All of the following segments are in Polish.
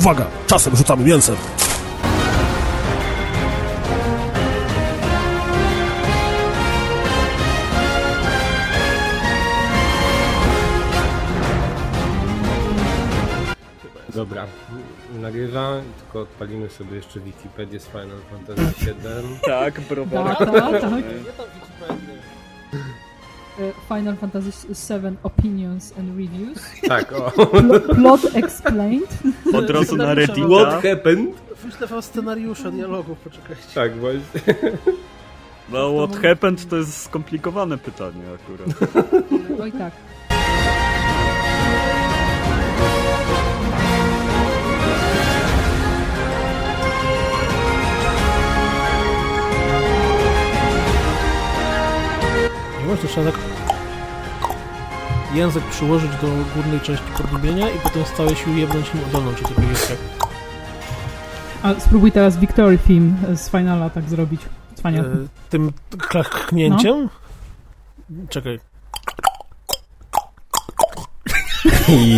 Uwaga, czasem rzucamy mięsem. Dobra, nagrywa, tylko odpalimy sobie jeszcze Wikipedię z Final Fantasy VII. Tak, browar. Tak, tak, tak. E, Final Fantasy VII Opinions and Reviews. Tak, o. Pl- Plot Explained. Od razu na Reddita. What happened? Wyślę wam scenariusza dialogów, poczekajcie. Tak, właśnie. No, what happened to jest skomplikowane pytanie akurat. Oj tak. Nie możesz, to trzeba tak język przyłożyć do górnej części podniebienia i potem z całej siły jebnąć nim o dolną, czy tylko jest tak. A spróbuj teraz Victory Theme z Finala tak zrobić. Cwania. E, tym klaknięciem? Czekaj.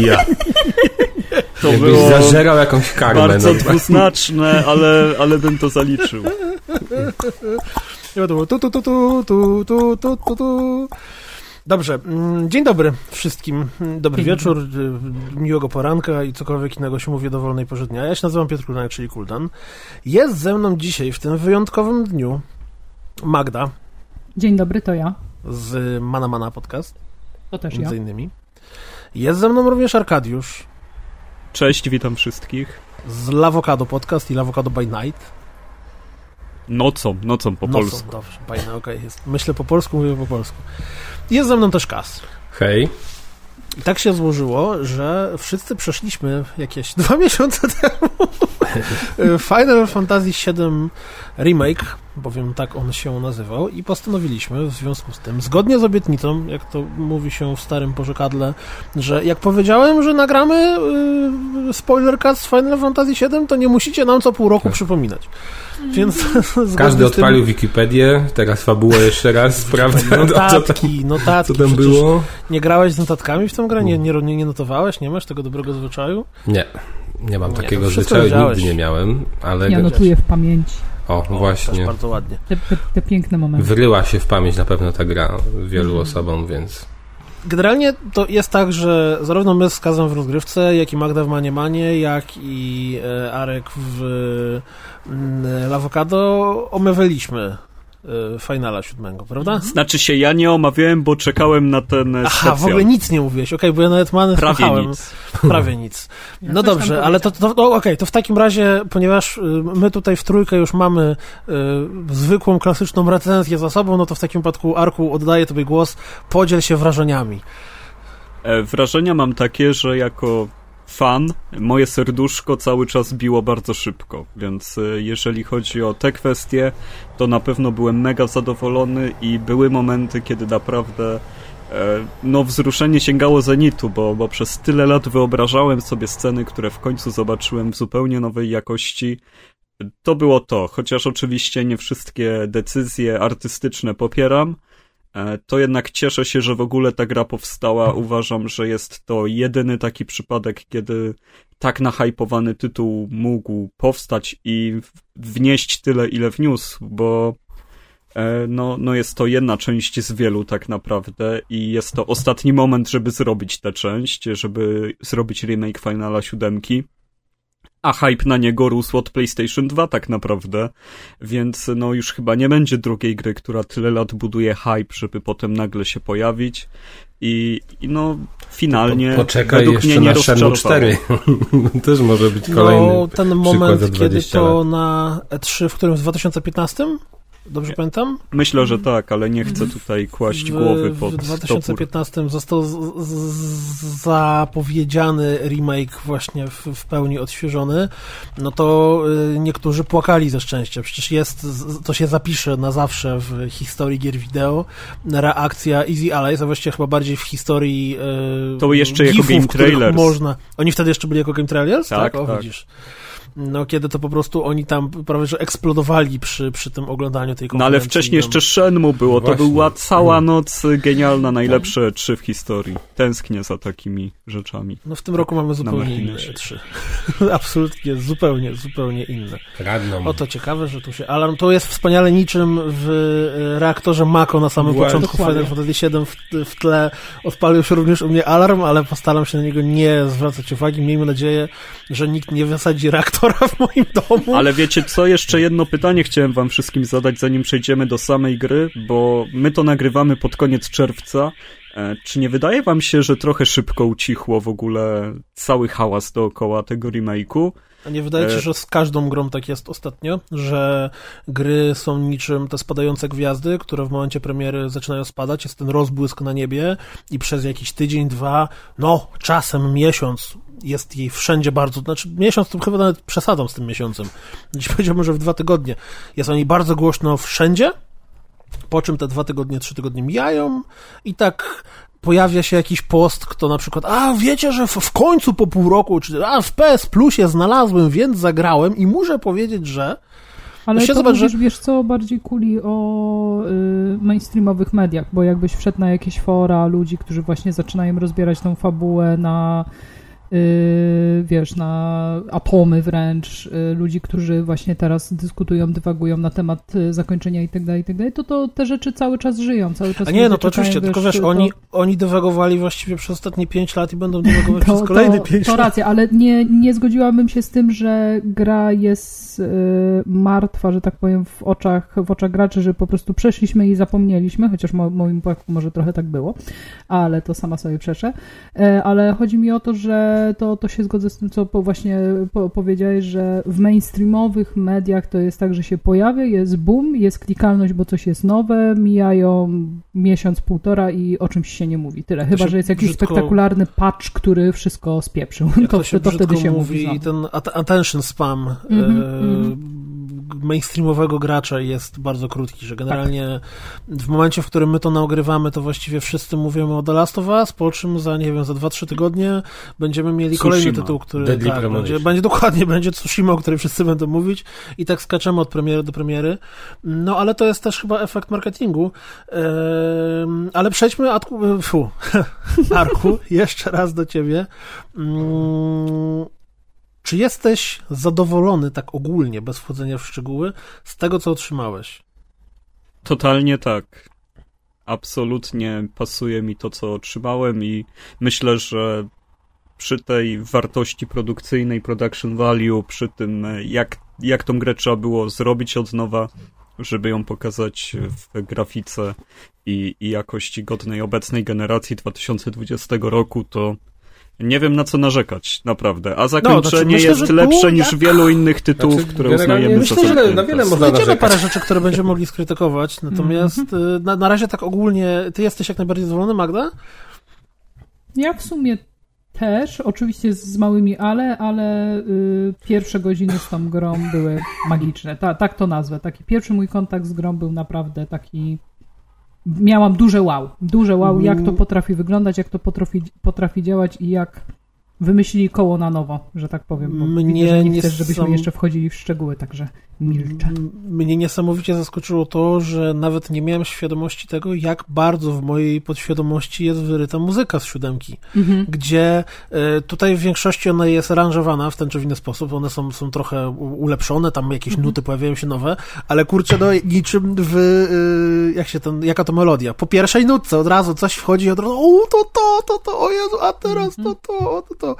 Ja. To Jakbyś było zażerał jakąś karmę. bardzo no. dwuznaczne, ale, ale bym to zaliczył. Nie było tu, tu, tu, tu, tu, tu, tu, tu, tu. Dobrze, mm, dzień dobry wszystkim. Dobry Dzień wieczór, y, miłego poranka i cokolwiek innego się mówi o dowolnej porze dnia. Ja się nazywam Piotr Kuldanek, czyli Kuldan. Jest ze mną dzisiaj, w tym wyjątkowym dniu, Magda Dzień dobry, to ja. z Mana Mana Podcast, To też ja. między innymi. Jest ze mną również Arkadiusz Cześć, witam wszystkich. z Lawokado Podcast i Lawokado by Night. Nocą, nocą po Nocą, polsku. Dobrze, night, okej. jest. Myślę po polsku, mówię po polsku. Jest ze mną też Kas. Hej. I tak się złożyło, że wszyscy przeszliśmy jakieś dwa miesiące temu Final Fantasy VII Remake, bowiem tak on się nazywał, i postanowiliśmy w związku z tym, zgodnie z obietnicą, jak to mówi się w starym pożekadle, że jak powiedziałem, że nagramy yy, spoiler cast z Final Fantasy VII, to nie musicie nam co pół roku Tak. przypominać. Więc zgodnie Każdy z tym- odpalił Wikipedię, teraz fabułę jeszcze raz sprawdzę. o co, tam- Notatki, notatki. co tam było. Nie grałeś z notatkami w tę grę? Nie, nie, nie, notowałeś? Nie masz tego dobrego zwyczaju? Nie, nie mam Nie, takiego no zwyczaju, nigdy nie miałem, ale... Ja notuję w pamięci O, Też właśnie. bardzo ładnie. te, te, te piękne momenty. Wryła się w pamięć na pewno ta gra wielu Mhm. osobom, więc... Generalnie to jest tak, że zarówno my z Kazem w rozgrywce, jak i Magda w Manie Manie, jak i e, Arek w mm, Lawokado omawialiśmy e, Finala siódmego, prawda? Znaczy się, ja nie omawiałem, bo czekałem na ten e, Aha, specjal. w ogóle nic nie mówiłeś, okej, bo ja nawet Many Prawie słuchałem. nic. Prawie nic. Ja No tam dobrze, ale to, to, to okej, to w takim razie, ponieważ y, my tutaj w trójkę już mamy y, zwykłą, klasyczną recenzję za sobą, no to w takim wypadku, Arku, oddaję tobie głos, podziel się wrażeniami. E, Wrażenia mam takie, że jako fan moje serduszko cały czas biło bardzo szybko, więc e, jeżeli chodzi o te kwestie, to na pewno byłem mega zadowolony i były momenty, kiedy naprawdę e, no wzruszenie sięgało zenitu, bo, bo przez tyle lat wyobrażałem sobie sceny, które w końcu zobaczyłem w zupełnie nowej jakości. To było to, chociaż oczywiście nie wszystkie decyzje artystyczne popieram, to jednak cieszę się, że w ogóle ta gra powstała. Uważam, że jest to jedyny taki przypadek, kiedy tak nahypowany tytuł mógł powstać i wnieść tyle, ile wniósł, bo e, no, no jest to jedna część z wielu tak naprawdę i jest to ostatni moment, żeby zrobić tę część, żeby zrobić remake Finala siódemki. A hype na niego rósł od PlayStation 2 tak naprawdę, więc no już chyba nie będzie drugiej gry, która tyle lat buduje hype, żeby potem nagle się pojawić. I, i no finalnie Po, poczekaj według mnie jeszcze nie na Shenmue rozczarowało. 4. Też może być kolejny no, ten moment, kiedy 20 to lat. na E3, w którym w 2015? Dobrze pamiętam? Myślę, że tak, ale nie chcę tutaj kłaść w, głowy w pod topór. 2015 został z, z, zapowiedziany remake właśnie w, w pełni odświeżony, no to y, niektórzy płakali ze szczęścia. Przecież jest, to się zapisze na zawsze w historii gier wideo. Reakcja Easy Allies, a właściwie chyba bardziej w historii y, To jeszcze jako game trailers. Można. Oni wtedy jeszcze byli jako game trailers? Tak, O, tak. widzisz. No kiedy to po prostu oni tam prawie że eksplodowali przy, przy tym oglądaniu tej konferencji. No ale wcześniej jeszcze Shenmue było, to Właśnie. była cała noc genialna, najlepsze trzy w historii. Tęsknię za takimi rzeczami. No w tym roku mamy zupełnie inne trzy. Absolutnie, zupełnie, zupełnie inne. Kradną. O to ciekawe, że tu się alarm. To jest wspaniale niczym w e, reaktorze Mako na samym Właśnie. początku. Final Fantasy VII w, w tle odpalił się również u mnie alarm, ale postaram się na niego nie zwracać uwagi. Miejmy nadzieję, że nikt nie wysadzi reaktora w moim domu. Ale wiecie co, jeszcze jedno pytanie chciałem wam wszystkim zadać, zanim przejdziemy do samej gry, bo my to nagrywamy pod koniec czerwca. E, Czy nie wydaje wam się, że trochę szybko ucichło w ogóle cały hałas dookoła tego remake'u? A nie wydaje ci E, się, że z każdą grą tak jest ostatnio, że gry są niczym te spadające gwiazdy, które w momencie premiery zaczynają spadać, jest ten rozbłysk na niebie i przez jakiś tydzień, dwa, no czasem miesiąc jest jej wszędzie bardzo, znaczy miesiąc to chyba nawet przesadzam z tym miesiącem. Dziś powiedziałbym, że w dwa tygodnie jest o niej bardzo głośno wszędzie, po czym te dwa tygodnie, trzy tygodnie mijają i tak pojawia się jakiś post, kto na przykład, a wiecie, że w, w końcu po pół roku, czy a w PS Plusie znalazłem, więc zagrałem i muszę powiedzieć, że Ale to zobacz, że- mówisz, wiesz co, bardziej kuli o y, mainstreamowych mediach, bo jakbyś wszedł na jakieś fora ludzi, którzy właśnie zaczynają rozbierać tą fabułę na wiesz, na atomy wręcz, y, ludzi, którzy właśnie teraz dyskutują, dywagują na temat y, zakończenia i tak dalej, i tak dalej, to, to te rzeczy cały czas żyją, cały czas A nie, no to oczywiście, tylko wiesz, to- oni, oni dywagowali właściwie przez ostatnie 5 lat i będą dywagować przez kolejne 5 to lat. racja, ale nie, nie zgodziłabym się z tym, że gra jest y, martwa, że tak powiem, w oczach, w oczach graczy, że po prostu przeszliśmy i zapomnieliśmy, chociaż mo, moim przypadku może trochę tak było, ale to sama sobie przeszę. E, ale chodzi mi o to, że to, to się zgodzę z tym, co właśnie po, powiedziałeś, że w mainstreamowych mediach to jest tak, że się pojawia, jest boom, jest klikalność, bo coś jest nowe, mijają miesiąc, półtora i o czymś się nie mówi. Tyle. Chyba, się że jest jakiś brzydko- spektakularny patch, który wszystko spieprzył. Jak to, to się to, wtedy się mówi mówi. i ten at- attention spam Mhm, e, mhm. Mainstreamowego gracza jest bardzo krótki, że generalnie w momencie, w którym my to nagrywamy, to właściwie wszyscy mówimy o The Last of Us, po czym za, nie wiem, za 2-3 tygodnie będziemy mieli Tsushima. kolejny tytuł, który Deadly tak, Premonition. będzie, będzie dokładnie, będzie Tsushima, o której wszyscy będą mówić i tak skaczemy od premiery do premiery. No, ale to jest też chyba efekt marketingu. Ehm, ale przejdźmy, Atku, fu, Arku, jeszcze raz do ciebie. Mm, czy jesteś zadowolony tak ogólnie, bez wchodzenia w szczegóły, z tego, co otrzymałeś? Totalnie tak. Absolutnie pasuje mi to, co otrzymałem i myślę, że przy tej wartości produkcyjnej, production value, przy tym jak, jak tą grę trzeba było zrobić od nowa, żeby ją pokazać w grafice i, i jakości godnej obecnej generacji 2020 roku, to nie wiem na co narzekać, naprawdę. A zakończenie znaczy, myślę, jest że tu lepsze niż jak- wielu innych tytułów, Znaczy, które uznajemy myślę, za że zamknięte. na wiele można narzekać. parę rzeczy, które będziemy mogli skrytykować, natomiast y, na, na razie tak ogólnie, ty jesteś jak najbardziej zadowolony, Magda? Ja w sumie też, oczywiście z małymi ale, ale y, pierwsze godziny z tą grą były magiczne. Ta, tak to nazwę. Taki pierwszy mój kontakt z grą był naprawdę taki. Miałam duże wow. Duże wow, jak to potrafi wyglądać, jak to potrafi, potrafi działać i jak wymyślili koło na nowo, że tak powiem. Bo Mnie widzę, nie nie chcesz, żebyśmy są- jeszcze wchodzili w szczegóły, także milczę. Mnie niesamowicie zaskoczyło to, że nawet nie miałem świadomości tego, jak bardzo w mojej podświadomości jest wyryta muzyka z siódemki. Mhm. gdzie e, tutaj w większości ona jest aranżowana w ten czy w inny sposób, one są, są trochę ulepszone, tam jakieś Mhm. nuty pojawiają się nowe, ale kurczę, no niczym w, e, jak się ten, jaka to melodia? Po pierwszej nutce od razu coś wchodzi i od razu, o to, to, to, to, o Jezu, a teraz to, to, to, to.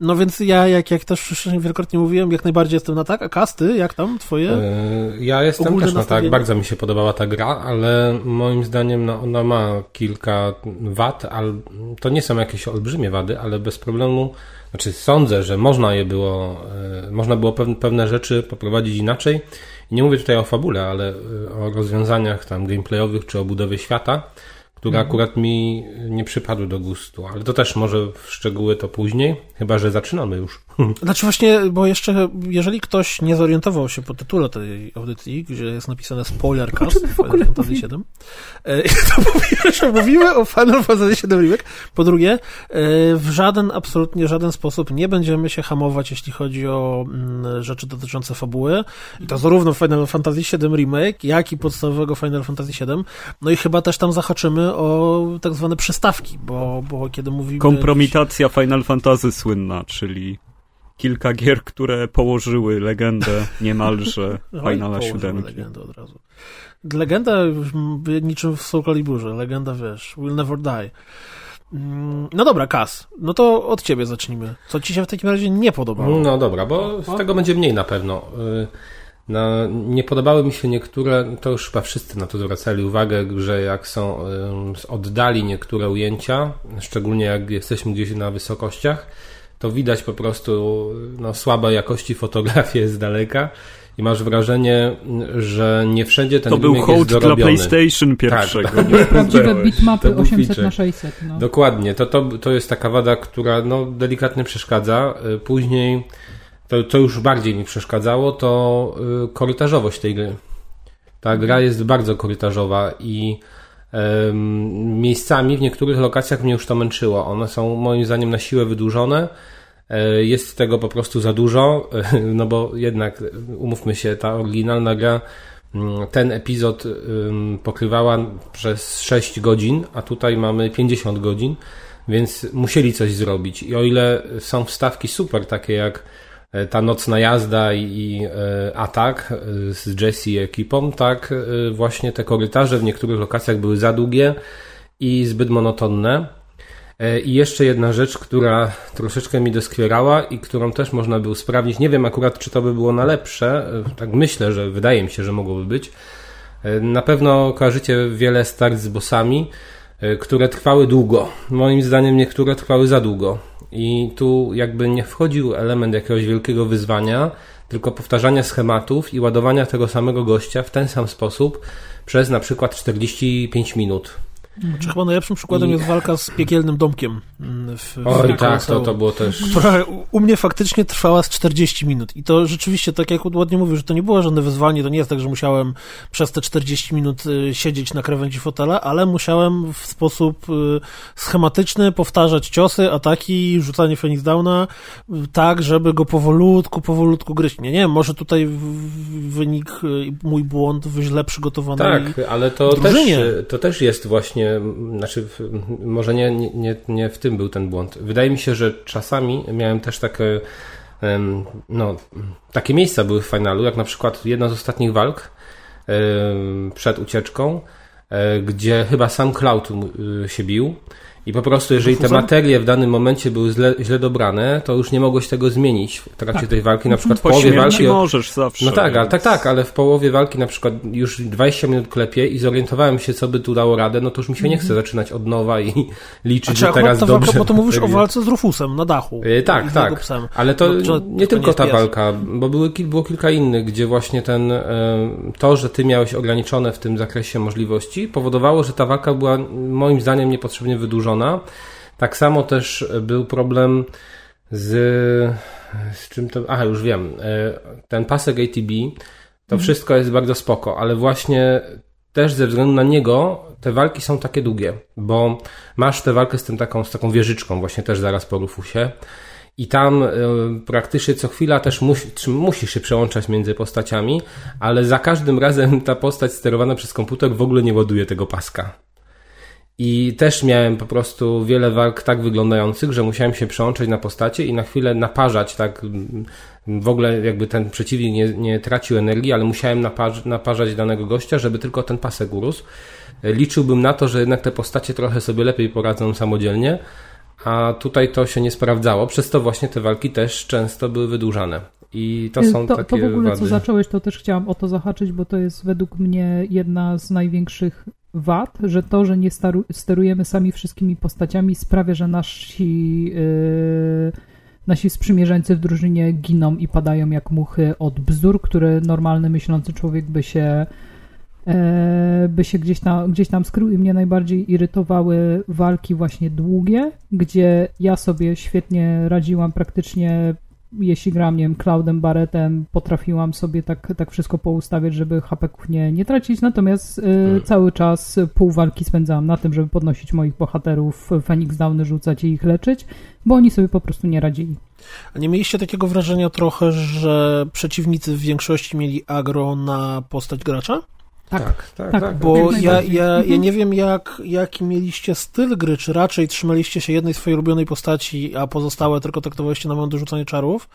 No więc ja, jak, jak też wielokrotnie mówiłem, jak najbardziej jestem na tak, a kasty, jak tam twoje? Yy, Ja jestem Ogólne też na nastawienie? tak, bardzo mi się podobała ta gra, ale moim zdaniem no, ona ma kilka wad, ale to nie są jakieś olbrzymie wady, ale bez problemu, znaczy sądzę, że można je było, yy, można było pewne, rzeczy poprowadzić inaczej. I nie mówię tutaj o fabule, ale yy, o rozwiązaniach tam gameplayowych czy o budowie świata, które akurat mi nie przypadły do gustu, ale to też może w szczegóły to później, chyba że zaczynamy już. Znaczy właśnie, bo jeszcze, jeżeli ktoś nie zorientował się po tytule tej audycji, gdzie jest napisane spoiler cast Final Fantasy VII, to po pierwsze mówimy o Final Fantasy VII Remake, po drugie, e, w żaden, absolutnie żaden sposób nie będziemy się hamować, jeśli chodzi o mm, rzeczy dotyczące fabuły. I to zarówno Final Fantasy VII Remake, jak i podstawowego Final Fantasy VII, no i chyba też tam zahaczymy o tak zwane przystawki, bo, bo kiedy mówimy... Kompromitacja Final Fantasy słynna, czyli kilka gier, które położyły legendę niemalże Finala 7. legendę od razu. Legenda niczym w Soul Caliburze, legenda wiesz, will never die. Mm, no dobra, Kas, no to od ciebie zacznijmy. Co ci się w takim razie nie podobało? No dobra, bo z tego będzie mniej na pewno. Y, no, nie podobały mi się niektóre, to już chyba wszyscy na to zwracali uwagę, że jak są z oddali niektóre ujęcia, szczególnie jak jesteśmy gdzieś na wysokościach, to widać po prostu no, słabej jakości fotografię z daleka i masz wrażenie, że nie wszędzie ten To był hołd dla PlayStation pierwszego. Tak, tak. Prawdziwe bitmapy 800 na 600. No. Dokładnie, to, to, to jest taka wada, która no, delikatnie przeszkadza. Y, później to, to już bardziej mi przeszkadzało, to y, korytarzowość tej gry. Ta gra jest bardzo korytarzowa i miejscami w niektórych lokacjach mnie już to męczyło. One są moim zdaniem na siłę wydłużone. E, jest tego po prostu za dużo, no bo jednak umówmy się, ta oryginalna gra mm, ten epizod pokrywała przez 6 godzin, a tutaj mamy 50 godzin, więc musieli coś zrobić. I o ile są wstawki super, takie jak ta nocna jazda i e, atak e, z Jesse i ekipą, tak właśnie te korytarze w niektórych lokacjach były za długie i zbyt monotonne. I jeszcze jedna rzecz, która troszeczkę mi doskwierała i którą też można by usprawnić. Nie wiem akurat, czy to by było na lepsze. Tak myślę, że wydaje mi się, że mogłoby być. Na pewno kojarzycie wiele start z bossami, które trwały długo. Moim zdaniem niektóre trwały za długo. I tu jakby nie wchodził element jakiegoś wielkiego wyzwania, tylko powtarzania schematów i ładowania tego samego gościa w ten sam sposób przez na przykład 45 minut. Znaczy, chyba najlepszym przykładem I... jest walka z piekielnym domkiem. W, Oj, w tak, to, to było też. Która u mnie faktycznie trwała z 40 minut. I to rzeczywiście, tak jak ładnie że to nie było żadne wyzwanie, to nie jest tak, że musiałem przez te 40 minut y, siedzieć na krawędzi fotela, ale musiałem w sposób y, schematyczny powtarzać ciosy, ataki, rzucanie Phoenix Downa, y, tak, żeby go powolutku, powolutku gryźć. Nie, nie, może tutaj wynik, mój błąd w źle przygotowanej Tak, ale to też, to też jest właśnie znaczy może nie, nie, nie w tym był ten błąd. Wydaje mi się, że czasami miałem też takie no, takie miejsca były w finalu, jak na przykład jedna z ostatnich walk przed ucieczką, e, gdzie chyba sam Cloud y, się bił i po prostu, jeżeli te materie w danym momencie były źle, źle dobrane, to już nie mogłeś tego zmienić w trakcie tak. tej walki. Na przykład w połowie walki. możesz zawsze. No tak, ale, tak, tak, ale w połowie walki na przykład już 20 minut klepie i zorientowałem się, co by tu dało radę, no to już mi się nie chce zaczynać od nowa i liczyć, że teraz dobrze. Walka, bo to mówisz o walce z Rufusem na dachu. Yy, tak, tak. Psem. Ale to no, nie to tylko nie ta pies. walka, bo były, było kilka innych, gdzie właśnie ten, to, że ty miałeś ograniczone w tym zakresie możliwości, powodowało, że ta walka była moim zdaniem niepotrzebnie wydłużona tak samo też był problem z, z czym to. Aha, już wiem. E, ten pasek ATB to mhm. wszystko jest bardzo spoko, ale właśnie też ze względu na niego te walki są takie długie, bo masz tę walkę z tym taką, z taką wieżyczką, właśnie też zaraz po Rufusie. I tam y, praktycznie co chwila też musi, musisz się przełączać między postaciami, ale za każdym razem ta postać sterowana przez komputer w ogóle nie ładuje tego paska. I też miałem po prostu wiele walk tak wyglądających, że musiałem się przełączyć na postacie i na chwilę naparzać, tak w ogóle jakby ten przeciwnik nie, nie tracił energii, ale musiałem naparz, naparzać danego gościa, żeby tylko ten pasek urósł. Liczyłbym na to, że jednak te postacie trochę sobie lepiej poradzą samodzielnie, a tutaj to się nie sprawdzało, przez to właśnie te walki też często były wydłużane. I to są to, takie To w ogóle, wady. co zacząłeś, to też chciałam o to zahaczyć, bo to jest według mnie jedna z największych wad, że to, że nie sterujemy sami wszystkimi postaciami sprawia, że nasi, yy, nasi sprzymierzeńcy w drużynie giną i padają jak muchy od bzdur, które normalny myślący człowiek by się yy, by się gdzieś tam, gdzieś tam skrył i mnie najbardziej irytowały walki właśnie długie, gdzie ja sobie świetnie radziłam praktycznie jeśli gram, nie wiem, Cloudem, Baretem, potrafiłam sobie tak, tak wszystko poustawiać, żeby hapeków nie, nie tracić, natomiast y, hmm. cały czas pół walki spędzałam na tym, żeby podnosić moich bohaterów, Phoenix Downy rzucać i ich leczyć, bo oni sobie po prostu nie radzili. A nie mieliście takiego wrażenia trochę, że przeciwnicy w większości mieli agro na postać gracza? Tak, tak, tak. tak, tak. Bo ja, ja, ja mhm. nie wiem, jak, jaki mieliście styl gry, czy raczej trzymaliście się jednej swojej ulubionej postaci, a pozostałe tylko traktowaliście na moment do rzucania czarów,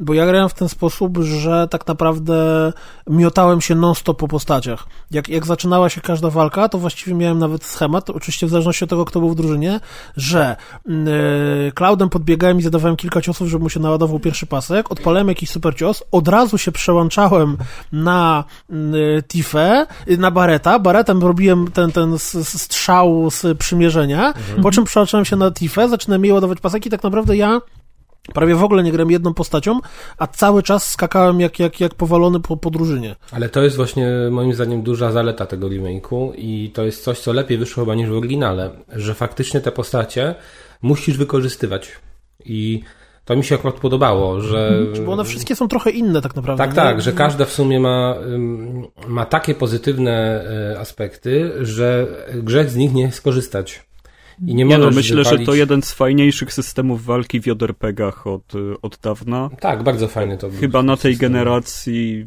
bo ja grałem w ten sposób, że tak naprawdę miotałem się non-stop po postaciach. Jak, jak zaczynała się każda walka, to właściwie miałem nawet schemat, oczywiście w zależności od tego, kto był w drużynie, że yy, Cloudem podbiegałem i zadawałem kilka ciosów, żeby mu się naładował pierwszy pasek, odpalałem jakiś super cios, od razu się przełączałem na yy, Tifę, na Bareta. Baretem robiłem ten, ten strzał z przymierzenia, mhm. po czym przełączyłem się na Tifę, zaczynałem jej ładować paseki i tak naprawdę ja Prawie w ogóle nie grałem jedną postacią, a cały czas skakałem jak, jak, jak powalony po, po drużynie. Ale to jest właśnie moim zdaniem duża zaleta tego remake'u i to jest coś, co lepiej wyszło chyba niż w oryginale, że faktycznie te postacie musisz wykorzystywać. I to mi się akurat podobało, że... Mhm. Bo one wszystkie są trochę inne tak naprawdę. Tak, nie? tak, że każda w sumie ma, ma takie pozytywne e, aspekty, że grzech z nich nie skorzystać. I nie, nie no, myślę, wypalić... że to jeden z fajniejszych systemów walki w JRPG-ach od, od dawna. Tak, bardzo fajny to był. Chyba na tej system. generacji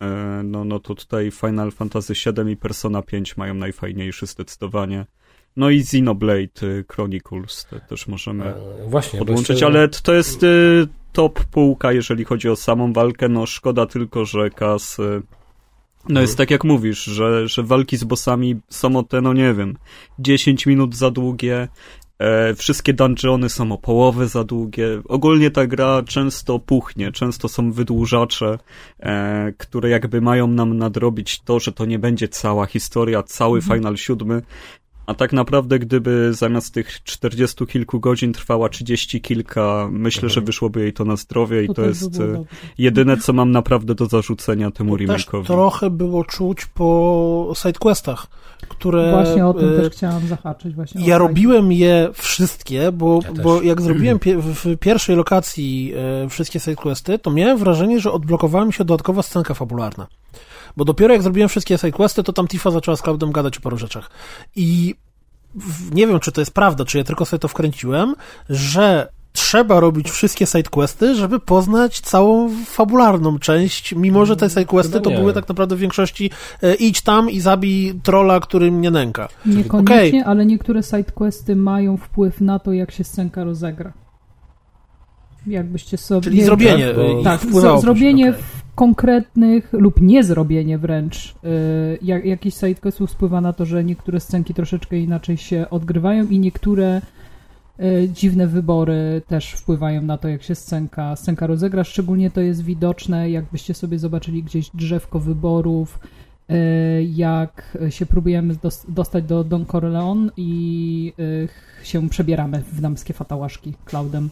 e, no, no to tutaj Final Fantasy VII i Persona 5 mają najfajniejszy zdecydowanie. No i Xenoblade y, Chronicles te, też możemy Właśnie, podłączyć, jeszcze... ale to jest y, top półka, jeżeli chodzi o samą walkę. No szkoda tylko, że Kas... Y, no jest tak jak mówisz, że, że walki z bossami są o te, no nie wiem, 10 minut za długie, e, wszystkie dungeony są o połowę za długie. Ogólnie ta gra często puchnie, często są wydłużacze, e, które jakby mają nam nadrobić to, że to nie będzie cała historia, cały mhm. Final 7, a tak naprawdę, gdyby zamiast tych 40 kilku godzin trwała 30 kilka, myślę, że mhm. wyszłoby jej to na zdrowie i to, to jest by e, jedyne, co mam naprawdę do zarzucenia temu to remake'owi. trochę było czuć po sidequestach, które... Właśnie o tym e, też chciałam zahaczyć. Właśnie ja robiłem je wszystkie, bo, ja bo jak zrobiłem pie w pierwszej lokacji e, wszystkie sidequesty, to miałem wrażenie, że odblokowała mi się dodatkowa scenka fabularna. Bo dopiero jak zrobiłem wszystkie sidequesty, to tam Tifa zaczęła z Cloudem gadać o paru rzeczach. I nie wiem, czy to jest prawda, czy ja tylko sobie to wkręciłem, że trzeba robić wszystkie sidequesty, żeby poznać całą fabularną część, mimo że te sidequesty to były tak naprawdę w większości e, idź tam i zabij trola, który mnie nęka. Niekoniecznie, okay. ale niektóre sidequesty mają wpływ na to, jak się scenka rozegra. Jakbyście sobie... Czyli zrobienie tak, tak zrobienie okay konkretnych lub niezrobienie wręcz y, jak, jakichś sidequestów wpływa na to, że niektóre scenki troszeczkę inaczej się odgrywają i niektóre y, dziwne wybory też wpływają na to, jak się scenka, scenka rozegra. Szczególnie to jest widoczne, jakbyście sobie zobaczyli gdzieś drzewko wyborów, y, jak się próbujemy dostać do Don Corleone i się przebieramy w damskie fatałaszki Cloudem.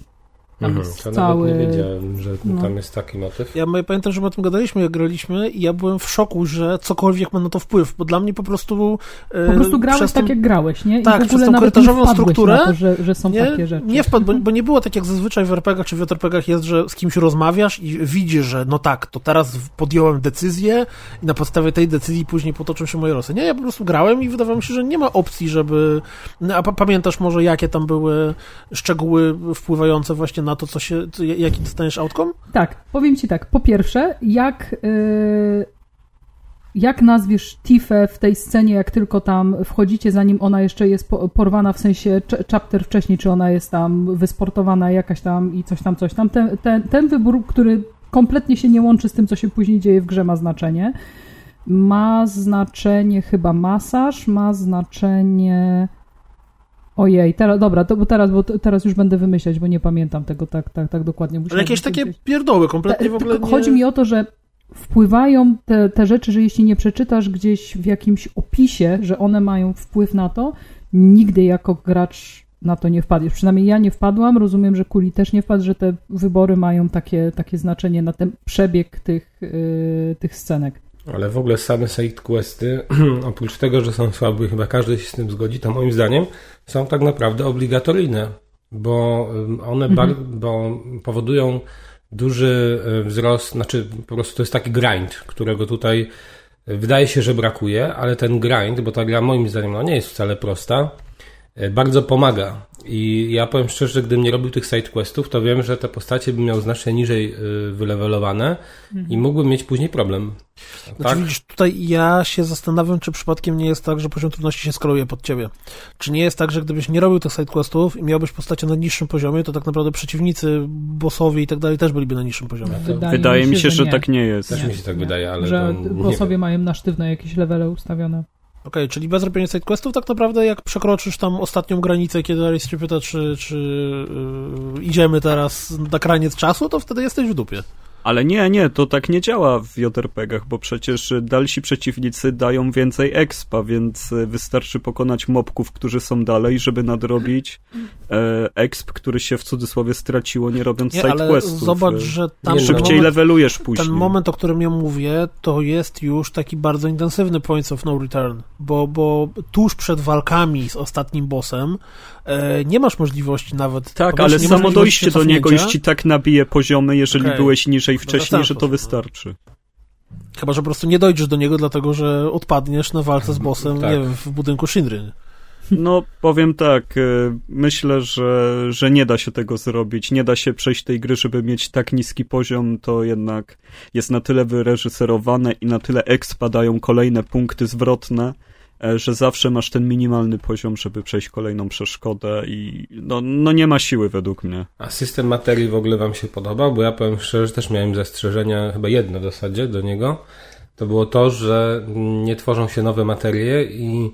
Tam mhm, jest cały... nie wiedziałem, że no. tam jest taki motyw. Ja pamiętam, że my o tym gadaliśmy, jak graliśmy i ja byłem w szoku, że cokolwiek ma na to wpływ, bo dla mnie po prostu... E, po prostu grałeś tak, jak grałeś, nie? I tak, przez tą korytarzową strukturę to, że, że, są nie, takie rzeczy. Nie wpadł, bo, bo, nie było tak, jak zazwyczaj w RPGach czy w JRPGach jest, że z kimś rozmawiasz i widzisz, że no tak, to teraz podjąłem decyzję i na podstawie tej decyzji później potoczą się moje losy. Nie, ja po prostu grałem i wydawało mi się, że nie ma opcji, żeby... A pamiętasz może, jakie tam były szczegóły wpływające właśnie na to, co się jaki dostaniesz outcome? Tak, powiem ci tak. Po pierwsze, jak, yy, jak nazwiesz Tifę w tej scenie, jak tylko tam wchodzicie, zanim ona jeszcze jest porwana, w sensie chapter wcześniej, czy ona jest tam wysportowana jakaś tam i coś tam, coś tam. Ten, ten, ten wybór, który kompletnie się nie łączy z tym, co się później dzieje w grze, ma znaczenie. Ma znaczenie chyba masaż, ma znaczenie Ojej, teraz, dobra, to, bo teraz, bo teraz już będę wymyślać, bo nie pamiętam tego tak, tak, tak dokładnie. Ale jakieś takie pierdoły, kompletnie w ogóle nie... Chodzi mi o to, że wpływają te, te rzeczy, że jeśli nie przeczytasz gdzieś w jakimś opisie, że one mają wpływ na to, nigdy jako gracz na to nie wpadniesz. Przynajmniej ja nie wpadłam, rozumiem, że Kuli też nie wpadł, że te wybory mają takie, takie znaczenie na ten przebieg tych, yy, tych scenek. Ale w ogóle same side questy, oprócz tego, że są słabe, chyba każdy się z tym zgodzi, to moim zdaniem są tak naprawdę obligatoryjne, bo one mhm. bo powodują duży e, wzrost, znaczy po prostu to jest taki grind, którego tutaj wydaje się, że brakuje, ale ten grind, bo ta gra moim zdaniem no, nie jest wcale prosta, e, bardzo pomaga. I ja powiem szczerze, że gdybym nie robił tych sidequestów, to wiem, że te postacie bym miał znacznie niżej y, wylewelowane mhm. i mógłbym mieć później problem. Znaczy, tak? widzisz, tutaj ja się zastanawiam, czy przypadkiem nie jest tak, że poziom trudności się skaluje pod ciebie. Czy nie jest tak, że gdybyś nie robił tych sidequestów i miałbyś postacie na niższym poziomie, to tak naprawdę przeciwnicy, bossowie i tak dalej też byliby na niższym poziomie. Wydaje, wydaje mi się, że, że tak nie jest. Też nie. mi się tak nie. wydaje, ale Że bossowie mają na sztywne jakieś levele ustawione. Okej, okay, czyli bez robienia sidequestów tak naprawdę jak przekroczysz tam ostatnią granicę, kiedy Alice się pyta, czy, czy yy, idziemy teraz na kraniec czasu, to wtedy jesteś w dupie. Ale nie, nie, to tak nie działa w JRPG-ach, bo przecież dalsi przeciwnicy dają więcej expa, więc wystarczy pokonać mobków, którzy są dalej, żeby nadrobić e, exp, który się w cudzysłowie straciło, nie robiąc nie, sidequestów. zobacz, e, że tam szybciej moment, levelujesz później. Ten moment, o którym ja mówię, to jest już taki bardzo intensywny points of no return, bo, bo tuż przed walkami z ostatnim bossem e, nie masz możliwości nawet... Tak, ale samo dojście do niego już ci tak nabije poziomy, jeżeli okay. byłeś niżej wcześniej, że to wystarczy. Chyba, że po prostu nie dojdziesz do niego, dlatego że odpadniesz na walce z bossem, tak. nie wiem, w budynku Shinry. No, powiem tak, y, myślę, że, że nie da się tego zrobić. Nie da się przejść tej gry, żeby mieć tak niski poziom, to jednak jest na tyle wyreżyserowane i na tyle ekspadają kolejne punkty zwrotne, że zawsze masz ten minimalny poziom, żeby przejść kolejną przeszkodę i no, no nie ma siły według mnie. A system materii w ogóle wam się podobał? Bo ja powiem szczerze, że też miałem zastrzeżenia, chyba jedno w zasadzie do niego. To było to, że nie tworzą się nowe materie i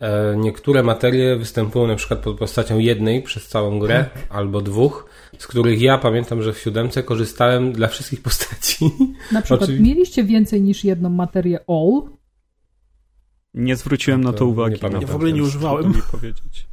e, niektóre materie występują na przykład pod postacią jednej przez całą grę tak. albo dwóch, z których ja pamiętam, że w siódemce korzystałem dla wszystkich postaci. Na przykład Oczywiście... mieliście więcej niż jedną materię all, nie zwróciłem na to uwagi. Nie pamiętam, w ogóle nie używałem. powiedzieć.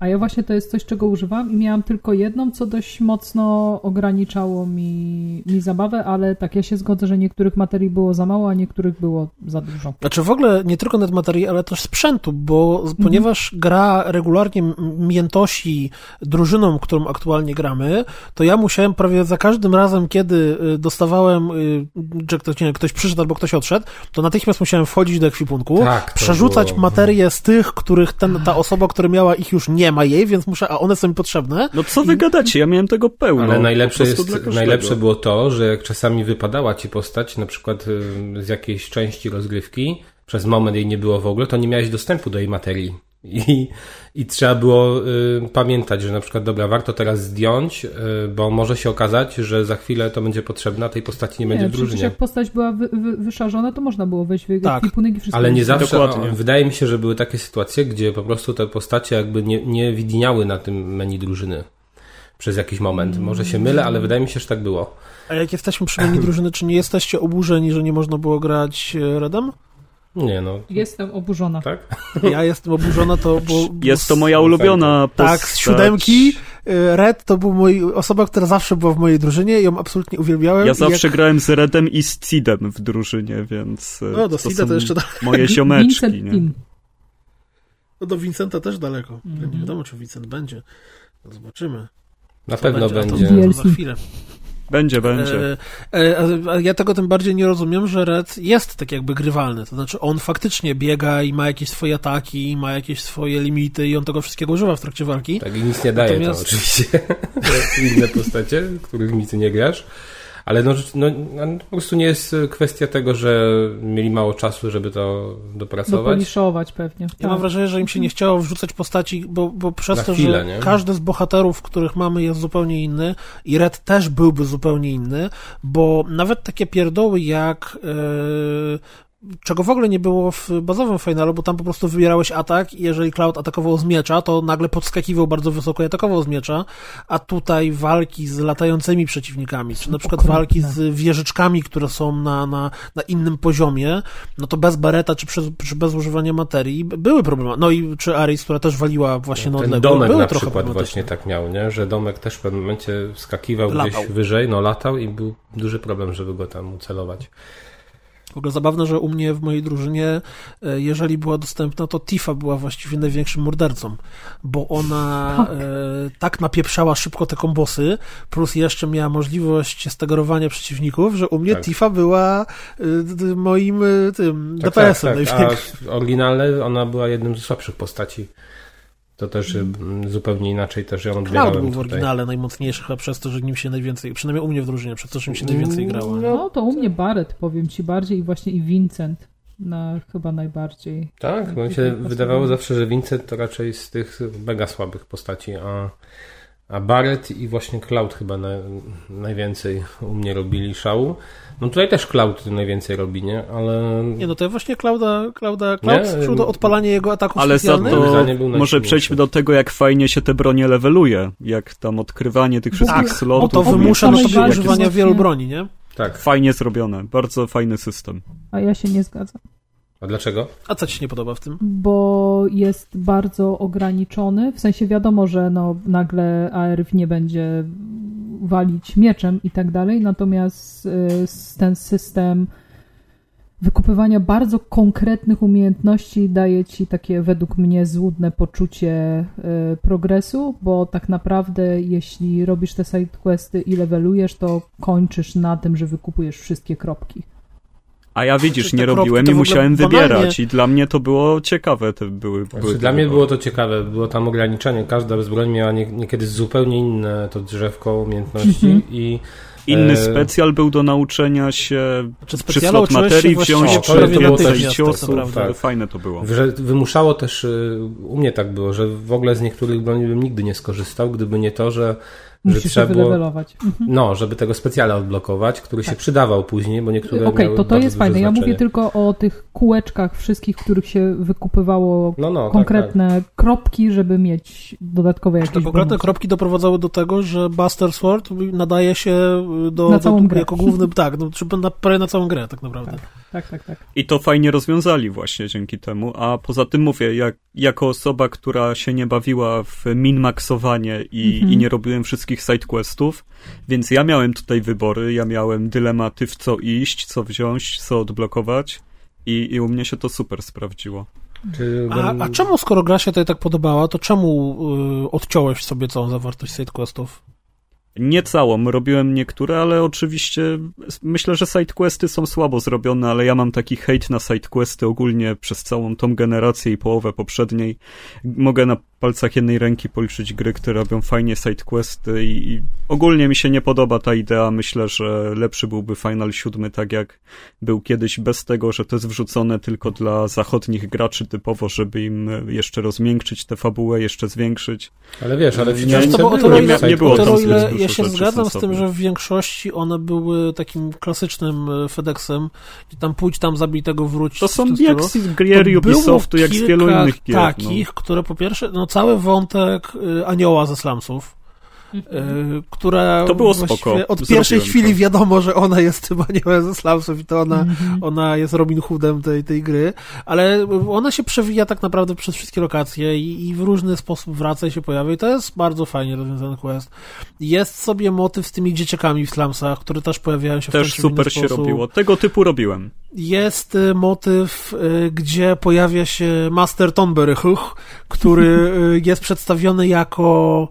A ja właśnie to jest coś, czego używam i miałam tylko jedną, co dość mocno ograniczało mi, mi zabawę, ale tak ja się zgodzę, że niektórych materii było za mało, a niektórych było za dużo. Znaczy w ogóle nie tylko net materii, ale też sprzętu, bo mhm. ponieważ gra regularnie miętosi drużyną, którą aktualnie gramy, to ja musiałem prawie za każdym razem, kiedy y, dostawałem, y, że ktoś, nie ktoś przyszedł albo ktoś odszedł, to natychmiast musiałem wchodzić do ekwipunku, tak, przerzucać było... materię z tych, których ten, ta osoba, która miała ich już nie nie ma jej, więc muszę, a one są mi potrzebne. No co wy I... gadacie? Ja miałem tego pełno. Ale najlepsze, jest, najlepsze było to, że jak czasami wypadała ci postać, na przykład y, z jakiejś części rozgrywki, przez moment jej nie było w ogóle, to nie miałeś dostępu do jej materii. I, I trzeba było y, pamiętać, że na przykład, dobra, warto teraz zdjąć, y, bo może się okazać, że za chwilę to będzie potrzebne, a tej postaci nie, nie będzie w drużynie. jak postać była wy, wy, wyszarzona, to można było wejść w tak. ekwipunek i wszystko. Ale nie zawsze. Dokładnie. Wydaje mi się, że były takie sytuacje, gdzie po prostu te postacie jakby nie, nie widniały na tym menu drużyny przez jakiś moment. Może się mylę, ale wydaje mi się, że tak było. A jak jesteśmy przy menu drużyny, czy nie jesteście oburzeni, że nie można było grać e, Redem? Nie no. Jestem oburzona. Tak? Ja jestem oburzona, to bo... Jest to moja ulubiona postać. Tak, z siódemki y, Red to był mój, osoba, która zawsze była w mojej drużynie i ją absolutnie uwielbiałem. Ja zawsze jak... grałem z Redem i z Cidem w drużynie, więc... Y, no, do Cida to jeszcze daleko. Moje ziomeczki, nie? No do Vincenta też daleko. Mm -hmm. Nie wiadomo, czy Vincent będzie. No zobaczymy. Na pewno będzie. będzie. Za chwilę. Będzie, będzie. E, e, ja tego tym bardziej nie rozumiem, że Red jest tak jakby grywalny. To znaczy on faktycznie biega i ma jakieś swoje ataki, ma jakieś swoje limity i on tego wszystkiego używa w trakcie walki. Tak i nic nie daje Natomiast... to oczywiście. inne postacie, których nic nie grasz. Ale no, no, no, po prostu nie jest kwestia tego, że mieli mało czasu, żeby to dopracować. Dopoliszować pewnie. Ja tak. mam wrażenie, że im się nie chciało wrzucać postaci, bo, bo przez Na to, chwilę, że nie? każdy z bohaterów, których mamy jest zupełnie inny i Red też byłby zupełnie inny, bo nawet takie pierdoły jak yy, czego w ogóle nie było w bazowym finalu, bo tam po prostu wybierałeś atak i jeżeli Cloud atakował z miecza, to nagle podskakiwał bardzo wysoko i atakował z miecza, a tutaj walki z latającymi przeciwnikami, czy na przykład walki z wieżyczkami, które są na, na, na innym poziomie, no to bez bareta, czy, przez, czy bez używania materii były problemy. No i czy Aris, która też waliła właśnie na odległość, domek były na przykład właśnie tak miał, nie? że domek też w pewnym momencie skakiwał latał. gdzieś wyżej, no latał i był duży problem, żeby go tam ucelować. W ogóle zabawne, że u mnie w mojej drużynie, e, jeżeli była dostępna, to Tifa była właściwie największym mordercą, bo ona Tak. e, tak napieprzała szybko te kombosy, plus jeszcze miała możliwość sterowania przeciwników, że u mnie Tak. Tifa była e, moim tym Tak, DPS-em tak, tak. w oryginale ona była jednym z słabszych postaci. To też mm, zupełnie inaczej też ją odbierałem Cloud był w oryginale najmocniejszy chyba przez to, że nim się najwięcej, przynajmniej u mnie w drużynie, przez to, że mi się najwięcej Mm, grało. No to u mnie Barret, powiem ci bardziej i właśnie i Vincent na chyba najbardziej. Tak, bo mi się wydawało zawsze, że Vincent to raczej z tych mega słabych postaci, a, a Barret i właśnie Cloud chyba na, najwięcej u mnie robili szału. No tutaj też Cloud najwięcej robi, nie? Ale Nie, no to ja właśnie Klauda, Klauda, Cloud Nie? sprzył to odpalanie jego ataków Ale za specjalnych. To może przejdźmy do tego, jak fajnie się te bronie leveluje. Jak tam odkrywanie tych wszystkich Tak, slotów. bo to wymusza na najbardziej używania wielu broni, nie? tak. Fajnie zrobione. Bardzo fajny system. A ja się nie zgadzam. A dlaczego? A co ci się nie podoba w tym? bo jest bardzo ograniczony. W sensie wiadomo, że no, nagle ARF nie będzie walić mieczem i tak dalej, natomiast y, ten system wykupywania bardzo konkretnych umiejętności daje ci takie według mnie złudne poczucie y, progresu, bo tak naprawdę jeśli robisz te sidequesty i levelujesz, to kończysz na tym, że wykupujesz wszystkie kropki. A ja widzisz, nie robiłem i musiałem banalnie- wybierać. I dla mnie to było ciekawe. Te były, Znaczy, były te dla mnie wybory. było to ciekawe, było tam ograniczenie. Każda z broni miała nie, niekiedy zupełnie inne to drzewko umiejętności Mhm. i Inny e, specjal był do nauczenia się Czy przy slot materii wziąć, O, też tak ciosów. naprawdę. Fajne to było. że wymuszało też, y, u mnie tak było, że w ogóle z niektórych broni bym nigdy nie skorzystał, gdyby nie to, że Musisz się trzeba było. Mhm. no, żeby tego specjala odblokować, który się Tak. przydawał później, bo niektóre Okej, miały to to jest fajne. Ja znaczenie. mówię tylko o tych kółeczkach wszystkich, w których się wykupywało no, no, konkretne kropki, żeby mieć dodatkowe jakieś Te konkretne bonusy. kropki doprowadzały do tego, że Buster Sword nadaje się do, Na całą do, grę. jako główny, tak, no, czy na, prawie na całą grę tak naprawdę. Tak, tak, tak. I to fajnie rozwiązali właśnie dzięki temu. A poza tym mówię, jak, jako osoba, która się nie bawiła w min-maxowanie i, Mhm. i nie robiłem wszystkich sidequestów, więc ja miałem tutaj wybory, ja miałem dylematy w co iść, co wziąć, co odblokować i, i u mnie się to super sprawdziło. A, a czemu, skoro gra się tutaj tak podobała, to czemu y, odciąłeś sobie całą zawartość sidequestów? Nie całą, robiłem niektóre, ale oczywiście myślę, że sidequesty są słabo zrobione, ale ja mam taki hejt na sidequesty ogólnie przez całą tą generację i połowę poprzedniej. Mogę na palcach jednej ręki policzyć gry, które robią fajnie sidequesty i, i ogólnie mi się nie podoba ta idea. Myślę, że lepszy byłby Final 7 tak jak był kiedyś bez tego, że to jest wrzucone tylko dla zachodnich graczy typowo, żeby im jeszcze rozmiękczyć tę fabułę, jeszcze zwiększyć. Ale wiesz, ale w Nie, to, bo, o były tyle, o ile, nie było tam ile zbyt ja się zgadzam z tym, że w większości one były takim klasycznym e, FedExem, gdzie tam pójdź tam, zabij tego, wróć. To są jak z gier To Ubisoftu, jak z wielu innych gier. takich, które po pierwsze, no cały wątek y, anioła ze slumsów, y, która To było spoko. Od Zrobiłem pierwszej to. chwili wiadomo, że ona jest tym aniołem ze slumsów i to ona, Mhm. ona jest Robin Hoodem tej, tej gry, ale ona się przewija tak naprawdę przez wszystkie lokacje i, i w różny sposób wraca i się pojawia i to jest bardzo fajnie rozwiązany quest. Jest sobie motyw z tymi dzieciakami w slumsach, które też pojawiają się w Też w inny super się sposób. robiło. Tego typu robiłem. Jest y, motyw, y, gdzie pojawia się Master Tonberry Huch, który y, jest przedstawiony jako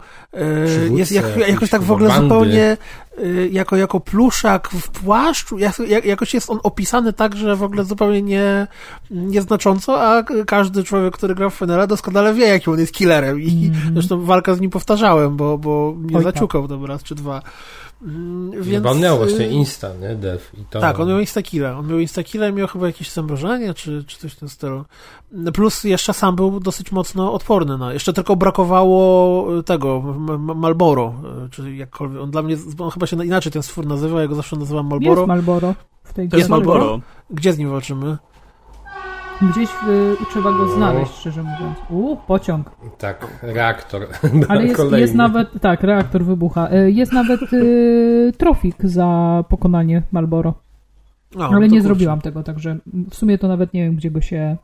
Przywódca jest jak, jakoś tak w ogóle bandy. zupełnie y, jako, jako pluszak w płaszczu, jak, jak, jakoś jest on opisany tak, że w ogóle zupełnie nie, nieznacząco, a każdy człowiek, który gra w Fenera doskonale wie, jakim on jest killerem i Mhm. zresztą walkę z nim powtarzałem, bo, bo mnie Oj, tak. zaciukał tam raz czy dwa. Mm, Więc, Bo on miał właśnie y, Insta, nie? Dev. I to... tak, on miał Instakilla. On miał Instakilla i miał chyba jakieś zamrożenie, czy, czy coś w tym stylu. Plus jeszcze sam był dosyć mocno odporny na. Jeszcze tylko brakowało y, tego, Malboro, y, czy jakkolwiek. On dla mnie, on chyba się inaczej ten stwór nazywa, ja go zawsze nazywam Malboro. Jest Malboro w tej To jest? Malboro. Gdzie z nim walczymy? Gdzieś y, trzeba go znaleźć, szczerze mówiąc. U, pociąg. Tak, reaktor. Ale jest, jest nawet, tak, reaktor wybucha. Y, Jest nawet y, trofik za pokonanie Malboro. O, Ale nie kurczę. zrobiłam tego, także w sumie to nawet nie wiem, gdzie go się.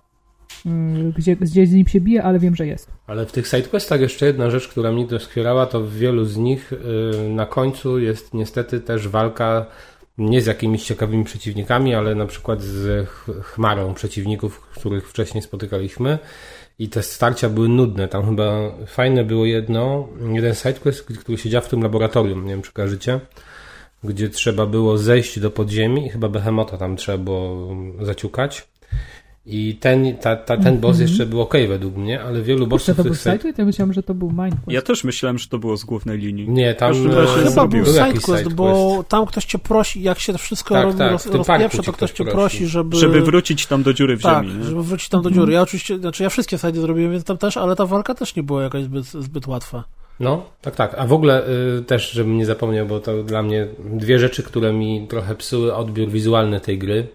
y, Gdzie, gdzie z nim się bije, ale wiem, że jest. Ale w tych sidequestach jeszcze jedna rzecz, która mnie doskwierała, to w wielu z nich y, na końcu jest niestety też walka nie z jakimiś ciekawymi przeciwnikami, ale na przykład z chmarą przeciwników, których wcześniej spotykaliśmy. I te starcia były nudne. Tam chyba fajne było jedno, jeden sidequest, który siedział w tym laboratorium, nie wiem czy kojarzycie, gdzie trzeba było zejść do podziemi i chyba Behemota tam trzeba było zaciukać. I ten, ta, ta, ten boss Mhm. jeszcze był ok według mnie, ale wielu Kurczę, bossów... to był side- Sidequest? Ja myślałem, że to był Mindquest. Ja też myślałem, że to było z głównej linii. Nie, tam razie Chyba zrobił. był jakiś sidequest, bo tam ktoś cię prosi, jak się to wszystko Tak, roz, tak, roz, rozpieprza, to ktoś cię prosi. prosi, żeby... Żeby wrócić tam do dziury w Tak, ziemi. nie? żeby wrócić tam do dziury. Ja oczywiście, znaczy ja wszystkie sajdy zrobiłem, więc tam też, ale ta walka też nie była jakaś zbyt, zbyt łatwa. No, tak, tak. A w ogóle y, też, żebym nie zapomniał, bo to dla mnie dwie rzeczy, które mi trochę psuły odbiór wizualny tej gry.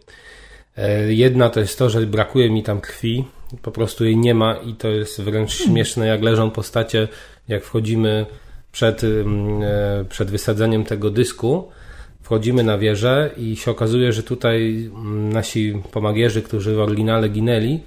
E, Jedna to jest to, że brakuje mi tam krwi, po prostu jej nie ma i to jest wręcz śmieszne, jak leżą postacie, jak wchodzimy przed, ym, e, przed wysadzeniem tego dysku, wchodzimy na wieżę i się okazuje, że tutaj mm, nasi pomagierzy, którzy w oryginale ginęli,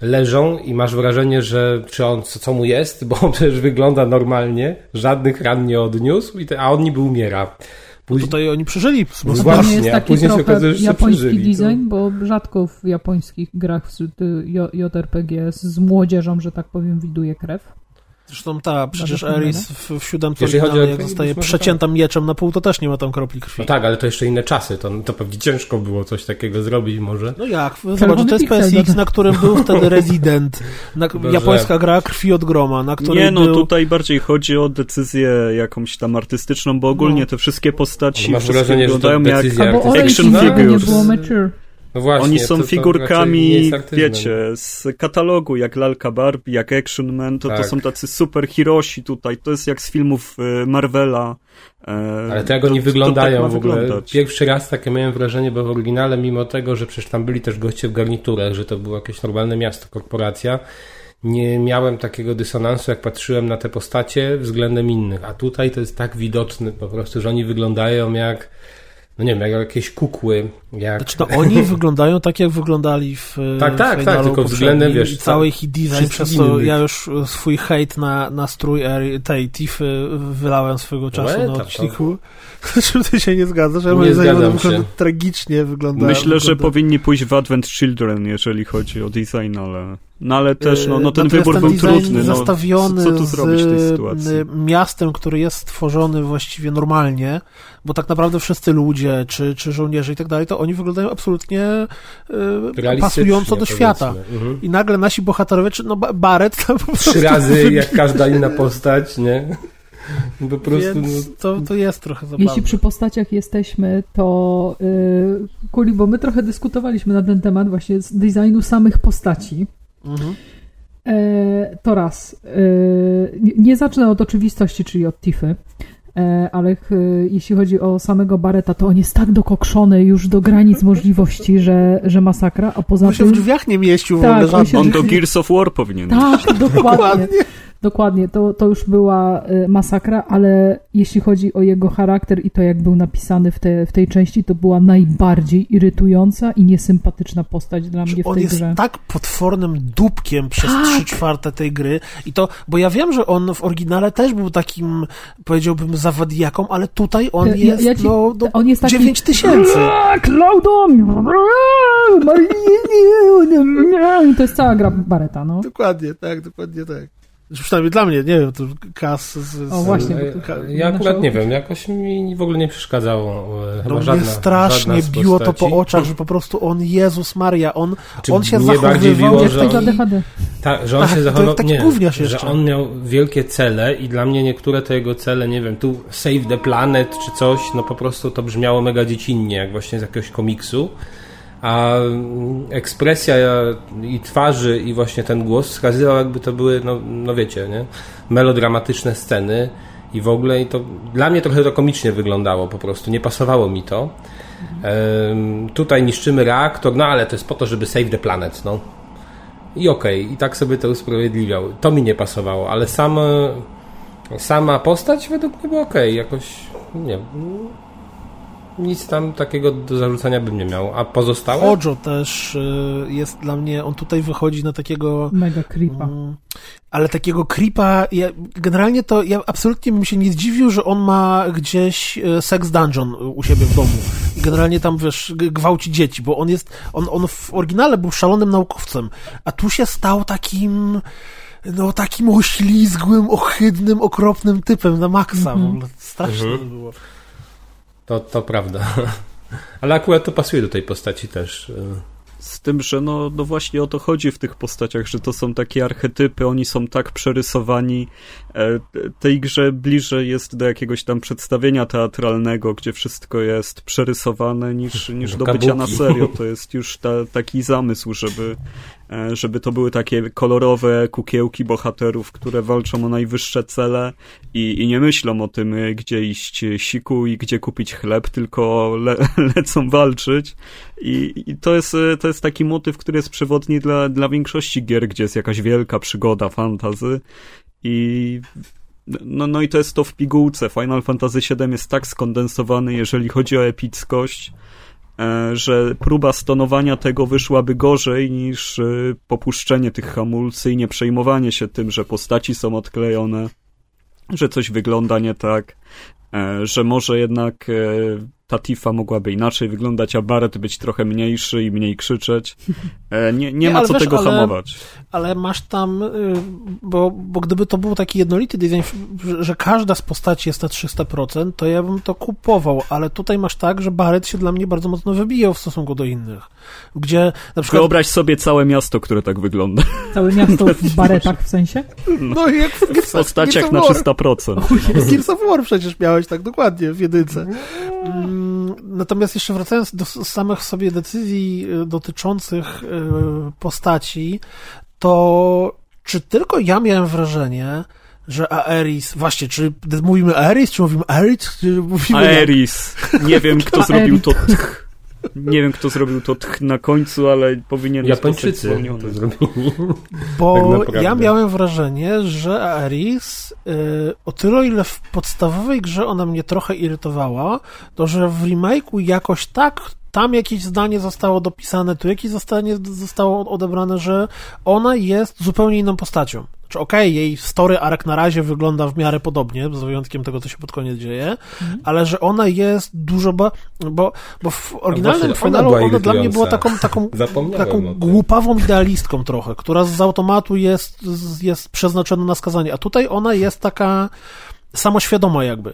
leżą i masz wrażenie, że czy on, co, co mu jest, bo on przecież wygląda normalnie, żadnych ran nie odniósł, a on niby umiera. Później, Tutaj oni przeżyli. No to właśnie, nie jest taki później się okazuje, że japoński przeżyli, to- design, bo rzadko w japońskich grach wśród y, JRPG z młodzieżą, że tak powiem, widuje krew. Zresztą ta, przecież Bardzo Eris w, w siódemce Jeżeli chodzi o oryginalnej, jak zostaje przecięta mieczem na pół, to też nie ma tam kropli krwi. No tak, ale to jeszcze inne czasy, to, to pewnie ciężko było coś takiego zrobić może. No jak? Zobacz, Czerwony to jest PSX, dodam. na którym był wtedy Resident. Na, japońska gra krwi od groma, na której Nie, no był... tutaj bardziej chodzi o decyzję jakąś tam artystyczną, bo ogólnie No. te wszystkie postaci Masz wszystkie wrażenie, wyglądają jak decyzja action Orange nie figures. było mature. No właśnie, Oni to- są to nie figurkami, wiecie, z katalogu, jak Lalka Barbie, jak Action Man, to, to Tak. są tacy super hirosi tutaj, to jest jak z filmów e, Marvela. E, Ale to jak oni to wyglądają tak w ogóle. wyglądać. Pierwszy raz takie miałem wrażenie, bo w oryginale, mimo tego, że przecież tam byli też goście w garniturach, że to było jakieś normalne miasto, korporacja, nie miałem takiego dysonansu, jak patrzyłem na te postacie względem innych. A tutaj to jest tak widoczny po prostu, że oni wyglądają jak, no nie wiem, jak jakieś kukły, jak... Znaczy, no, oni wyglądają tak, jak wyglądali w Tak, tak, w tak, finalu tylko względem, wiesz, i cały ich design, przez to ja już swój hejt na, na strój tej Tify wylałem swego czasu Łe, na odcinku. Czym ty się nie zgadzasz? Ja Nie moim zdaniem wygląda się. tragicznie wygląda. Myślę, że wygląda. powinni pójść w Advent Children, jeżeli chodzi o design, ale... No ale też, no, no ten Natomiast wybór ten był trudny. No, zestawiony co tu zrobić w tej sytuacji? miastem, który jest stworzony właściwie normalnie, bo tak naprawdę wszyscy ludzie, czy, czy żołnierze i tak dalej, to oni wyglądają absolutnie y, realistycznie, pasująco do świata. Mhm. I nagle nasi bohaterowie, czy no Ba- Barret tam po prostu Trzy razy jak każda inna postać, nie? Po prostu... Więc no, to, to jest trochę zabawne. Jeśli przy postaciach jesteśmy, to yy, Kuli, bo my trochę dyskutowaliśmy na ten temat właśnie z designu samych postaci. Mhm. E, to raz. E, nie- zacznę od oczywistości, czyli od Tiffy. E, ale e, jeśli chodzi o samego Bareta, to on jest tak dokokszony już do granic możliwości, że, że masakra, a poza On się w tym... drzwiach nie mieścił w Tak, ogóle on się- On do Gears of War powinien. Tak, dokładnie. Dokładnie. Dokładnie, to, to już była y, masakra, ale jeśli chodzi o jego charakter i to, jak był napisany w, te, w tej części, to była najbardziej irytująca i niesympatyczna postać dla mnie w On tej jest grze. tak potwornym dupkiem przez Tak. trzy czwarte tej gry i to, bo ja wiem, że on w oryginale też był takim, powiedziałbym, zawadijaką, ale tutaj on Ja- jest, ja ci- no, no on jest taki- 9 tysięcy. Claudon! To jest cała gra Bareta, no. Dokładnie, tak, dokładnie tak. Znaczy, Przynajmniej dla mnie, nie wiem, to kas z... z O, właśnie, to- Ja akurat nasza nie wiem, jakoś mi w ogóle nie przeszkadzało. e, Chyba No żadna, mnie strasznie żadna biło to po oczach, że po prostu on, Jezus Maria, on, Czy on się zachowywał biło, jak że za DHD. Tak, że on Tak, się zachował. taki nie, że on miał wielkie cele i dla mnie niektóre te jego cele, nie wiem, tu Save the Planet czy coś, no po prostu to brzmiało mega dziecinnie, jak właśnie z jakiegoś komiksu. A ekspresja i twarzy i właśnie ten głos wskazywał, jakby to były, no, no wiecie, nie? melodramatyczne sceny i w ogóle i to dla mnie trochę to komicznie wyglądało po prostu, nie pasowało mi to. Em, tutaj niszczymy reaktor, no ale to jest po to, żeby save the planet, no. I okej, i tak sobie to usprawiedliwiał. To mi nie pasowało, ale sam, sama postać według mnie była okej, jakoś nie nic tam takiego do zarzucenia bym nie miał. A pozostałe? Hojo też y, jest dla mnie, on tutaj wychodzi na takiego Mega creepa. mm, ale takiego creepa, ja, generalnie to ja absolutnie bym się nie zdziwił, że on ma gdzieś e, sex dungeon u siebie w domu i generalnie tam, wiesz, gwałci dzieci, bo on jest, on, on w oryginale był szalonym naukowcem, a tu się stał takim no takim oślizgłym, ohydnym, okropnym typem na maksa. Mm -hmm. Straszne mm -hmm. było. To, to prawda. Ale akurat to pasuje do tej postaci też. Z tym, że no, no właśnie o to chodzi w tych postaciach, że to są takie archetypy, oni są tak przerysowani. E, tej grze bliżej jest do jakiegoś tam przedstawienia teatralnego, gdzie wszystko jest przerysowane, niż, niż do bycia na serio. To jest już ta, taki zamysł, żeby, e, żeby to były takie kolorowe kukiełki bohaterów, które walczą o najwyższe cele i, i nie myślą o tym, gdzie iść siku i gdzie kupić chleb, tylko le, lecą walczyć. I, I, to, jest, to jest taki motyw, który jest przewodni dla, dla większości gier, gdzie jest jakaś wielka przygoda, fantazy. I no, no i to jest to w pigułce. Final Fantasy VII jest tak skondensowany, jeżeli chodzi o epickość, e, że próba stonowania tego wyszłaby gorzej niż e, popuszczenie tych hamulcy i nie przejmowanie się tym, że postaci są odklejone, że coś wygląda nie tak, e, że może jednak ta Tifa mogłaby inaczej wyglądać, a Barret być trochę mniejszy i mniej krzyczeć. E, nie, nie, nie ma co wiesz, tego ale, hamować. Ale masz tam, y, bo, bo gdyby to był taki jednolity design, że każda z postaci jest na 300%, to ja bym to kupował, ale tutaj masz tak, że Barret się dla mnie bardzo mocno wybijał w stosunku do innych. Gdzie na przykład... Wyobraź sobie całe miasto, które tak wygląda. Całe miasto w baretach w sensie? No jak w, w postaciach na 300%. W Gears of War przecież miałeś tak dokładnie w jedynce. Mm, natomiast jeszcze wracając do samych sobie decyzji y, dotyczących y, postaci, to czy tylko ja miałem wrażenie, że Aeris, właśnie, czy mówimy Aeris, czy mówimy Aeris, czy mówimy... Aeris. Nie wiem, kto zrobił to tch. Nie wiem, kto zrobił to tch na końcu, ale powinien Japończycy to zrobili. Bo tak ja miałem wrażenie, że Aeris y, o tyle, ile w podstawowej grze ona mnie trochę irytowała, to że w remake'u jakoś tak tam jakieś zdanie zostało dopisane, tu jakieś zdanie zostało odebrane, że ona jest zupełnie inną postacią. Znaczy, okej, okay, jej story arc na razie wygląda w miarę podobnie, z wyjątkiem tego, co się pod koniec dzieje, mhm. ale że ona jest dużo, ba... bo, bo w oryginalnym no finalu ona, ona dla mnie była taką, taką, taką głupawą idealistką trochę, która z automatu jest, jest przeznaczona na skazanie, a tutaj ona jest taka samoświadoma jakby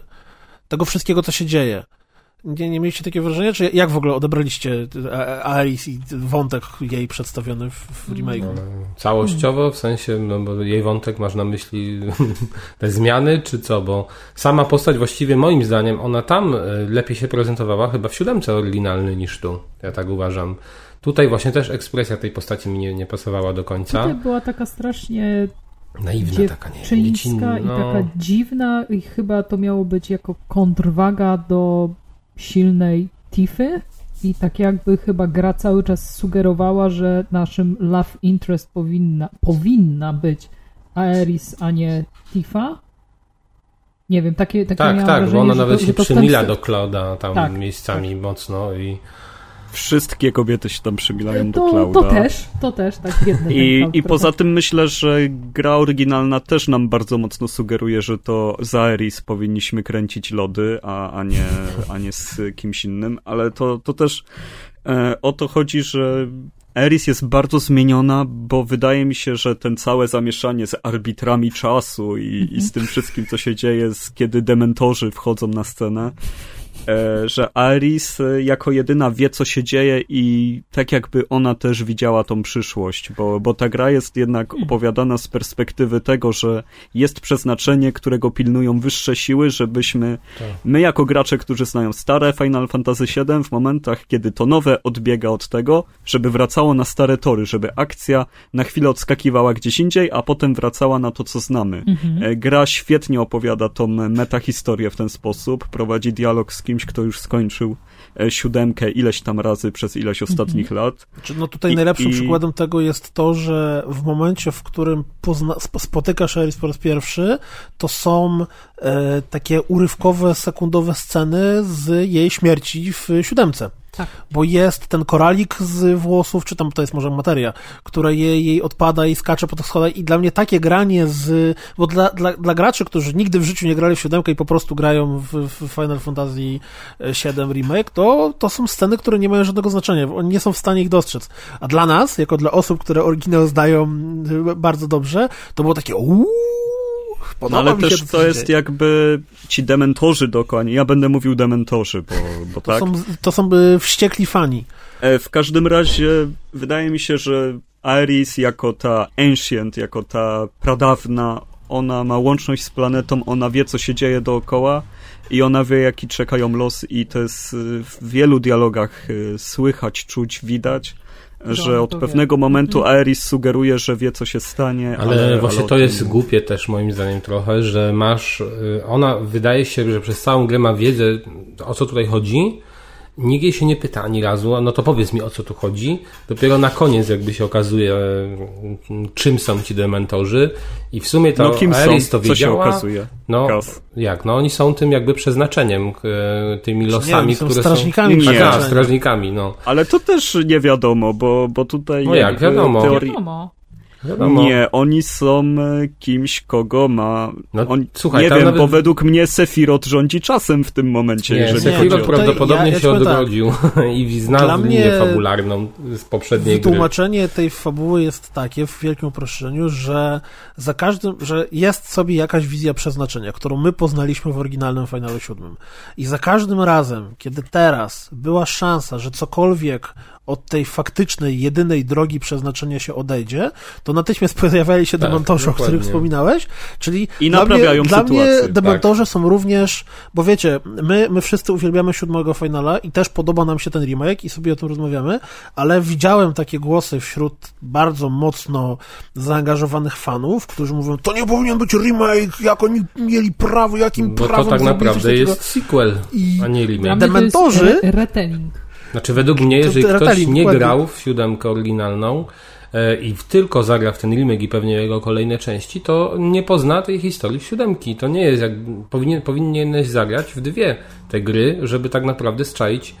tego wszystkiego, co się dzieje. Nie, nie mieliście takie wrażenie? Czy jak w ogóle odebraliście Alice i wątek jej przedstawiony w, w remake'u? No, całościowo, w sensie, no bo jej wątek masz na myśli te zmiany, czy co? Bo sama postać właściwie moim zdaniem, ona tam e, lepiej się prezentowała chyba w siódemce oryginalny niż tu. Ja tak uważam. Tutaj właśnie też ekspresja tej postaci mi nie, nie pasowała do końca. Tutaj była taka strasznie Naiwna taka, nie? Dziecinna, no. i taka dziwna i chyba to miało być jako kontrwaga do silnej Tify i tak jakby chyba gra cały czas sugerowała, że naszym love interest powinna, powinna być Aeris, a nie Tifa. Nie wiem, takie, takie Tak, tak, wrażenie, bo ona nawet to, się przymila do Clouda tam tak, miejscami tak. mocno i Wszystkie kobiety się tam przymilają to, do Clouda. To też, to też, tak biedny I, i poza tym myślę, że gra oryginalna też nam bardzo mocno sugeruje, że to za Eris powinniśmy kręcić lody, a, a, nie, a nie z kimś innym, ale to, to też e, o to chodzi, że Eris jest bardzo zmieniona, bo wydaje mi się, że ten całe zamieszanie z arbitrami czasu i, i z tym wszystkim, co się dzieje, z, kiedy dementorzy wchodzą na scenę, że Aris e, jako jedyna wie, co się dzieje i tak jakby ona też widziała tą przyszłość, bo, bo ta gra jest jednak hmm. opowiadana z perspektywy tego, że jest przeznaczenie, którego pilnują wyższe siły, żebyśmy tak. my jako gracze, którzy znają stare Final Fantasy VII w momentach, kiedy to nowe odbiega od tego, żeby wracało na stare tory, żeby akcja na chwilę odskakiwała gdzieś indziej, a potem wracała na to, co znamy. Mhm. E, gra świetnie opowiada tą metahistorię w ten sposób, prowadzi dialog z kimś, kto już skończył e, siódemkę ileś tam razy przez ileś ostatnich mhm. lat. No tutaj I, najlepszym i... przykładem tego jest to, że w momencie, w którym pozna, spotykasz Eris po raz pierwszy, to są e, takie urywkowe, sekundowe sceny z jej śmierci w siódemce. Tak. Bo jest ten koralik z włosów, czy tam to jest może materia, która jej, jej odpada i skacze po tych schodach i dla mnie takie granie z... Bo dla, dla, dla graczy, którzy nigdy w życiu nie grali w siódemkę i po prostu grają w, w Final Fantasy VII Remake, to, to są sceny, które nie mają żadnego znaczenia. Oni nie są w stanie ich dostrzec. A dla nas, jako dla osób, które oryginał zdają bardzo dobrze, to było takie uuu, no ale też to, to jest jakby ci dementorzy dokładnie. Ja będę mówił dementorzy, bo, bo to tak. Są, to są wściekli fani. E, w każdym razie wydaje mi się, że Aeris jako ta ancient, jako ta pradawna, ona ma łączność z planetą, ona wie, co się dzieje dookoła i ona wie, jaki czekają los i to jest w wielu dialogach e, słychać, czuć, widać że od pewnego wie. momentu mhm. Aeris sugeruje, że wie, co się stanie. Ale, ale właśnie ale to jest głupie też moim zdaniem trochę, że masz, y, ona wydaje się, że przez całą grę ma wiedzę, o co tutaj chodzi, Nikt jej się nie pyta ani razu, no to powiedz mi o co tu chodzi. Dopiero na koniec jakby się okazuje, czym są ci dementorzy i w sumie to no, kim Aeris są? to wiedziała. Co się okazuje? No, jak? No oni są tym jakby przeznaczeniem, tymi losami, nie, są które strażnikami są... Nie, strażnikami, no. Ale to też nie wiadomo, bo, bo tutaj... No jak, wiadomo. Teorii... Wiadomo. Wiadomo. Nie, oni są e, kimś, kogo ma. No, On, słuchaj, nie wiem, nawet... bo według mnie Sephiroth rządzi czasem w tym momencie. Nie, jeżeli Sephiroth prawdopodobnie ja, ja się odrodził tak. i znalazł linię fabularną z poprzedniej gry. Tłumaczenie tej fabuły jest takie w wielkim uproszczeniu, że za każdym, że jest sobie jakaś wizja przeznaczenia, którą my poznaliśmy w oryginalnym Finalu 7. I za każdym razem, kiedy teraz była szansa, że cokolwiek od tej faktycznej, jedynej drogi przeznaczenia się odejdzie, to natychmiast pojawiali się tak, dementorzy, o których wspominałeś, czyli I dla naprawiają mnie, dla mnie dementorzy tak. są również, bo wiecie, my, my wszyscy uwielbiamy siódmego finala i też podoba nam się ten remake i sobie o tym rozmawiamy, ale widziałem takie głosy wśród bardzo mocno zaangażowanych fanów, którzy mówią, to nie powinien być remake, jak oni mieli prawo, jakim bo prawem to tak naprawdę jest sequel, I a nie remake. Dementorzy... retelling. Znaczy według mnie, jeżeli to, ktoś nie grał w siódemkę oryginalną e, i tylko zagra w ten remake i pewnie jego kolejne części, to nie pozna tej historii siódemki. To nie jest jak... Powinien, powinieneś zagrać w dwie te gry, żeby tak naprawdę strzaić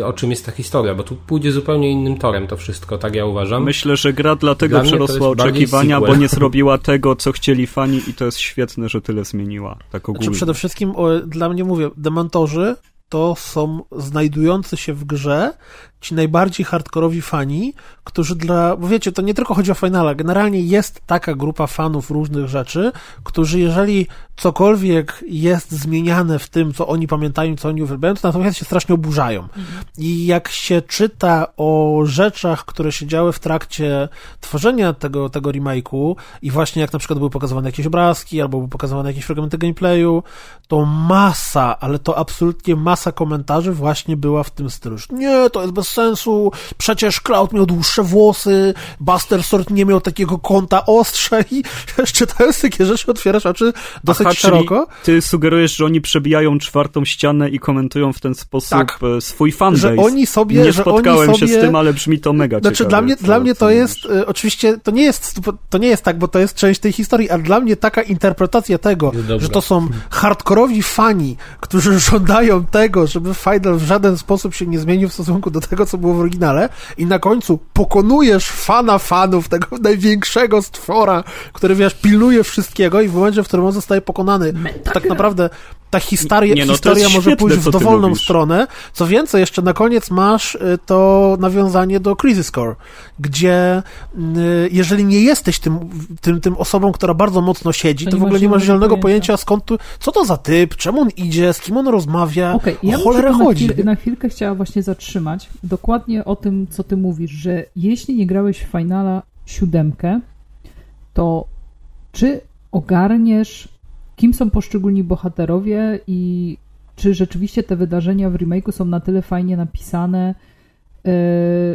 e, o czym jest ta historia, bo tu pójdzie zupełnie innym torem to wszystko, tak ja uważam. Myślę, że gra dlatego Dla przerosła oczekiwania, bo nie zrobiła tego, co chcieli fani i to jest świetne, że tyle zmieniła, tak ogólnie. Znaczy przede wszystkim o, dla mnie mówię, dementorzy to są znajdujący się w grze ci najbardziej hardkorowi fani, którzy dla, bo wiecie, to nie tylko chodzi o finala, generalnie jest taka grupa fanów różnych rzeczy, którzy jeżeli cokolwiek jest zmieniane w tym, co oni pamiętają, co oni uwielbiają, to natomiast się strasznie oburzają. Mhm. I jak się czyta o rzeczach, które się działy w trakcie tworzenia tego, tego remake'u i właśnie jak na przykład były pokazywane jakieś obrazki, albo były pokazywane jakieś fragmenty gameplayu, to masa, ale to absolutnie masa komentarzy właśnie była w tym stylu. Nie, to jest bez sensu, przecież Cloud miał dłuższe włosy, Buster Sword nie miał takiego kąta ostrza i czytając takie rzeczy otwierasz oczy dosyć Aha, szeroko. Ty sugerujesz, że oni przebijają czwartą ścianę i komentują w ten sposób tak, e, swój fanbase. Że oni sobie... Nie spotkałem się z tym, ale brzmi to mega znaczy, ciekawie. Dla mnie, co, dla mnie to jest, y, oczywiście, to nie jest, to nie jest tak, bo to jest część tej historii, ale dla mnie taka interpretacja tego, że to są hardkorowi fani, którzy żądają tego, żeby Final w żaden sposób się nie zmienił w stosunku do tego, co było w oryginale i na końcu pokonujesz fana fanów, tego największego stwora, który, wiesz, pilnuje wszystkiego i w momencie, w którym on zostaje pokonany, tak naprawdę ta historia, nie, no, historia może pójść w dowolną stronę. Co więcej, jeszcze na koniec masz y, to nawiązanie do Crisis Core, gdzie y, jeżeli nie jesteś tym, tym, tym osobą, która bardzo mocno siedzi, to, to w ogóle nie masz zielonego pojęcia, skąd tu, co to za typ, czemu on idzie, z kim on rozmawia, okay, ja o cholerę chodzi. Na, chwil, na chwilkę chciała właśnie zatrzymać dokładnie o tym, co ty mówisz, że jeśli nie grałeś w Finala siódemkę, to czy ogarniesz kim są poszczególni bohaterowie i czy rzeczywiście te wydarzenia w remake'u są na tyle fajnie napisane, yy,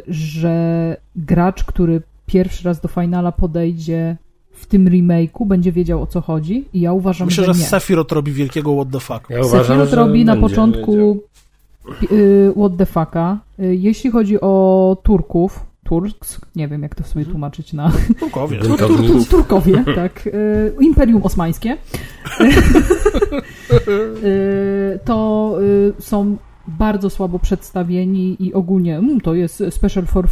że gracz, który pierwszy raz do finala podejdzie w tym remake'u, będzie wiedział o co chodzi i ja uważam, Myślę, że, że nie. Sephiroth robi wielkiego what the fuck. Ja Sephiroth robi na początku wiedział. Y, what the fucka. Y, jeśli chodzi o Turków, Turks, nie wiem jak to w sumie tłumaczyć na... Turkowie. Tur, tur, tur, Turkowie, tak. Y, Imperium Osmańskie. Y, to y, są bardzo słabo przedstawieni i ogólnie mm, to jest Special, for,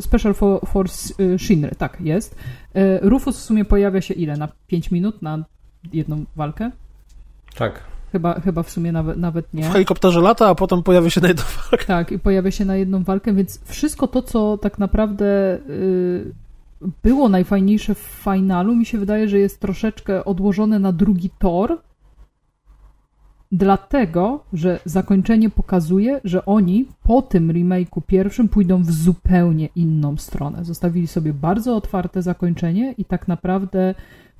special for, Force Shinry, tak, jest. Rufus w sumie pojawia się ile? Na 5 minut? Na jedną walkę? Tak. Chyba, chyba w sumie nawet, nawet nie. W helikopterze lata, a potem pojawia się na jedną walkę. Tak, i pojawia się na jedną walkę, więc wszystko to, co tak naprawdę było najfajniejsze w finalu, mi się wydaje, że jest troszeczkę odłożone na drugi tor, dlatego, że zakończenie pokazuje, że oni po tym remake'u pierwszym pójdą w zupełnie inną stronę. Zostawili sobie bardzo otwarte zakończenie i tak naprawdę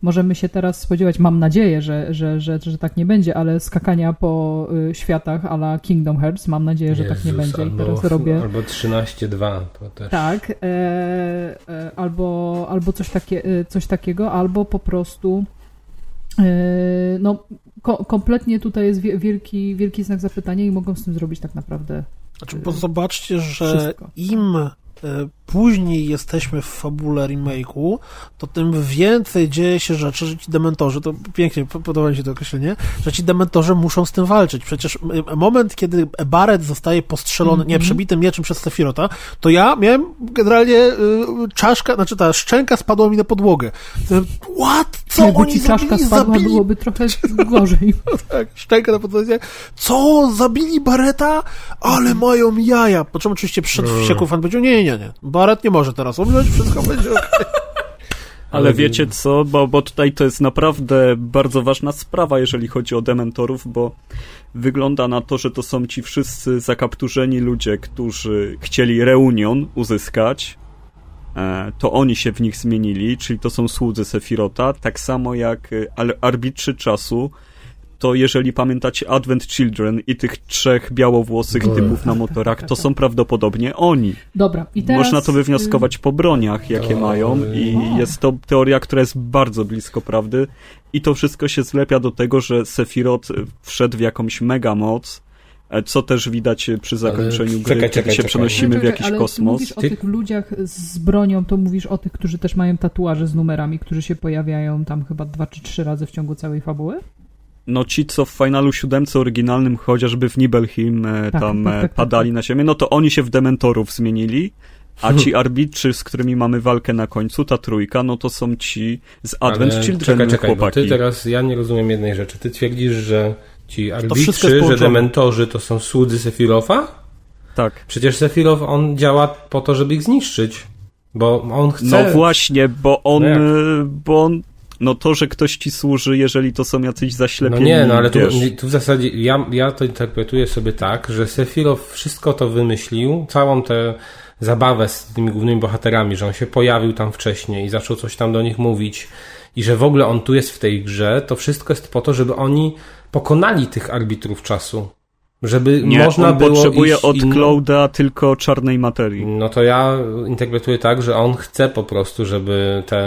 możemy się teraz spodziewać, mam nadzieję, że, że, że, że tak nie będzie, ale skakania po y, światach ala la Kingdom Hearts, mam nadzieję, że Jezus, tak nie będzie albo, i teraz robię... Albo 13.2 to też... Tak, e, e, albo, albo coś, takie, e, coś takiego, albo po prostu e, no ko kompletnie tutaj jest wielki, wielki znak zapytania i mogą z tym zrobić tak naprawdę znaczy, bo zobaczcie, że wszystko. im E, później jesteśmy w fabule remake'u, to tym więcej dzieje się rzeczy, że ci dementorzy, to pięknie podoba mi się to określenie, że ci dementorzy muszą z tym walczyć. Przecież moment, kiedy Barret zostaje postrzelony, mm -hmm. nie, przebitym mieczem przez Sefirota, to ja miałem generalnie y, czaszka, znaczy ta szczęka spadła mi na podłogę. What? Co Jakby ci czaszka spadła, zabili? byłoby trochę gorzej. tak, szczęka na podłodze. Co? Zabili Bareta? Ale mają jaja. Po czym oczywiście przyszedł wściekły fan powiedział, nie, nie, nie, nie. Baret nie może teraz umrzeć, wszystko będzie ok. Ale wiecie co, bo, bo tutaj to jest naprawdę bardzo ważna sprawa, jeżeli chodzi o dementorów, bo wygląda na to, że to są ci wszyscy zakapturzeni ludzie, którzy chcieli reunion uzyskać, e, to oni się w nich zmienili, czyli to są słudzy Sefirota, tak samo jak e, arbitrzy czasu, to jeżeli pamiętacie Advent Children i tych trzech białowłosych typów na motorach, to są prawdopodobnie oni. Dobra, i teraz... Można to wywnioskować po broniach, jakie mają i jest to teoria, która jest bardzo blisko prawdy i to wszystko się zlepia do tego, że Sephiroth wszedł w jakąś mega moc, e, co też widać przy zakończeniu ale... gry, czekaj, kiedy się czekaj. przenosimy w jakiś ale kosmos. Ty mówisz o tych ludziach z bronią, to mówisz o tych, którzy też mają tatuaże z numerami, którzy się pojawiają tam chyba dwa czy trzy razy w ciągu całej fabuły? No ci, co w finalu siódemce oryginalnym, chociażby w Nibelheim e, tak, tam tak, tak, tak, padali na ziemię, no to oni się w dementorów zmienili, a ci arbitrzy, z którymi mamy walkę na końcu, ta trójka, no to są ci z Advent Ale Children czekaj, czekaj, chłopaki. ty teraz, ja nie rozumiem jednej rzeczy. Ty twierdzisz, że ci arbitrzy, że dementorzy to są słudzy Sefirofa? Tak. Przecież Sefirow, on działa po to, żeby ich zniszczyć. Bo on chce... No właśnie, bo on, no bo on no to, że ktoś ci służy, jeżeli to są jacyś zaślepieni. No nie, no ale tu, tu, w zasadzie ja, ja to interpretuję sobie tak, że Sephiroth wszystko to wymyślił, całą tę zabawę z tymi głównymi bohaterami, że on się pojawił tam wcześniej i zaczął coś tam do nich mówić i że w ogóle on tu jest w tej grze, to wszystko jest po to, żeby oni pokonali tych arbitrów czasu. Żeby nie, można on było potrzebuje od in... Clouda tylko czarnej materii. No to ja interpretuję tak, że on chce po prostu, żeby te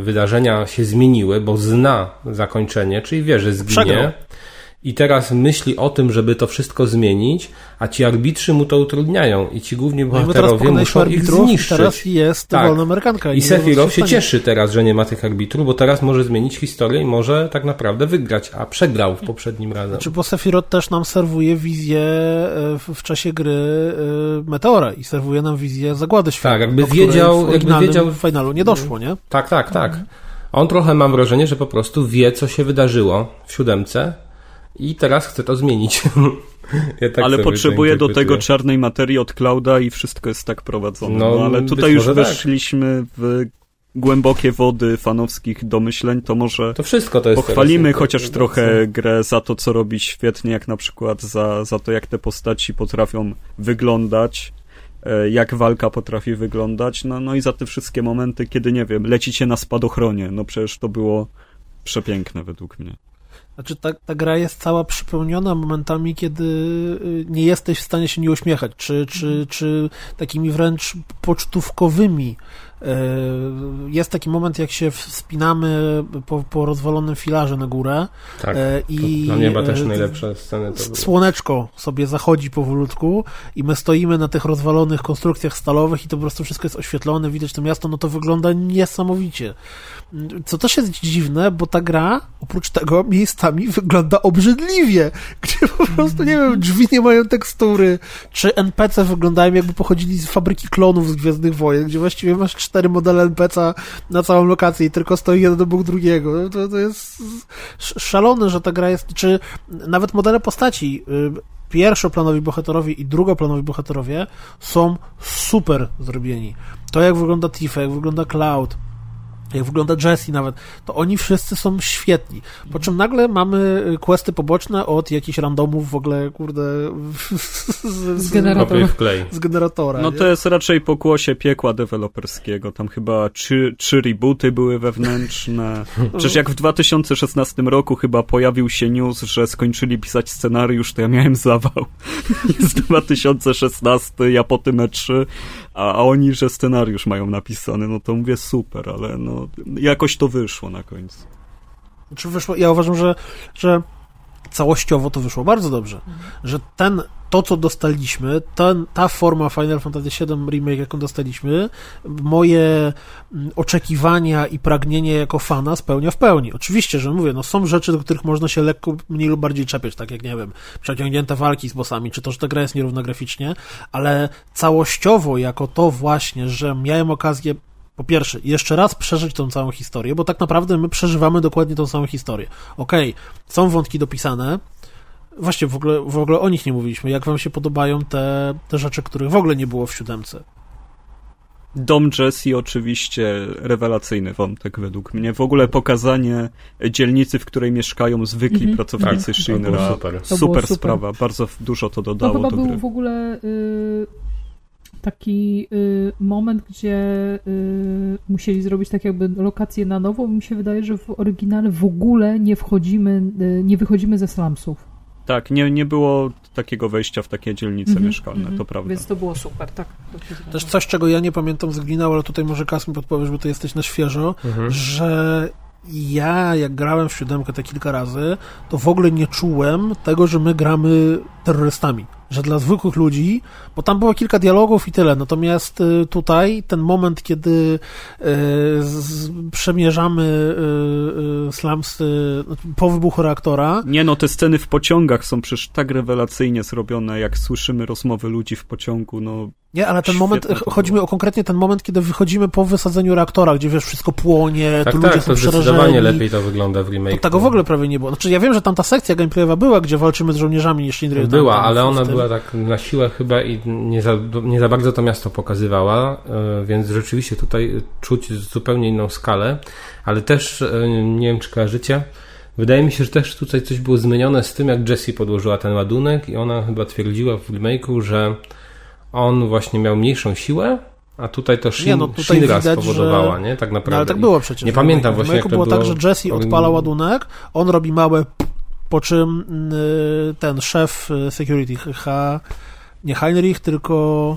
wydarzenia się zmieniły, bo zna zakończenie, czyli wie, że zginie. Przegrał i teraz myśli o tym, żeby to wszystko zmienić, a ci arbitrzy mu to utrudniają i ci główni bohaterowie no muszą ich zniszczyć. Teraz jest tak. wolna Amerykanka. I, I Sephiroth się cieszy teraz, że nie ma tych arbitrów, bo teraz może zmienić historię i może tak naprawdę wygrać, a przegrał w poprzednim razem. Znaczy, bo Sephiroth też nam serwuje wizję e, w, w czasie gry e, Meteora i serwuje nam wizję zagłady świata. Tak, jakby wiedział, jakby wiedział w finalu nie doszło, nie? Tak, tak, tak. Mhm. On trochę mam wrażenie, że po prostu wie, co się wydarzyło w siódemce i teraz chcę to zmienić. Ja tak ale potrzebuje do tego czarnej materii od Clouda i wszystko jest tak prowadzone. No, no ale tutaj już tak. weszliśmy tak. w głębokie wody fanowskich domyśleń, to może to wszystko to jest pochwalimy chociaż trochę grę za to, co robi świetnie, jak na przykład za, za to, jak te postaci potrafią wyglądać, e, jak walka potrafi wyglądać, no, no i za te wszystkie momenty, kiedy, nie wiem, lecicie na spadochronie, no przecież to było przepiękne według mnie. Znaczy, ta, ta gra jest cała przypełniona momentami, kiedy y, nie jesteś w stanie się nie uśmiechać, czy, czy, czy takimi wręcz pocztówkowymi. Jest taki moment, jak się wspinamy po, po rozwalonym filarze na górę Tak, i to dla mnie chyba też najlepsze sceny to słoneczko sobie zachodzi powolutku i my stoimy na tych rozwalonych konstrukcjach stalowych i to po prostu wszystko jest oświetlone, widać to miasto, no to wygląda niesamowicie. Co też jest dziwne, bo ta gra, oprócz tego, miejscami wygląda obrzydliwie, gdzie po prostu, nie wiem, drzwi nie mają tekstury, czy NPC wyglądają jakby pochodzili z fabryki klonów z Gwiezdnych Wojen, gdzie właściwie masz cztery modele NPC na całą lokację i tylko stoi jeden obok drugiego. No to, to jest szalone, że ta gra jest, czy nawet modele postaci, y, pierwszoplanowi bohaterowie i drugoplanowi bohaterowie są super zrobieni. To, jak wygląda Tifa, jak wygląda Cloud, jak wygląda Jesse nawet, to oni wszyscy są świetni. Po czym nagle mamy questy poboczne od jakichś randomów w ogóle, kurde, z, z generatora. Z generatora no nie? to jest raczej pokłosie piekła deweloperskiego. Tam chyba trzy, trzy rebooty były wewnętrzne. Przecież jak w 2016 roku chyba pojawił się news, że skończyli pisać scenariusz, to ja miałem zawał. Jest 2016, ja po tym E3, a, a oni, że scenariusz mają napisany, no to mówię super, ale no jakoś to wyszło na końcu. Czy wyszło? Ja uważam, że, że całościowo to wyszło bardzo dobrze. Mhm. Że ten, to co dostaliśmy, ta forma Final Fantasy VII Remake, jaką dostaliśmy, moje mm, oczekiwania i pragnienie jako fana spełnia w pełni. Oczywiście, że mówię, no są rzeczy, do których można się lekko mniej lub bardziej czepiać, tak jak, nie wiem, przeciągnięte walki z bossami, czy to, że ta gra jest nierówna graficznie, ale całościowo jako to właśnie, że miałem okazję po pierwsze, jeszcze raz przeżyć tą całą historię, bo tak naprawdę my przeżywamy dokładnie tą samą historię. Okej, okay, są wątki dopisane, Właśnie, w ogóle, w ogóle o nich nie mówiliśmy. Jak wam się podobają te, te rzeczy, których w ogóle nie było w siódemce? Dom Jesse oczywiście rewelacyjny wątek według mnie. W ogóle pokazanie dzielnicy, w której mieszkają zwykli mm -hmm. pracownicy tak, Shinra. Super, super, super, sprawa. Bardzo dużo to dodało to chyba do był gry. w ogóle y, taki y, moment, gdzie y, musieli zrobić tak jakby lokację na nowo. Mi się wydaje, że w oryginale w ogóle nie wchodzimy, y, nie wychodzimy ze slumsów. Tak, nie, nie było takiego wejścia w takie dzielnice mm -hmm, mieszkalne, mm -hmm. to prawda. Więc to było super, tak. Też coś, czego ja nie pamiętam z Glinał, ale tutaj może Kas mi podpowiesz, bo ty jesteś na świeżo, mm -hmm. że ja, jak grałem w siódemkę te kilka razy, to w ogóle nie czułem tego, że my gramy terrorystami że dla zwykłych ludzi, bo tam było kilka dialogów i tyle, natomiast y, tutaj ten moment, kiedy y, przemierzamy y, slumsy po wybuchu reaktora... Nie no, te sceny w pociągach są przecież tak rewelacyjnie zrobione, jak słyszymy rozmowy ludzi w pociągu, no nie, ale ten moment, chodzi mi o konkretnie ten moment, kiedy wychodzimy po wysadzeniu reaktora, gdzie wiesz, wszystko płonie, tak, tu tak, ludzie są to przerażeni. lepiej to wygląda w remake. Tego w ogóle prawie nie było. Znaczy ja wiem, że tam ta sekcja gameplayowa była, gdzie walczymy z żołnierzami niż Shinry. Była, tam, ale ona była tak na siłę chyba i nie za, nie za bardzo to miasto pokazywała, e, więc rzeczywiście tutaj czuć zupełnie inną skalę, ale też, e, nie wiem czy kojarzycie, Wydaje mi się, że też tutaj coś było zmienione z tym, jak Jessie podłożyła ten ładunek i ona chyba twierdziła w remake'u, że on właśnie miał mniejszą siłę, a tutaj to Shin, nie, no tutaj Shinra widać, spowodowała, że... nie? Tak naprawdę. No, ale tak było przecież. Nie pamiętam właśnie, jak to było. było tak, że Jesse odpala ładunek, on robi małe po czym y, ten szef y, security, H, nie Heinrich, tylko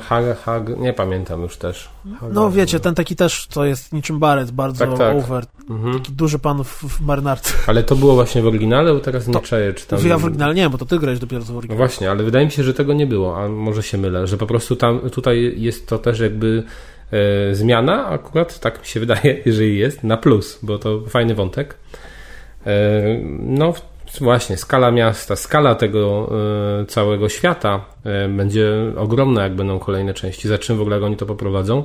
Hag, Hag, nie pamiętam już też. Hag, no wiecie, ten taki też, co jest niczym Barret, bardzo tak, tak. over, mhm. taki duży pan w, w marynarce. Ale to było właśnie w oryginale, bo teraz nie czaję, czy tam... Ja w oryginale nie, bo to ty grałeś dopiero w oryginale. No właśnie, ale wydaje mi się, że tego nie było, a może się mylę, że po prostu tam, tutaj jest to też jakby e, zmiana, akurat tak mi się wydaje, jeżeli jest, na plus, bo to fajny wątek. E, no, Właśnie, skala miasta, skala tego y, całego świata y, będzie ogromna, jak będą kolejne części. Za czym w ogóle oni to poprowadzą?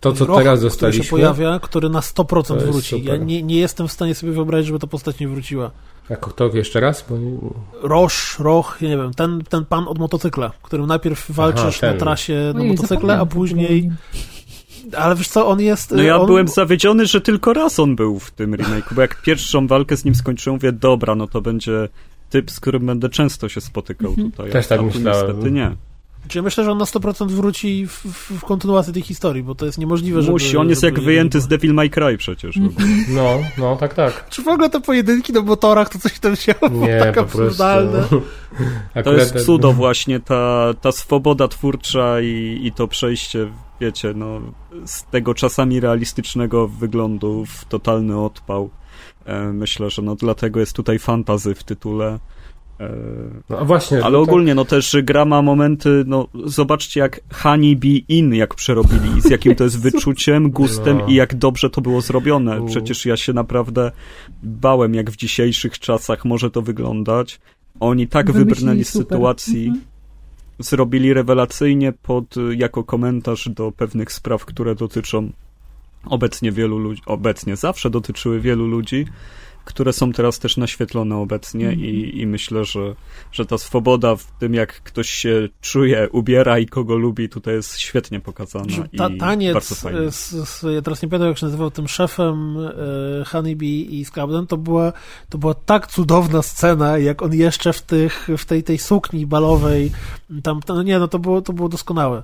To, co Roch, teraz zostaliśmy... Który się pojawia, który na 100% wróci. Ja nie, nie jestem w stanie sobie wyobrazić, żeby ta postać nie wróciła. Jak to jeszcze raz? Bo... Roż, Roch, nie wiem, ten, ten pan od motocykla, którym najpierw walczysz Aha, na trasie na motocykle, a później ale wiesz co, on jest... No ja on... byłem zawiedziony, że tylko raz on był w tym remake'u, bo jak pierwszą walkę z nim skończyłem, mówię, dobra, no to będzie typ, z którym będę często się spotykał mhm. tutaj. Też tak myślałem. Niestety nie. Znaczy, myślę, że on na 100% wróci w, w, w kontynuacji tej historii, bo to jest niemożliwe, żeby... Musi, on jest żeby jak wyjęty z Devil May Cry przecież. No, no, tak, tak. Czy w ogóle te pojedynki na motorach, to coś tam się Nie, tak po prostu. absurdalne. To jest cudo właśnie, ta, ta swoboda twórcza i, i to przejście, wiecie, no, z tego czasami realistycznego wyglądu w totalny odpał. E, myślę, że no dlatego jest tutaj fantazy w tytule. No właśnie. ale to- ogólnie, no też gra ma momenty, no zobaczcie jak Honey Bee Inn jak przerobili, z jakim to jest wyczuciem, gustem No. i jak dobrze to było zrobione. Przecież ja się naprawdę bałem, jak w dzisiejszych czasach może to wyglądać. Oni tak Wymyślili wybrnęli z sytuacji, Mhm. zrobili rewelacyjnie pod, y, jako komentarz do pewnych spraw, które dotyczą obecnie wielu ludzi, obecnie zawsze dotyczyły wielu ludzi, które są teraz też naświetlone obecnie Mhm. i, i myślę, że, że ta swoboda w tym, jak ktoś się czuje, ubiera i kogo lubi, tutaj jest świetnie pokazana Ta, i bardzo taniec, fajnie. z, z, ja teraz nie pamiętam jak się nazywał tym szefem e, Honeybee i Scabden, to była, to była tak cudowna scena, jak on jeszcze w, tych, w tej, tej sukni balowej, tam, no nie, no to było, to było doskonałe.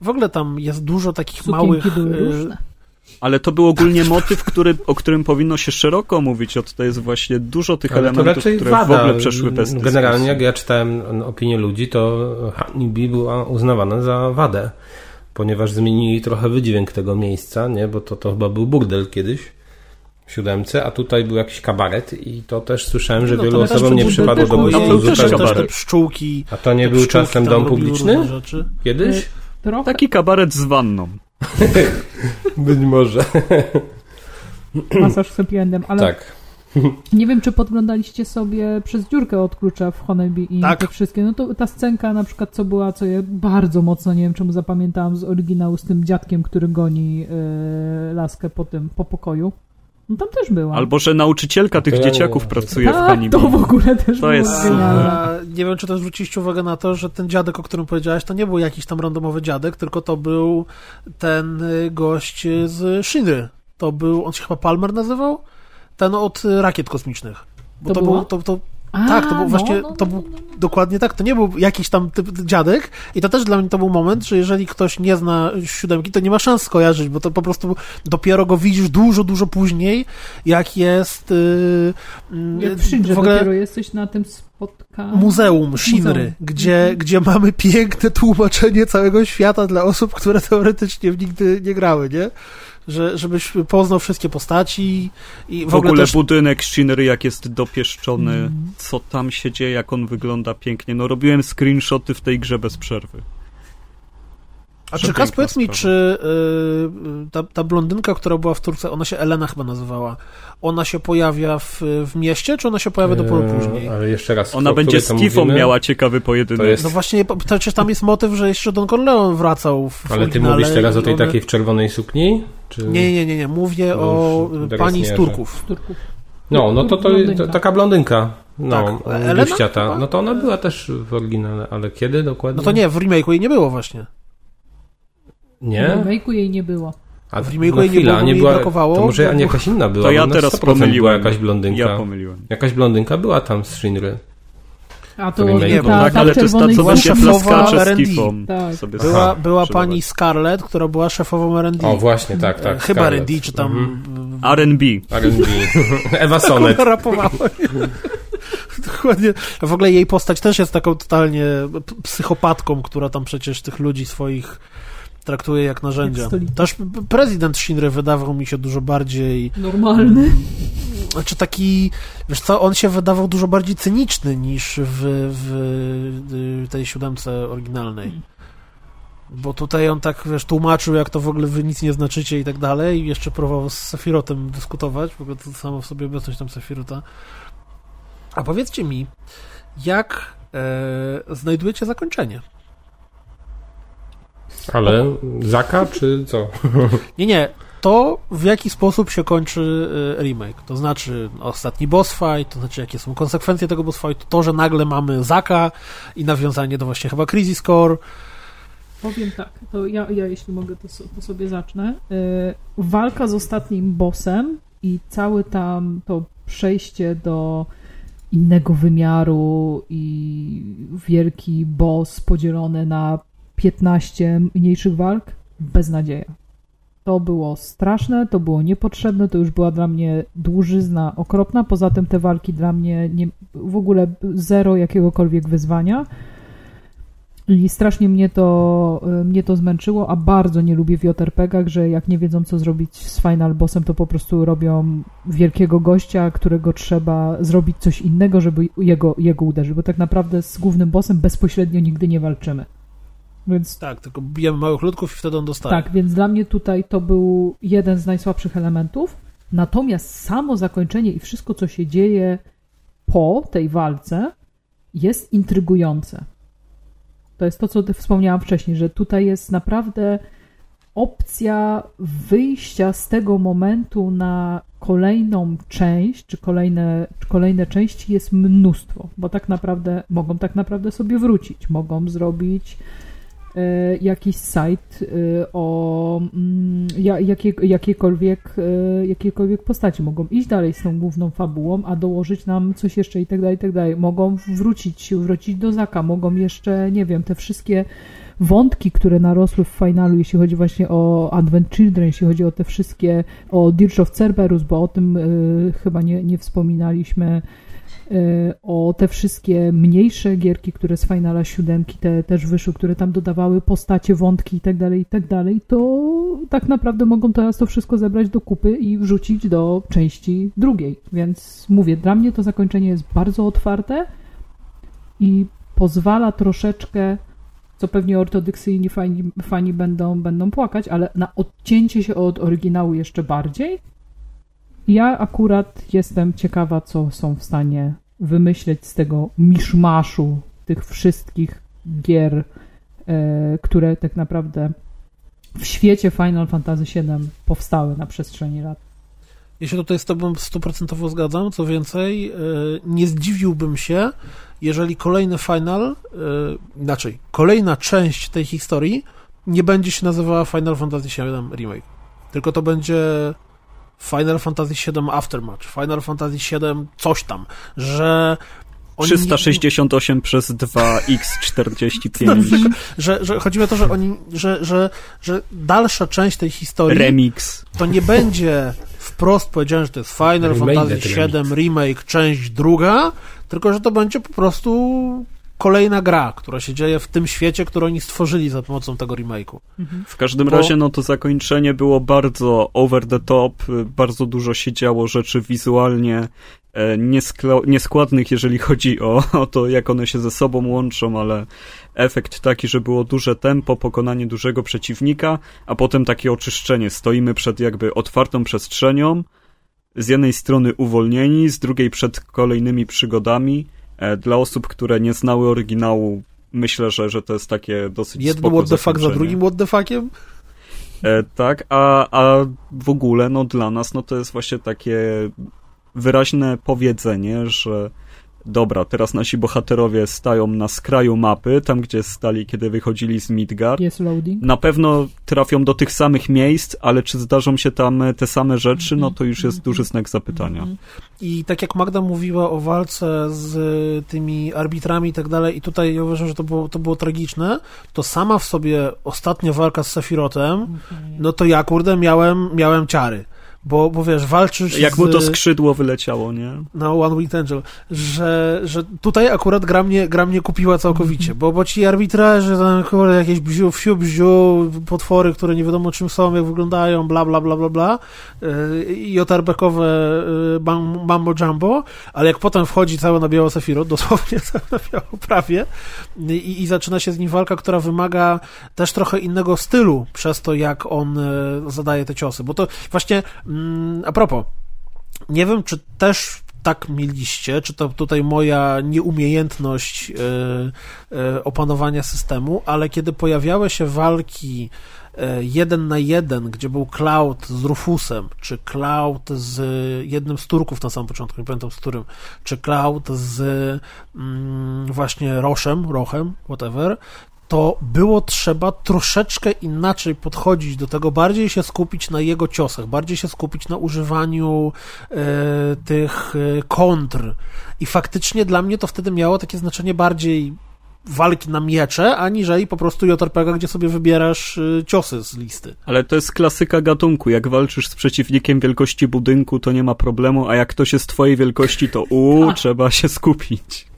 W ogóle tam jest dużo takich Sukienki małych... były e, różne. Ale to był ogólnie motyw, który, o którym powinno się szeroko mówić. O, to jest właśnie dużo tych Ale elementów, które wada. w ogóle przeszły bez dyskusji. Generalnie, jak ja czytałem opinię ludzi, to Honeybee była uznawana za wadę, ponieważ zmienili trochę wydźwięk tego miejsca, nie? Bo to, to chyba był burdel kiedyś w siódemce, a tutaj był jakiś kabaret i to też słyszałem, że no, wielu osobom nie przypadło do gustu był też, też te kabaret. pszczółki. A to nie był czasem dom publiczny? Kiedyś? Trochę. Taki kabaret z wanną. Być może. masaż z happy endem, ale Tak. nie wiem, czy podglądaliście sobie przez dziurkę od klucza w Honeybee i Tak. te wszystkie. No to ta scenka na przykład, co była, co ja bardzo mocno, nie wiem czemu zapamiętałam z oryginału, z tym dziadkiem, który goni e, laskę po tym, po pokoju. No tam też była. Albo, że nauczycielka tych to ja dzieciaków wiem. pracuje w tak, Honeybee. to w ogóle też To jest- nie wiem, czy też zwróciliście uwagę na to, że ten dziadek, o którym powiedziałeś, to nie był jakiś tam randomowy dziadek, tylko to był ten y, gość y, z Shinry. To był, on się chyba Palmer nazywał? Ten od y, rakiet kosmicznych. Bo To to, było? był, to, to A, tak, to był właśnie- no, no, to no, był- no, no. dokładnie tak, to nie był jakiś tam typ dziadek i to też dla mnie to był moment, że jeżeli ktoś nie zna siódemki, to nie ma szans skojarzyć, bo to po prostu dopiero go widzisz dużo, dużo później, jak jest y, y, Jak przyjdzie, w ogóle dopiero jesteś na tym spotkaniu. muzeum Shinry, Muzeum. Gdzie, Mhm. gdzie mamy piękne tłumaczenie całego świata dla osób, które teoretycznie w nigdy nie grały, nie? Że, żebyś poznał wszystkie postaci i w, W ogóle też budynek Shinry, jak jest dopieszczony, Mm. co tam się dzieje, jak on wygląda pięknie. No robiłem screenshoty w tej grze bez przerwy. A czy Kas, powiedz mi, czy y, ta, ta blondynka, która była w Turce, ona się Elena chyba nazywała, ona się pojawia w, w mieście, czy ona się pojawia dopiero Eee, później? Ale jeszcze raz. Ona będzie z Kifą mówimy? miała ciekawy pojedynek. To jest- No właśnie, przecież tam jest motyw, że jeszcze Don Corleone wracał w Ale ty mówisz teraz o tej one- takiej w czerwonej sukni? Czy... Nie, nie, nie, nie, mówię No o pani z. Turków. Turków. No, no to, to, Blondynka. to taka blondynka. No, Tak. Elena? No to ona była też w oryginale, ale kiedy dokładnie? No to nie, w remake'u jej nie było właśnie. W Nie? remake'u jej nie było. A W w remake'u no jej nie było, nie brakowało, to może bo- jakaś inna była. To ja teraz 100% była pomyliłem. jakaś blondynka. Ja pomyliłem. Jakaś blondynka była tam z Shinry. A to nie, Nie, ta, tak, ta ale w to jest ta, co szefowa plaskacze z. Kifą. Tak. Sobie Była, była pani Scarlett, która była szefową R&D. O, właśnie, tak, tak. Chyba Scarlett. R&D, czy tam... Mhm. R&B. R&B. Ewa Sonet. Rapowała. Dokładnie. W ogóle jej postać też jest taką totalnie psychopatką, która tam przecież tych ludzi swoich traktuje jak narzędzia. Jak. Też prezydent Shinry wydawał mi się dużo bardziej Normalny. znaczy taki, wiesz co, on się wydawał dużo bardziej cyniczny niż w, w, w tej siódemce oryginalnej. Bo tutaj on tak, wiesz, tłumaczył, jak to w ogóle wy nic nie znaczycie i tak dalej i jeszcze próbował z Sefirotem dyskutować, w ogóle to samo w sobie obecność tam Sefirota. A powiedzcie mi, jak e, znajdujecie zakończenie? Ale Zaka, czy co? Nie, nie. To, w jaki sposób się kończy e, remake. To znaczy ostatni boss fight, to znaczy jakie są konsekwencje tego boss fightu, to, że nagle mamy Zaka i nawiązanie do właśnie chyba Crisis Core. Powiem tak, to ja, ja jeśli mogę, to, so- to sobie zacznę. Y, walka z ostatnim bossem i całe tam to przejście do innego wymiaru i wielki boss podzielony na 15 mniejszych walk, beznadzieja. To było straszne, to było niepotrzebne, to już była dla mnie dłużyzna okropna. Poza tym te walki dla mnie nie, w ogóle zero jakiegokolwiek wyzwania. I strasznie mnie to, y, mnie to zmęczyło, a bardzo nie lubię w JRPG-ach, że jak nie wiedzą co zrobić z final bossem, to po prostu robią wielkiego gościa, którego trzeba zrobić coś innego, żeby jego, jego uderzyć, bo tak naprawdę z głównym bossem bezpośrednio nigdy nie walczymy. Więc Tak, tylko bijemy małych ludków i wtedy on dostaje. tak, więc dla mnie tutaj to był jeden z najsłabszych elementów. Natomiast samo zakończenie i wszystko, co się dzieje po tej walce, jest intrygujące. To jest to, co wspomniałam wcześniej, że tutaj jest naprawdę opcja wyjścia z tego momentu na kolejną część, czy kolejne, czy kolejne części jest mnóstwo, bo tak naprawdę mogą tak naprawdę sobie wrócić, mogą zrobić jakiś site e, o mm, ja- jakie, jakiekolwiek, e, jakiejkolwiek postaci. Mogą iść dalej z tą główną fabułą, a dołożyć nam coś jeszcze i tak dalej, i tak dalej. Mogą wrócić, wrócić do Zaka, mogą jeszcze, nie wiem, te wszystkie wątki, które narosły w finalu, jeśli chodzi właśnie o Advent Children, jeśli chodzi o te wszystkie, o Dirge of Cerberus, bo o tym y, chyba nie, nie wspominaliśmy, y, o te wszystkie mniejsze gierki, które z finala siódemki te też wyszły, które tam dodawały postacie, wątki i tak dalej, i tak to tak naprawdę mogą teraz to wszystko zebrać do kupy i wrzucić do części drugiej. Więc mówię, dla mnie to zakończenie jest bardzo otwarte i pozwala troszeczkę co pewnie ortodoksyjni fani, fani będą, będą płakać, ale na odcięcie się od oryginału jeszcze bardziej. Ja akurat jestem ciekawa, co są w stanie wymyśleć z tego miszmaszu tych wszystkich gier, e, które tak naprawdę w świecie Final Fantasy VII powstały na przestrzeni lat. Ja się tutaj z Tobą stuprocentowo zgadzam. Co więcej, e, nie zdziwiłbym się, jeżeli kolejny final, e, inaczej, kolejna część tej historii nie będzie się nazywała Final Fantasy VII Remake. Tylko to będzie Final Fantasy VII Aftermatch, Final Fantasy VII coś tam, że oni nie- 368 przez 2x45. że, że chodzi mi o to, że oni, że, że, że dalsza część tej historii Remix. to nie będzie wprost powiedziane, że to jest Final Remake Fantasy Remix. VII Remake, część druga, tylko że to będzie po prostu kolejna gra, która się dzieje w tym świecie, który oni stworzyli za pomocą tego remake'u. W każdym Bo- razie, no to zakończenie było bardzo over the top, y, bardzo dużo się działo rzeczy wizualnie e, nieskla- nieskładnych, jeżeli chodzi o, o to, jak one się ze sobą łączą, ale efekt taki, że było duże tempo, pokonanie dużego przeciwnika, a potem takie oczyszczenie. Stoimy przed jakby otwartą przestrzenią, z jednej strony uwolnieni, z drugiej przed kolejnymi przygodami. E, Dla osób, które nie znały oryginału, myślę, że, że to jest takie dosyć Jeden spoko what the fuck za drugim what the fuckiem? E, tak, a, a w ogóle, no dla nas, no to jest właśnie takie wyraźne powiedzenie, że dobra, teraz nasi bohaterowie stają na skraju mapy, tam gdzie stali, kiedy wychodzili z Midgard. Jest loading. Na pewno trafią do tych samych miejsc, ale czy zdarzą się tam te same rzeczy, no to już jest duży znak zapytania. I tak jak Magda mówiła o walce z y, tymi arbitrami i tak dalej, i tutaj ja uważam, że to było, to było tragiczne, to sama w sobie ostatnia walka z Sefirotem, no to ja kurde miałem, miałem ciary. Bo, bo wiesz, walczysz Jak z... mu to skrzydło wyleciało, nie? No, One Winged Angel, że, że tutaj akurat gra mnie, gra mnie kupiła całkowicie, bo, bo ci arbitraże, tam kurde, jakieś bziu, wsiu, bziu, potwory, które nie wiadomo czym są, jak wyglądają, bla, bla, bla, bla, bla, yy, i otarbekowe yy, bam- mambo jumbo, ale jak potem wchodzi całe na biało Sefiro, dosłownie całe na biało prawie, i, i zaczyna się z nim walka, która wymaga też trochę innego stylu przez to, jak on yy, zadaje te ciosy, bo to właśnie, a propos, nie wiem, czy też tak mieliście, czy to tutaj moja nieumiejętność e, e, opanowania systemu, ale kiedy pojawiały się walki e, jeden na jeden, gdzie był Cloud z Rufusem, czy Cloud z jednym z Turków na samym początku, nie pamiętam z którym, czy Cloud z mm, właśnie Roshem, Rochem, whatever, to było trzeba troszeczkę inaczej podchodzić do tego, bardziej się skupić na jego ciosach, bardziej się skupić na używaniu e, tych e, kontr. I faktycznie dla mnie to wtedy miało takie znaczenie bardziej walki na miecze, aniżeli po prostu JRPG, gdzie sobie wybierasz y, ciosy z listy. Ale to jest klasyka gatunku. Jak walczysz z przeciwnikiem wielkości budynku, to nie ma problemu, a jak ktoś jest twojej wielkości, to u, trzeba się skupić.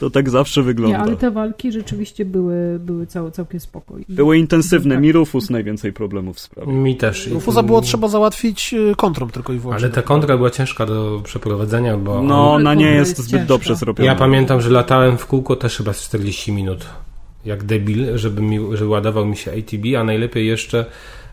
To tak zawsze wygląda. Nie, ale te walki rzeczywiście były, były cał, całkiem spokojne. Były intensywne. Tak. Mi Rufus najwięcej problemów sprawił. Mi też. I- Rufusa było trzeba załatwić y, kontrą tylko i wyłącznie. Ale ta kontra była ciężka do przeprowadzenia, bo No, ona nie jest jest zbyt ciężka. dobrze zrobiona. ja pamiętam, że latałem w kółko też chyba z 40 minut. Jak debil, żeby, mi, żeby ładował mi się ATB, a najlepiej jeszcze...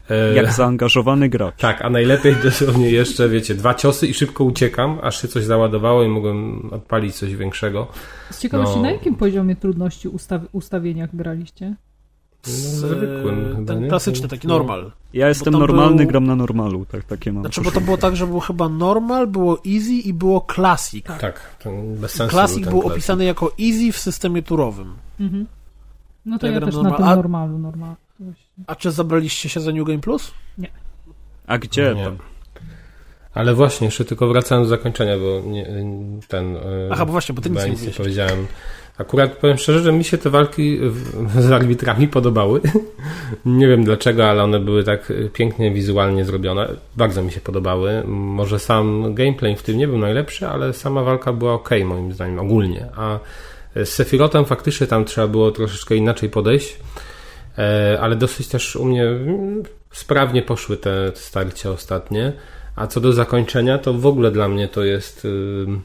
e, Jak zaangażowany gracz. Tak, a najlepiej dosłownie jeszcze, wiecie, dwa ciosy i szybko uciekam, aż się coś załadowało i mogłem odpalić coś większego. Z ciekawości, No. na jakim poziomie trudności ustaw, ustawieniach graliście? No, Z, zwykłym y, chyba, ten klasyczny, taki No. normal. Ja jestem normalny, był- gram na normalu. Tak, takie mam. Znaczy, bo to było tak, że było chyba normal, było easy i było classic. Tak, to bez sensu Classic ten był classic. opisany jako easy w systemie turowym. Mhm. No to Ja ja, też na normal- tym a- normalu, normalu. Właśnie. A czy zabraliście się za New Game Plus? A gdzie Nie. to? Ale właśnie, jeszcze tylko wracając do zakończenia, bo nie, ten... e, Aha, bo właśnie, bo ty nic nie nie powiedziałem. Akurat powiem szczerze, że mi się te walki z arbitrami podobały. nie wiem dlaczego, ale one były tak e, pięknie wizualnie zrobione. Bardzo mi się podobały. Może sam gameplay w tym nie był najlepszy, ale sama walka była ok moim zdaniem ogólnie. A z Sephirotem faktycznie tam trzeba było troszeczkę inaczej podejść. E, ale dosyć też u mnie sprawnie poszły te starcia ostatnie. A co do zakończenia, to w ogóle dla mnie to jest. ym,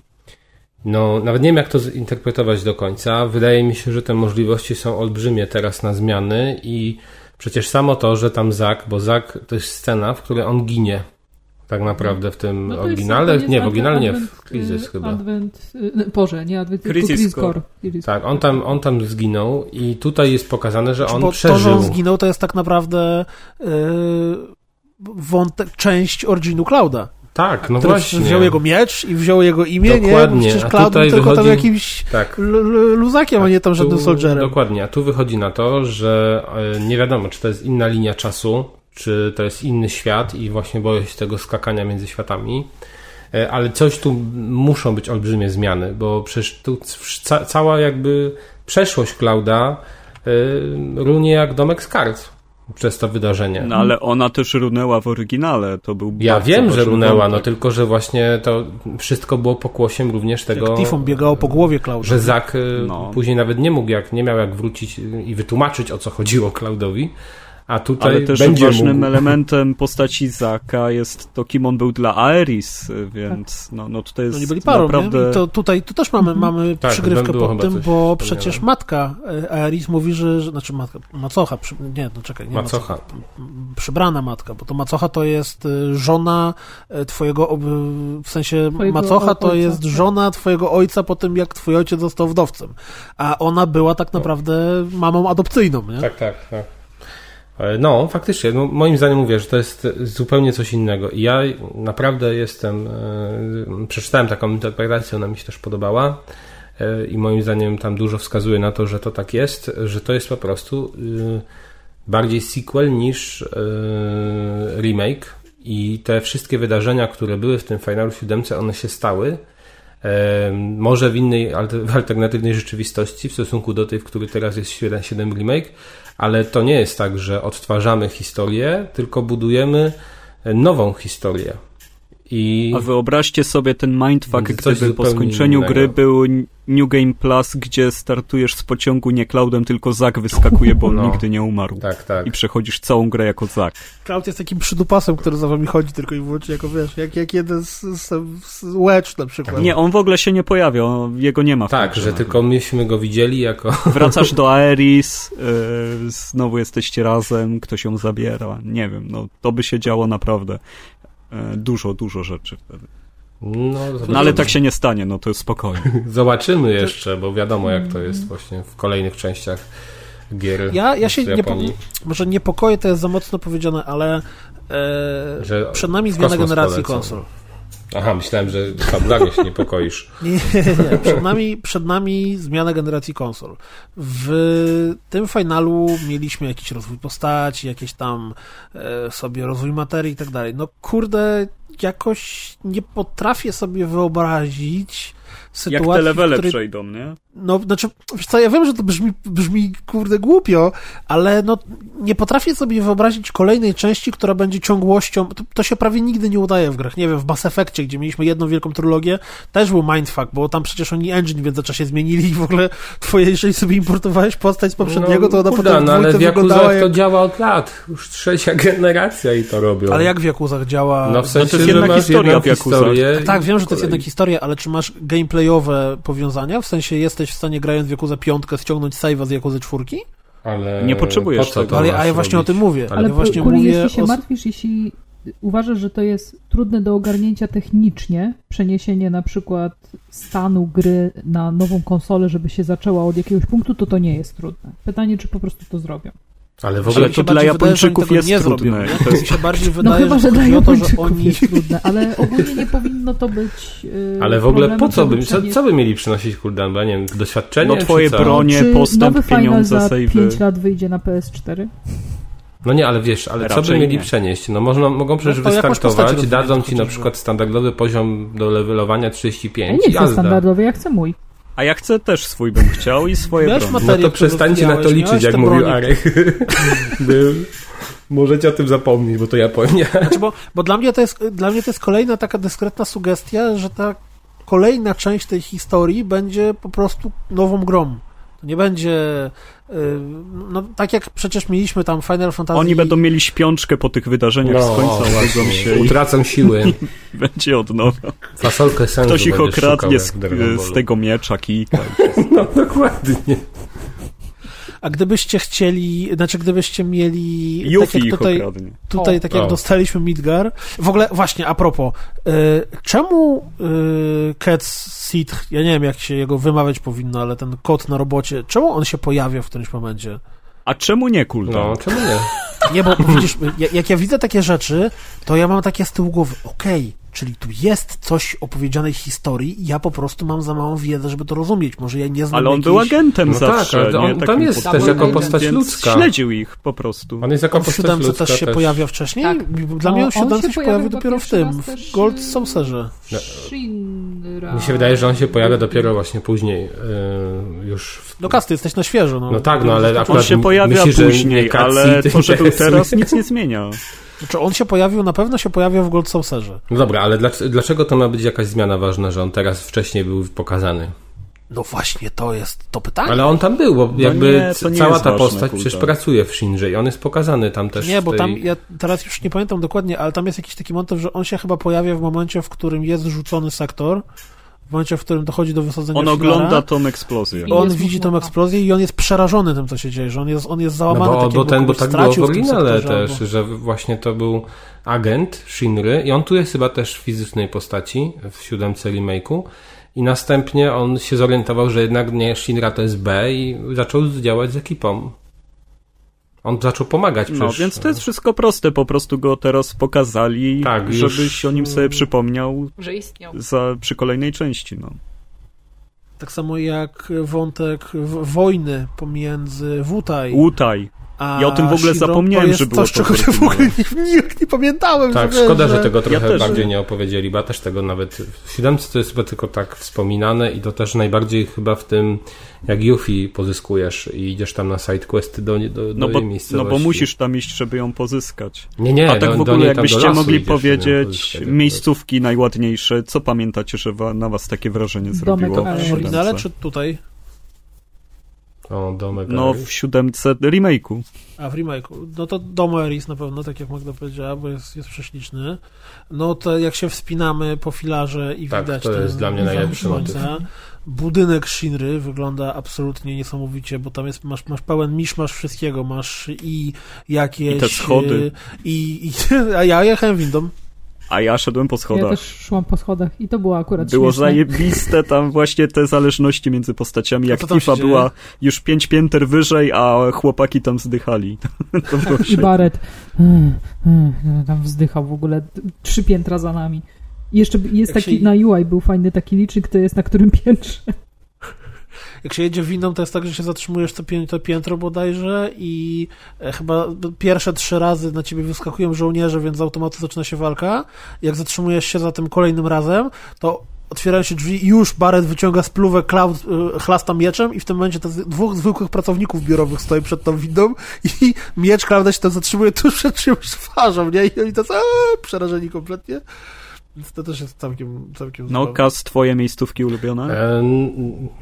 No, nawet nie wiem, jak to zinterpretować do końca. Wydaje mi się, że te możliwości są olbrzymie teraz na zmiany i przecież samo to, że tam Zak, bo Zak to jest scena, w której on ginie. Tak naprawdę w tym No jest- Nie, w nie, Advent, w Crisis y, chyba. Advent, y, Boże, nie Advent, Crisis Crisis Core. Tak, on tam, on tam zginął i tutaj jest pokazane, że Znaczy, on bo to, że przeżył. on zginął, to jest tak naprawdę yy, wątek, część originu Clouda. Tak, no właśnie. wziął jego miecz i wziął jego imię, nie? Dokładnie, przecież a Cloud tylko tam wychodzi- jakimś Tak. luzakiem, a nie tam żadnym Tu- soldierem. Dokładnie, a tu wychodzi na to, że e, nie wiadomo, czy to jest inna linia czasu, czy to jest inny świat i właśnie boję się tego skakania między światami. E, Ale coś tu muszą być olbrzymie zmiany, bo przecież tu ca- cała jakby przeszłość Klauda e, runie jak domek z kart przez to wydarzenie. No ale ona też runęła w oryginale. To był Ja wiem, że runęła, no tylko że właśnie to wszystko było pokłosiem również tego, Jak Tifon biegało po głowie Clouda. że Zak y, No. później nawet nie mógł, jak nie miał jak wrócić i wytłumaczyć o co chodziło Cloudowi, a tutaj Ale też będzie ważnym mógł. elementem postaci Zaka jest to, kim on był dla Aeris, więc no, no tutaj jest No nie byli parą, naprawdę... nie? I to tutaj to też mamy, mamy Tak, przygrywkę pod tym, bo przecież matka e, Aeris mówi, że, że znaczy matka, macocha, przy, nie, no czekaj, nie Macocha. m, przybrana matka, bo to macocha to jest y, żona e, twojego, w sensie Twojego macocha to ojca, jest tak. żona twojego ojca po tym, jak twój ojciec został wdowcem, a ona była tak naprawdę mamą adopcyjną, nie? Tak, tak, tak. E, No, faktycznie, no, moim zdaniem mówię, że to jest zupełnie coś innego. I ja naprawdę jestem, e, przeczytałem taką interpretację, ona mi się też podobała e, i moim zdaniem tam dużo wskazuje na to, że to tak jest, że to jest po prostu bardziej sequel niż remake i te wszystkie wydarzenia, które były w tym Finalu 7, one się stały. Może w innej w alternatywnej rzeczywistości w stosunku do tej, w której teraz jest 7, 7 remake, ale to nie jest tak, że odtwarzamy historię, tylko budujemy nową historię. I A wyobraźcie sobie ten mindfuck, Coś gdyby po skończeniu innego. gry był New Game Plus, gdzie startujesz z pociągu nie Cloudem, tylko Zak wyskakuje, bo on No. nigdy nie umarł. tak, tak. I przechodzisz całą grę jako Zak. Cloud jest takim przydupasem, który za wami chodzi tylko i wyłącznie jako, wiesz, jak, jak jeden z, z, z Wedge na przykład. Nie, on w ogóle się nie pojawia, jego nie ma Tak, że tylko myśmy go widzieli jako. Wracasz do Aeris, yy, znowu jesteście razem, ktoś ją zabiera, nie wiem, no to by się działo naprawdę dużo, dużo rzeczy wtedy. No, No ale tak się nie stanie, no to jest spokojnie. Zobaczymy jeszcze, bo wiadomo jak to jest właśnie w kolejnych częściach gier Ja, ja się nie, może niepokoję to jest za mocno powiedziane, ale e, przed nami zmiana generacji polecą. konsol. Aha, myślałem, że fabularnie się niepokoisz. Nie, nie, nie. Przed nami, przed nami zmiana generacji konsol. W tym finalu mieliśmy jakiś rozwój postaci, jakieś tam e, sobie rozwój materii i tak dalej. No kurde, jakoś nie potrafię sobie wyobrazić Jak sytuacji, te levele której przejdą, nie? No, znaczy, wiesz co, ja wiem, że to brzmi, brzmi kurde głupio, ale no, nie potrafię sobie wyobrazić kolejnej części, która będzie ciągłością, to, to się prawie nigdy nie udaje w grach, nie wiem, w Mass Effectie, gdzie mieliśmy jedną wielką trylogię, też był mindfuck, bo tam przecież oni engine w międzyczasie zmienili i w ogóle twoje, jeżeli sobie importowałeś postać z poprzedniego, to ona kurde, potem no, ale w wyglądała Jakuzach jak... to działa od lat, już trzecia generacja i to robią. Ale jak w Jakuzach działa... No w sensie, to jest jedna historia w Jakuzach. Tak, wiem, że to jest jedna historia, ale czy masz gameplayowe powiązania? W sensie jesteś w stanie grając w Jakuzę piątkę ściągnąć save'a z Jakuzy czwórki? Ale Nie potrzebujesz po co tego. ale a ja właśnie robić? o tym mówię. Ale Ale Ale właśnie Kuli, mówię jeśli się o... martwisz, jeśli uważasz, że to jest trudne do ogarnięcia technicznie, przeniesienie na przykład stanu gry na nową konsolę, żeby się zaczęła od jakiegoś punktu, to to nie jest trudne. Pytanie, czy po prostu to zrobią. Ale w ogóle to dla wydaje, Japończyków tego jest nie trudne. zrobią, To nie? jest- Mi się bardziej No wydaje, chyba, że, że dla chodzi o to, że Japończyków oni... jest trudne, ale ogólnie nie powinno to być yy, Ale w ogóle po co by, co, przenieść- co by mieli przynosić? Bo ja nie wiem, doświadczenie No twoje czy bronie, Czy postęp, nowy Final pieniądze, za save'y. 5 lat wyjdzie na PS4? No nie, ale wiesz, ale co by Raczej mieli nie. przenieść? No można, mogą przecież No wystartować, dadzą ci na przykład standardowy poziom do levelowania Ja 35 nie i chcę standardowy, ja chcę mój. A ja chcę też swój bym chciał i swoje bronie. No to przestańcie na to liczyć, jak mówił. Arek. Możecie o tym zapomnieć, bo to Japonia. Znaczy, bo, bo dla, mnie to jest, dla mnie to jest kolejna taka dyskretna sugestia, że ta kolejna część tej historii będzie po prostu nową grą. To nie będzie... y, No, tak jak przecież mieliśmy tam Final Fantasy... Oni będą mieli śpiączkę po tych wydarzeniach z końca, właśnie. się i Utracą siły. będzie od nowa. Fasolkę sensu Ktoś ich okradnie z, z tego miecza, kijka. No dokładnie. A gdybyście chcieli, znaczy gdybyście mieli... tak Yuffie jak ich tutaj, okradnie. tutaj tak jak O. dostaliśmy Midgar. W ogóle, właśnie, a propos, y, czemu y, Cat Seed, ja nie wiem jak się jego wymawiać powinno, ale ten kot na robocie, czemu on się pojawia w którymś momencie? A czemu nie cooldown? No, czemu nie? Nie, bo widzisz, ja- jak ja widzę takie rzeczy, to ja mam takie z tyłu głowy, okej, czyli tu jest coś opowiedzianej historii i ja po prostu mam za małą wiedzę, żeby to rozumieć. Może ja nie znam Ale on jakiejś... był agentem No tak, zawsze. ale on nie? tam jest też jako postać ludzka. śledził ich po prostu. On jest jako On w postać siódemce ludzka też się pojawiał wcześniej? Tak. Dla mnie on w No, siódemce się się pojawił dopiero w tym, w też, Gold Saucerze. Shinra. Mi się wydaje, że on się pojawia dopiero właśnie później, yy, już w... No Kasty, jesteś na świeżo. No, No tak, no ale On się pojawia myśli, później, ale to, że był teraz, nic nie zmienia. Znaczy on się pojawił, na pewno się pojawiał w Gold Saucerze. No dobra, ale dlac- dlaczego to ma być jakaś zmiana ważna, że on teraz wcześniej był pokazany? No właśnie, to jest to pytanie. Ale on tam był, bo jakby nie, cała ta postać kurde. przecież pracuje w Shinji i on jest pokazany tam też Nie, w bo tej... tam, ja teraz już nie pamiętam dokładnie, ale tam jest jakiś taki motyw, że on się chyba pojawia w momencie, w którym jest rzucony sektor, w momencie, w którym dochodzi do wysadzenia On filara. ogląda tą eksplozję. On widzi tą eksplozję i on jest przerażony tym, co się dzieje, że on jest, on jest No załamany. bo, tak bo, jakby ten, bo tak było w oryginale też, albo- że właśnie to był agent Shinry i on tu jest chyba też w fizycznej postaci w siódemce remake'u i następnie on się zorientował, że jednak nie Shinra to jest B i zaczął działać z ekipą. On zaczął pomagać No, przecież. więc to jest wszystko proste, po prostu go teraz pokazali, Tak, już- żebyś o nim sobie przypomniał że istniał. za, przy kolejnej części, no. Tak samo jak wątek w- wojny pomiędzy Wutaj Łutaj. A Ja o tym w ogóle Shiro, zapomniałem, to że było coś, to czego w ja w ogóle nie, pamiętałem. Tak, że, szkoda, że... że tego trochę też. bardziej nie opowiedzieli, bo ja też tego nawet w siódemce to jest chyba tylko tak wspominane i to też najbardziej chyba w tym, jak Yuffie pozyskujesz i idziesz tam na sidequesty do, do, do No bo, jej no bo musisz tam iść, żeby ją pozyskać. Nie, nie, A tak do, w ogóle, jakbyście mogli idziesz, powiedzieć miejscówki najładniejsze, co pamiętacie, że wa- na was takie wrażenie Domek zrobiło? Aery. w oryginale czy tutaj? O, No, w siódemce remake'u. A w remake'u. No to Dom Eris na pewno, tak jak Magda powiedziała, bo jest, jest prześliczny. No to jak się wspinamy po filarze i Tak, widać to ten jest dla mnie najlepszy słońca. Budynek Shinry wygląda absolutnie niesamowicie, bo tam jest, masz, masz pełen misz, masz wszystkiego, masz i jakieś... I te schody. y, I, i, a ja jechałem windą. A ja szedłem po Ja schodach. też szłam po schodach i to było akurat Było śmieszne. zajebiste tam właśnie te zależności między postaciami, jak Tifa dzieje? była już pięć pięter wyżej, a chłopaki tam zdychali. To było I mm, tam wzdychał w ogóle trzy piętra za nami. I jeszcze jest Jak taki, się- na UI był fajny taki licznik, to jest na którym piętrze. Jak się jedzie windą, to jest tak, że się zatrzymujesz co pię- to piętro bodajże i e, chyba pierwsze trzy razy na ciebie wyskakują żołnierze, więc z automatu zaczyna się walka. Jak zatrzymujesz się za tym kolejnym razem, to otwierają się drzwi i już Barret wyciąga spluwę, Cloud y, chlasta mieczem i w tym momencie dwóch zwykłych pracowników biurowych stoi przed tą windą i miecz Clouda się tam zatrzymuje tuż przed czymś twarzą, nie? I oni to są aaa, przerażeni kompletnie. Więc to też jest całkiem, całkiem No, zabawne. Kas, twoje miejscówki ulubione? E,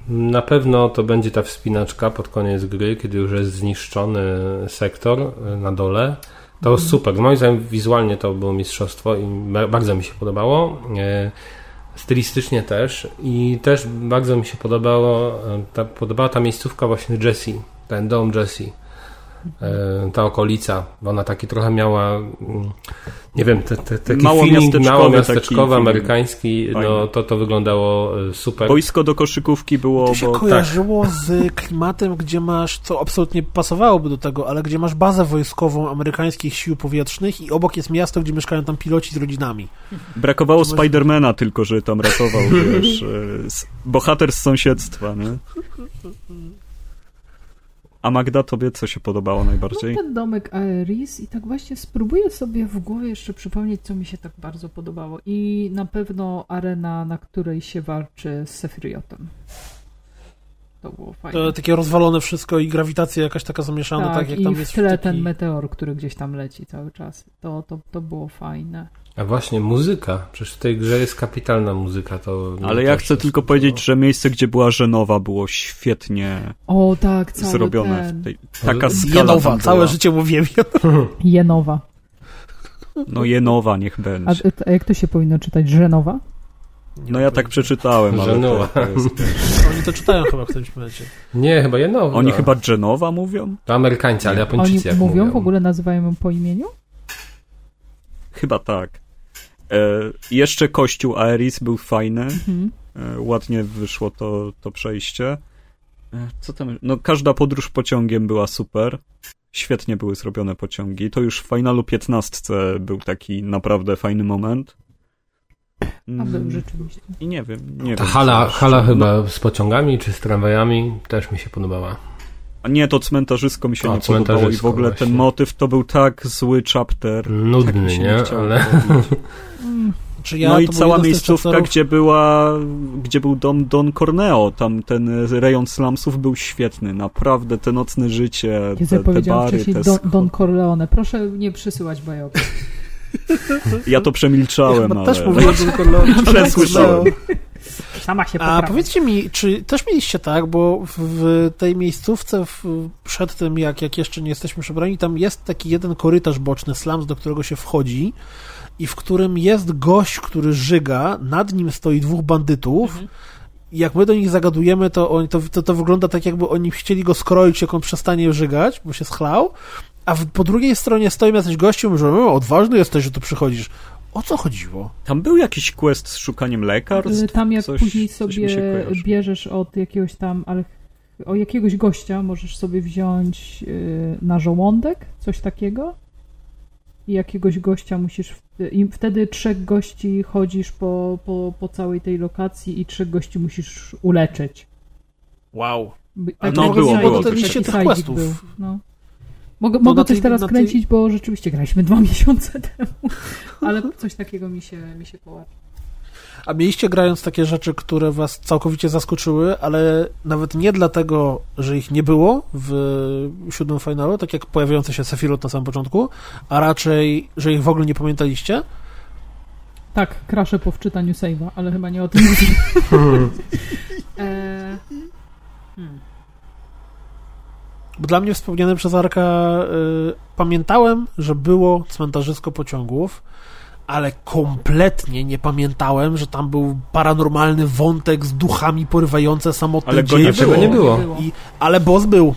Na pewno to będzie ta wspinaczka pod koniec gry, kiedy już jest zniszczony sektor e, na dole. To super. Moim zdaniem wizualnie to było mistrzostwo i ba- bardzo mi się podobało. E, Stylistycznie też i też bardzo mi się podobało, ta, podobała ta miejscówka właśnie Jessie, ten dom Jessie. E, Ta okolica, bo ona taki trochę miała, mm, nie wiem, te, te, taki Mało feeling miasteczkowy mało miasteczkowy, amerykański, no to, to wyglądało e, super. Boisko do koszykówki było, To się bo kojarzyło z klimatem, gdzie masz, co absolutnie pasowałoby do tego, ale gdzie masz bazę wojskową amerykańskich sił powietrznych i obok jest miasto, gdzie mieszkają tam piloci z rodzinami. brakowało może- Spidermana tylko, że tam ratował, wiesz, e, bohater z sąsiedztwa, nie? A Magda, tobie co się podobało najbardziej? No ten domek Aeris i tak właśnie spróbuję sobie w głowie jeszcze przypomnieć, co mi się tak bardzo podobało. I na pewno arena, na której się walczy z Sephirotem. To było fajne. To takie rozwalone wszystko i grawitacja jakaś taka zamieszana, tak, tak, jak i tam w jest tle taki... ten meteor, który gdzieś tam leci cały czas. To, to, to było fajne. A właśnie muzyka. Przecież w tej grze jest kapitalna muzyka. To Ale ja chcę tylko powiedzieć, że miejsce, gdzie była Żenowa było świetnie O tak, cały zrobione. ten... Tej, taka skala Jenowa, całe życie mówiłem. Jenowa. No Jenowa niech A, będzie. a jak to się powinno czytać? Żenowa? No ja tak przeczytałem, ale Żenowa. to, to jest... Oni to czytają chyba w którymś momencie. Nie, chyba jedno. Oni chyba Genowa mówią? To Amerykańcy, ale Japończycy Oni jak mówią, mówią. w ogóle nazywają ją po imieniu? Chyba tak. E, jeszcze kościół Aeris był fajny. Mhm. E, ładnie wyszło to, to przejście. E, co tam? No, każda podróż pociągiem była super. Świetnie były zrobione pociągi. To już w finalu 15 był taki naprawdę fajny moment. A Mm, był rzeczywiście. I nie wiem, nie Ta wiem. hala, hala jeszcze. chyba z pociągami czy z tramwajami też mi się podobała. A nie, to cmentarzysko mi się O, nie podobało i w ogóle ten właśnie. motyw to był tak zły chapter. tak Nudny, się nie? chciało Ale ja, no i cała miejscówka, chapterów- gdzie była, gdzie był dom Don Corneo, tam ten rejon slumsów był świetny, naprawdę te nocne życie, te, ja te bary, te Don, Don Corleone. Proszę nie przysyłać bajopy. Ja to przemilczałem, Chyba ale... też mówiłem, że Corleone. Przesłyszałem. Sama się A poprawi. powiedzcie mi, czy też mieliście tak, bo w, tej miejscówce w, przed tym, jak, jak jeszcze nie jesteśmy przebrani, tam jest taki jeden korytarz boczny, slums, do którego się wchodzi i w którym jest gość, który żyga, nad nim stoi dwóch bandytów i jak my do nich zagadujemy, to, oni, to, to, to wygląda tak, jakby oni chcieli go skroić, jak on przestanie żygać, bo się schlał, a w, po drugiej stronie stoją jacyś goście i mówią, "O, odważny jesteś, że tu przychodzisz. O co chodziło? Tam był jakiś quest z szukaniem lekarstw? Y, Tam jak Coś- później sobie bierzesz od jakiegoś tam, ale o jakiegoś gościa możesz sobie wziąć y, na żołądek, coś takiego. I jakiegoś gościa musisz. I wtedy trzech gości chodzisz po, po, po całej tej lokacji i trzech gości musisz uleczyć. Wow. Tak no, było, było taki coś. Liście tych sidekick questów. był, No. Mogę, Bo mogę coś tej- teraz na tej- kręcić, bo rzeczywiście graliśmy dwa miesiące temu, ale coś takiego mi się, mi się kołacze. A mieliście grając takie rzeczy, które was całkowicie zaskoczyły, ale nawet nie dlatego, że ich nie było w siódmym finalu, tak jak pojawiający się Sephiroth na samym początku, a raczej, że ich w ogóle nie pamiętaliście? Tak, kraszę po wczytaniu save'a, ale chyba nie o tym mówię. e... hmm. Bo dla mnie wspomniane przez Arka y, pamiętałem, że było cmentarzysko pociągów, ale kompletnie nie pamiętałem, że tam był paranormalny wątek z duchami porywające samotne Ale go nie Dlaczego nie było? I, ale boss był.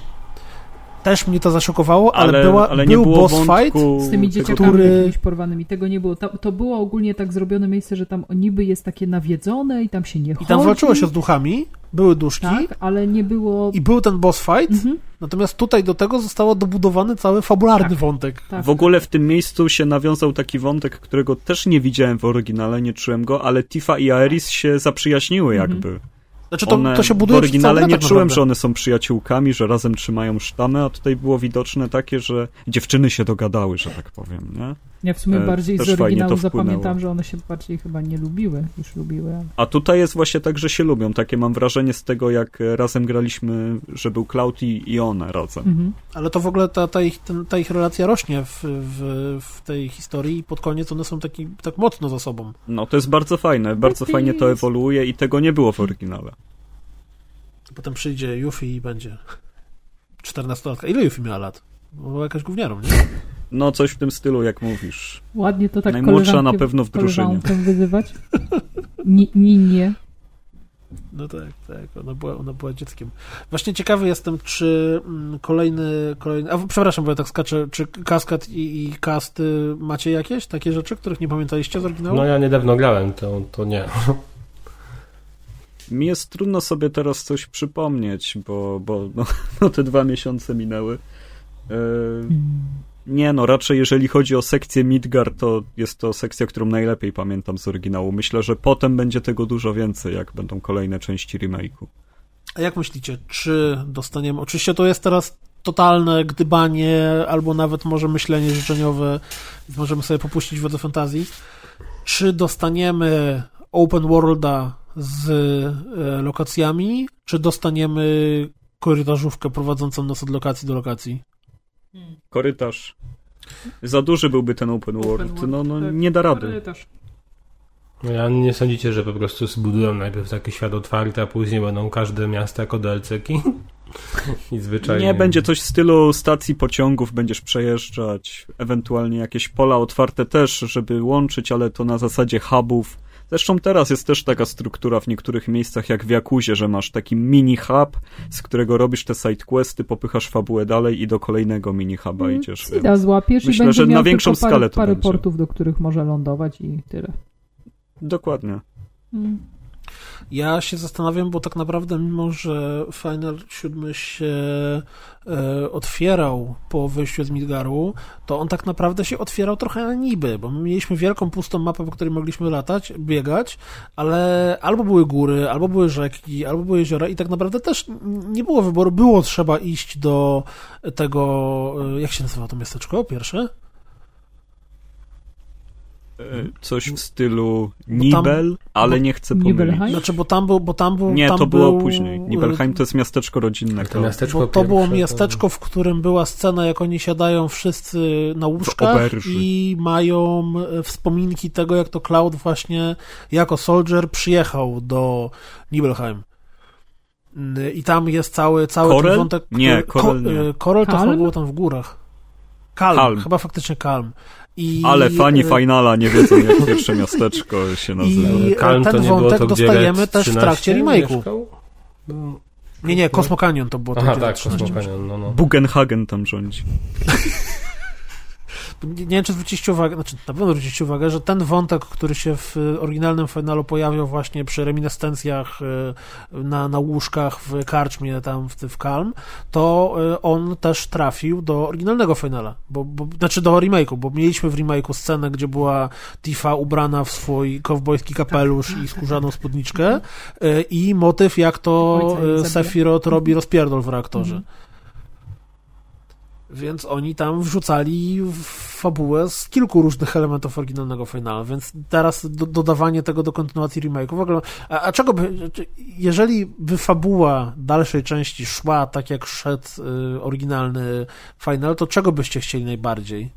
Też mnie to zaszokowało, ale, ale, była, ale nie był było boss fight. Z tymi dzieciakami który- jakimiś porwanymi. Tego nie było. To, to było ogólnie tak zrobione miejsce, że tam niby jest takie nawiedzone i tam się nie chodzi. I tam walczyło się z duchami, były duszki Tak, ale nie było... i był ten boss fight, Mhm, natomiast tutaj do tego zostało dobudowany cały fabularny Tak. wątek. tak. W ogóle w tym miejscu się nawiązał taki wątek, którego też nie widziałem w oryginale, nie czułem go, ale Tifa i Aeris się zaprzyjaźniły Mhm. Znaczy to, one to się buduje w oryginale nie cały czułem, tak że one są przyjaciółkami, że razem trzymają sztamy, a tutaj było widoczne takie, że dziewczyny się dogadały, że tak powiem, nie? Ja w sumie E, bardziej z oryginału zapamiętam, że one się bardziej chyba nie lubiły niż lubiły. ale- A tutaj jest właśnie tak, że się lubią. Takie mam wrażenie z tego, jak razem graliśmy, że był Cloud i, i one razem. Mhm. Ale to w ogóle ta, ta, ich, ten, ta ich relacja rośnie w, w, w tej historii i pod koniec one są taki, tak mocno za sobą. No to jest bardzo fajne, bardzo Yuffie fajnie to ewoluuje i tego nie było w oryginale. Potem przyjdzie Yuffie i będzie 14-latka. Ile Yuffie miała lat? Była jakaś gówniarą, nie? No coś w tym stylu, jak mówisz. Ładnie to tak Najmłodsza na pewno w drużynie. wyzywać. Ni, Ninie. No tak, tak. Ona była, ona była dzieckiem. Właśnie ciekawy jestem, czy mm, kolejny, kolejny... A przepraszam, bo ja tak skaczę. Czy kaskad i, i cast y, macie jakieś takie rzeczy, których nie pamiętaliście z oryginału? No ja niedawno grałem, to, to nie. Mi jest trudno sobie teraz coś przypomnieć, bo, bo no, no te dwa miesiące minęły. E, nie no, raczej jeżeli chodzi o sekcję Midgard, to jest to sekcja, którą najlepiej pamiętam z oryginału. Myślę, że potem będzie tego dużo więcej, jak będą kolejne części remake'u. A jak myślicie, czy dostaniemy... Oczywiście to jest teraz totalne gdybanie, albo nawet może myślenie życzeniowe, możemy sobie popuścić wodę fantazji. Czy dostaniemy open worlda z e, lokacjami, czy dostaniemy korytarzówkę prowadzącą nas od lokacji do lokacji? Korytarz. Za duży byłby ten open world. No, no nie da rady. No ja nie sądzicie, że po prostu zbudują najpierw taki świat otwarty, a później będą każde miasto jako DLC-ki? I zwyczajnie... Nie, będzie coś w stylu stacji pociągów, będziesz przejeżdżać, ewentualnie jakieś pola otwarte też, żeby łączyć, ale to na zasadzie hubów. Zresztą teraz jest też taka struktura w niektórych miejscach jak w Jakuzie, że masz taki mini hub, z którego robisz te sidequesty, popychasz fabułę dalej i do kolejnego mini huba Mm, idziesz. Więc złapiesz myślę, i będzie że na większą parę, skalę to parę będzie. portów, do których może lądować i tyle. dokładnie. Mm. Ja się zastanawiam, bo tak naprawdę, mimo że Final 7 się e, otwierał po wyjściu z Midgaru, to on tak naprawdę się otwierał trochę na niby, bo my mieliśmy wielką, pustą mapę, po której mogliśmy latać, biegać, ale albo były góry, albo były rzeki, albo były jeziora i tak naprawdę też nie było wyboru, było trzeba iść do tego, e, jak się nazywa to miasteczko pierwsze? E, Coś w stylu Nibel, ale nie chcę pomylić. Nibelheim? Znaczy, bo tam był, bo tam był... Nie, tam to było był, później. Nibelheim to jest miasteczko rodzinne. To miasteczko to było miasteczko, w którym była scena, jak oni siadają wszyscy na łóżkach i mają e, wspominki tego, jak to Cloud właśnie jako soldier przyjechał do Nibelheim. I tam jest cały, cały ten wątek. Nie, e, Korel nie. e, Korel to chyba było tam w górach. Kalm, Kalm. chyba faktycznie Kalm. I, Ale fani e, Finala nie wiedzą, jak pierwsze miasteczko się nazywa. I- ten to nie było wątek to, gdzie dostajemy też w trakcie 13 remake'u. mieszkał? No. Nie, nie, Cosmo Canyon to było. to, Aha, tak, 13 Cosmo Canyon, no, no. Bugenhagen tam rządzi. Nie, wiem, czy zwróciliście uwagę, znaczy na pewno zwróciliście uwagę, że ten wątek, który się w oryginalnym finalu pojawiał właśnie przy reminiscencjach y, na, na łóżkach w karczmie tam w, w Kalm, to y, on też trafił do oryginalnego finala, bo, bo, znaczy do remake'u, bo mieliśmy w remake'u scenę, gdzie była Tifa ubrana w swój kowbojski kapelusz i skórzaną spódniczkę y, i motyw, jak to y. Sephiroth robi rozpierdol w reaktorze. Mhm. Więc oni tam wrzucali fabułę z kilku różnych elementów oryginalnego finala, więc teraz do, dodawanie tego do kontynuacji remake'u w ogóle... A, a czego by... Jeżeli by fabuła dalszej części szła tak jak szedł y, oryginalny final, to czego byście chcieli najbardziej?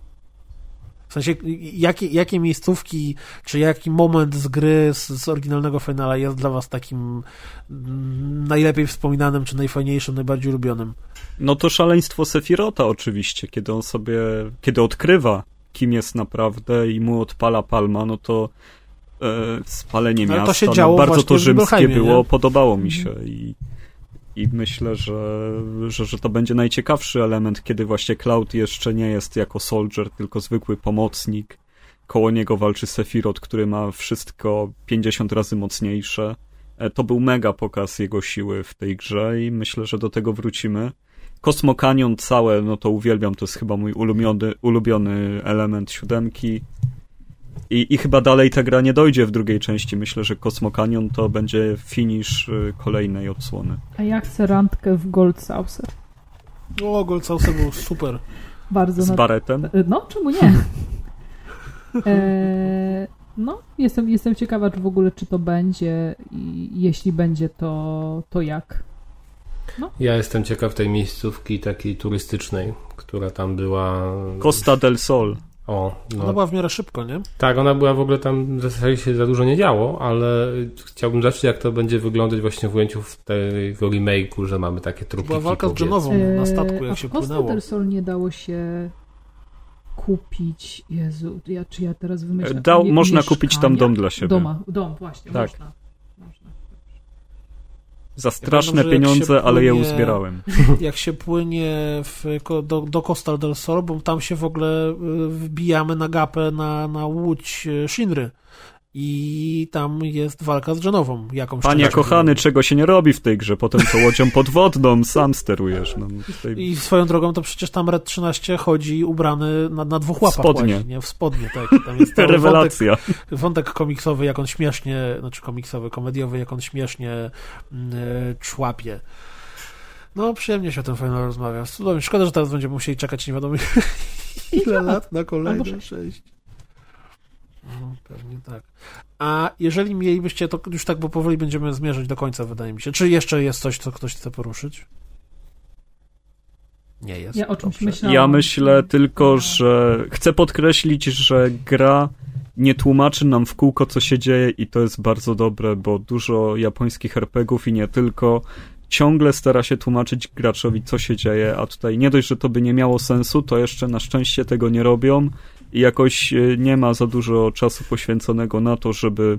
W sensie, jakie, jakie miejscówki, czy jaki moment z gry z, z oryginalnego finala jest dla was takim mm, najlepiej wspominanym, czy najfajniejszym, najbardziej ulubionym? No to szaleństwo Sefirota oczywiście, kiedy on sobie, kiedy odkrywa, kim jest naprawdę i mu odpala palma, no to e, spalenie Ale to miasta, działo no, bardzo to rzymskie było, nie? Mhm. podobało mi się i, i myślę, że, że, że to będzie najciekawszy element, kiedy właśnie Cloud jeszcze nie jest jako soldier, tylko zwykły pomocnik. Koło niego walczy Sephiroth, który ma wszystko 50 razy mocniejsze. E, To był mega pokaz jego siły w tej grze i myślę, że do tego wrócimy. Cosmo Canyon całe, no to uwielbiam, to jest chyba mój ulubiony, ulubiony element siódemki. I, I chyba dalej ta gra nie dojdzie w drugiej części. Myślę, że Cosmo Canyon to będzie finish y, kolejnej odsłony. A ja chcę randkę w Gold Saucer. O, Gold Saucer był super. Bardzo Z na... baretem. No, czemu nie? E, no, jestem, jestem ciekawa, czy w ogóle czy to będzie i jeśli będzie, to, to jak. Ja jestem ciekaw tej miejscówki takiej turystycznej, która tam była. Costa del Sol. O, Ona no. była w miarę szybko, nie? Tak, ona była w ogóle tam w zasadzie się za dużo nie działo, ale chciałbym zobaczyć, jak to będzie wyglądać właśnie w ujęciu w tego remake'u, że mamy takie trupiki. Była walka z powiedzmy. Genową na statku, a jak w się Costa płynęło. del Sol nie dało się kupić. Jezu, ja, czy ja teraz wymyślam? Dał, mie- można mieszkania? kupić tam dom dla siebie. Doma, dom, właśnie, Tak. można. można. Za straszne jak pieniądze, się ale je płynie- uzbierałem. Jak się płynie w, do, do Costa del Sol, bo tam się w ogóle y, wbijamy na gapę na, na łódź y, Shinry. I tam jest walka z Genową. Jakąś Panie kochany, czego się nie robi w tej grze? Potem to łodzią podwodną sam sterujesz. No, tutaj... I swoją drogą to przecież tam Red 13 chodzi ubrany na, na dwóch łapach. Spodnie. Łazi, nie? W spodnie, tak. Tam jest cały wątek, Rewelacja. wątek komiksowy, jak on śmiesznie, znaczy komiksowy, komediowy, jak on śmiesznie e, człapie. No, przyjemnie się o tym fajnie rozmawia. Szkoda, że teraz będziemy musieli czekać nie wiadomo ile lat na kolejne sześć. No, pewnie tak. A jeżeli mielibyście, to już tak, bo powoli będziemy zmierzać do końca, wydaje mi się. Czy jeszcze jest coś, co ktoś chce poruszyć? Nie jest. Ja o czymś Dobrze. myślałam. Ja myślę tylko, że chcę podkreślić, że gra nie tłumaczy nam w kółko, co się dzieje i to jest bardzo dobre, bo dużo japońskich RPGów i nie tylko ciągle stara się tłumaczyć graczowi, co się dzieje, a tutaj nie dość, że to by nie miało sensu, to jeszcze na szczęście tego nie robią i jakoś e, nie ma za dużo czasu poświęconego na to, żeby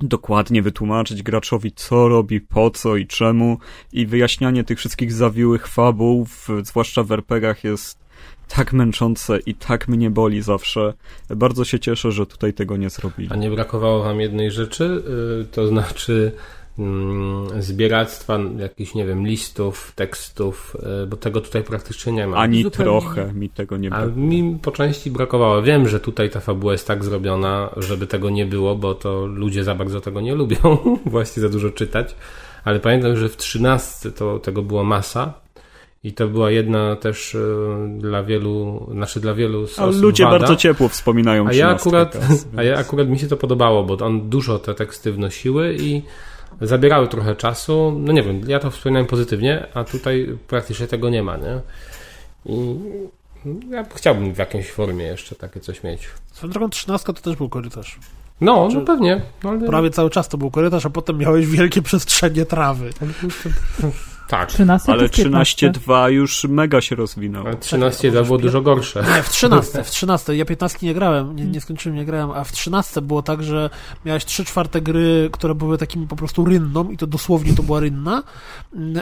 dokładnie wytłumaczyć graczowi, co robi, po co i czemu i wyjaśnianie tych wszystkich zawiłych fabuł, zwłaszcza w RPGach jest tak męczące i tak mnie boli zawsze. Bardzo się cieszę, że tutaj tego nie zrobili. A nie brakowało wam jednej rzeczy, y, to znaczy zbieractwa jakichś, nie wiem, listów, tekstów, y, bo tego tutaj praktycznie nie ma. Ani Zupełnie trochę mi tego nie A brakuje. mi po części brakowało. Wiem, że tutaj ta fabuła jest tak zrobiona, żeby tego nie było, bo to ludzie za bardzo tego nie lubią, właśnie za dużo czytać. Ale pamiętam, że w 13 to tego było masa. I to była jedna też y, dla wielu, znaczy dla wielu z Ale osób ludzie wada. bardzo ciepło wspominają A ja 13 akurat, teraz, a ja więc- akurat mi się to podobało, bo on dużo te teksty wnosiły i zabierały trochę czasu. No nie wiem, ja to wspominałem pozytywnie, a tutaj praktycznie tego nie ma, nie? I ja chciałbym w jakiejś formie jeszcze takie coś mieć. Swoją drogą 13 to też był korytarz. No, Czy- no pewnie. No, ale... Prawie cały czas to był korytarz, a potem miałeś wielkie przestrzenie trawy. Tak. 13 Ale czy 15? 13.2 już mega się rozwinął. A 13 było dużo gorsze. Nie, w 13, w 13. Ja 15 nie grałem, nie, nie skończyłem, nie grałem, a w 13 było tak, że miałeś 3 czwarte gry, które były takimi po prostu rynną i to dosłownie to była rynna,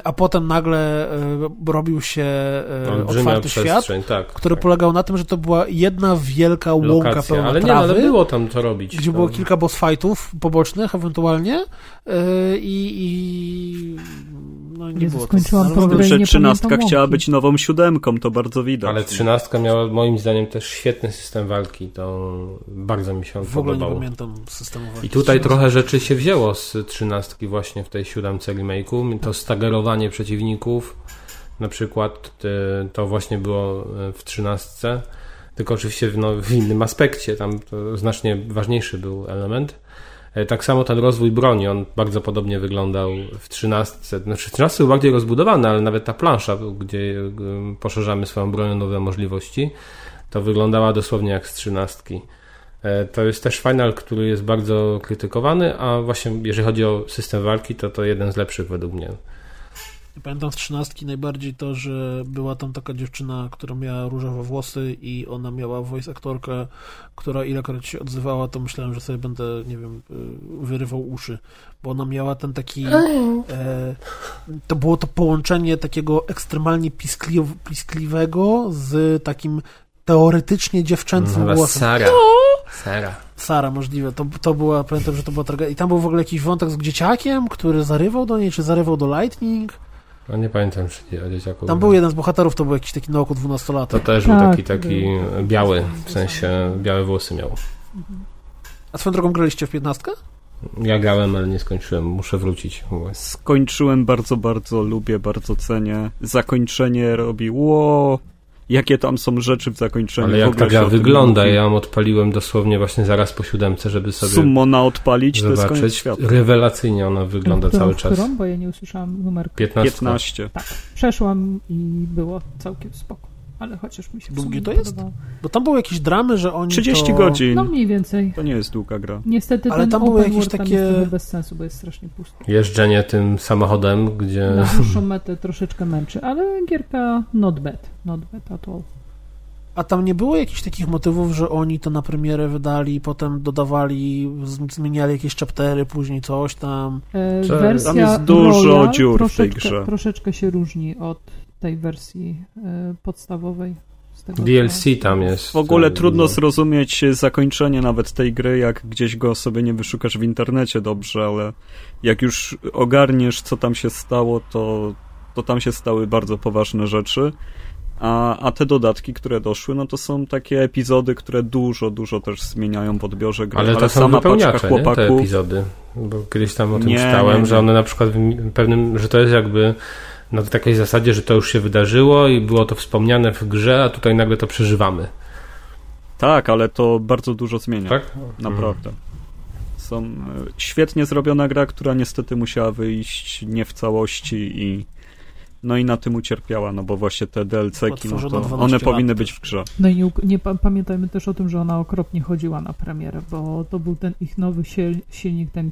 a potem nagle e, robił się e, Olbrzymia otwarty świat, tak. który tak. polegał na tym, że to była jedna wielka łąka Lokacja. pełna Ale nie, no, trawy. ale było tam co robić. gdzie było kilka boss fightów pobocznych ewentualnie yy, i, i no nie Jezu, było skończyłam to, i Że nie 13 pamiętam chciała być nową siódemką, to bardzo widać. Ale 13 miała moim zdaniem też świetny system walki. To bardzo mi się on w ogóle nie pamiętam systemu walki. I tutaj trochę rzeczy się wzięło z 13 właśnie w tej siódemce remake'u. To stagerowanie przeciwników na przykład to właśnie było y, w 13. Tylko oczywiście w, no, w innym aspekcie. Tam to znacznie ważniejszy był element. E, Tak samo ten rozwój broni, on bardzo podobnie wyglądał w 13. Znaczy w 13 był bardziej rozbudowany, ale nawet ta plansza, gdzie y, poszerzamy swoją broń o nowe możliwości, to wyglądała dosłownie jak z 13. E, To jest też final, który jest bardzo krytykowany, a właśnie jeżeli chodzi o system walki, to to jeden z lepszych według mnie. Pamiętam z trzynastki najbardziej to, że była tam taka dziewczyna, która miała różowe włosy i ona miała voice aktorkę, która ilekroć się odzywała, to myślałem, że sobie będę, nie wiem, y, wyrywał uszy, bo ona miała ten taki e, to było to połączenie takiego ekstremalnie piskli, piskliwego z takim teoretycznie dziewczęcym Chyba głosem. Sara. Sara. Sara, możliwe. To, to była, pamiętam, że to była tragedia. I tam był w ogóle jakiś wątek z dzieciakiem, który zarywał do niej, czy zarywał do Lightning. No nie pamiętam, czy o dzieciaku. Tam był jeden z bohaterów, to był jakiś taki na oku 12 lat. To też był Tak, taki, taki biały, w sensie białe włosy miał. A swoją drogą graliście w 15? Ja grałem, ale nie skończyłem. Muszę wrócić. Skończyłem bardzo, bardzo lubię, bardzo cenię. Zakończenie robi ło. Jakie tam są rzeczy w zakończeniu. Ale jak ta gra wygląda, ja ją odpaliłem dosłownie właśnie zaraz po siódemce, żeby sobie Summona odpalić, to jest koniec zobaczyć. świata. Rewelacyjnie ona wygląda którą, cały czas. Którą? Bo ja nie usłyszałam numerku. 15. 15. Przeszłam i było całkiem spoko. Ale chociaż mi się Długie to jest? podobało. Bo tam były jakieś dramy, że oni 30 to... godzin. No mniej więcej. To nie jest długa gra. Niestety Ale ten tam były jakieś takie- bez sensu, bo jest strasznie pusty. Jeżdżenie tym samochodem, gdzie Na dłuższą metę troszeczkę męczy, ale gierka not bad. Not bad at all. A tam nie było jakichś takich motywów, że oni to na premierę wydali, potem dodawali, zmieniali jakieś chaptery, później coś tam. E, wersja tam jest dużo Royal dziur w tej grze. Troszeczkę się różni od tej wersji e, podstawowej. Z tego, DLC co- tam jest. W ogóle e, trudno dużo. zrozumieć zakończenie nawet tej gry, jak gdzieś go sobie nie wyszukasz w internecie dobrze, ale jak już ogarniesz, co tam się stało, to, to tam się stały bardzo poważne rzeczy. A, a te dodatki, które doszły, no to są takie epizody, które dużo, dużo też zmieniają w odbiorze gry. Ale to są sama paczka wypełniacze, nie? te chłopaków. epizody. Bo kiedyś tam o tym Nie, czytałem, nie, nie. że one na przykład w pewnym, że to jest jakby na takiej zasadzie, że to już się wydarzyło i było to wspomniane w grze, a tutaj nagle to przeżywamy. Tak, ale to bardzo dużo zmienia. Tak? Naprawdę. Są e, świetnie zrobiona gra, która niestety musiała wyjść nie w całości i no i na tym ucierpiała, no bo właśnie te DLC-ki, no to 12 one powinny też. być w grze. No i nie, nie pa- pamiętajmy też o tym, że ona okropnie chodziła na premierę, bo to był ten ich nowy sil- silnik, ten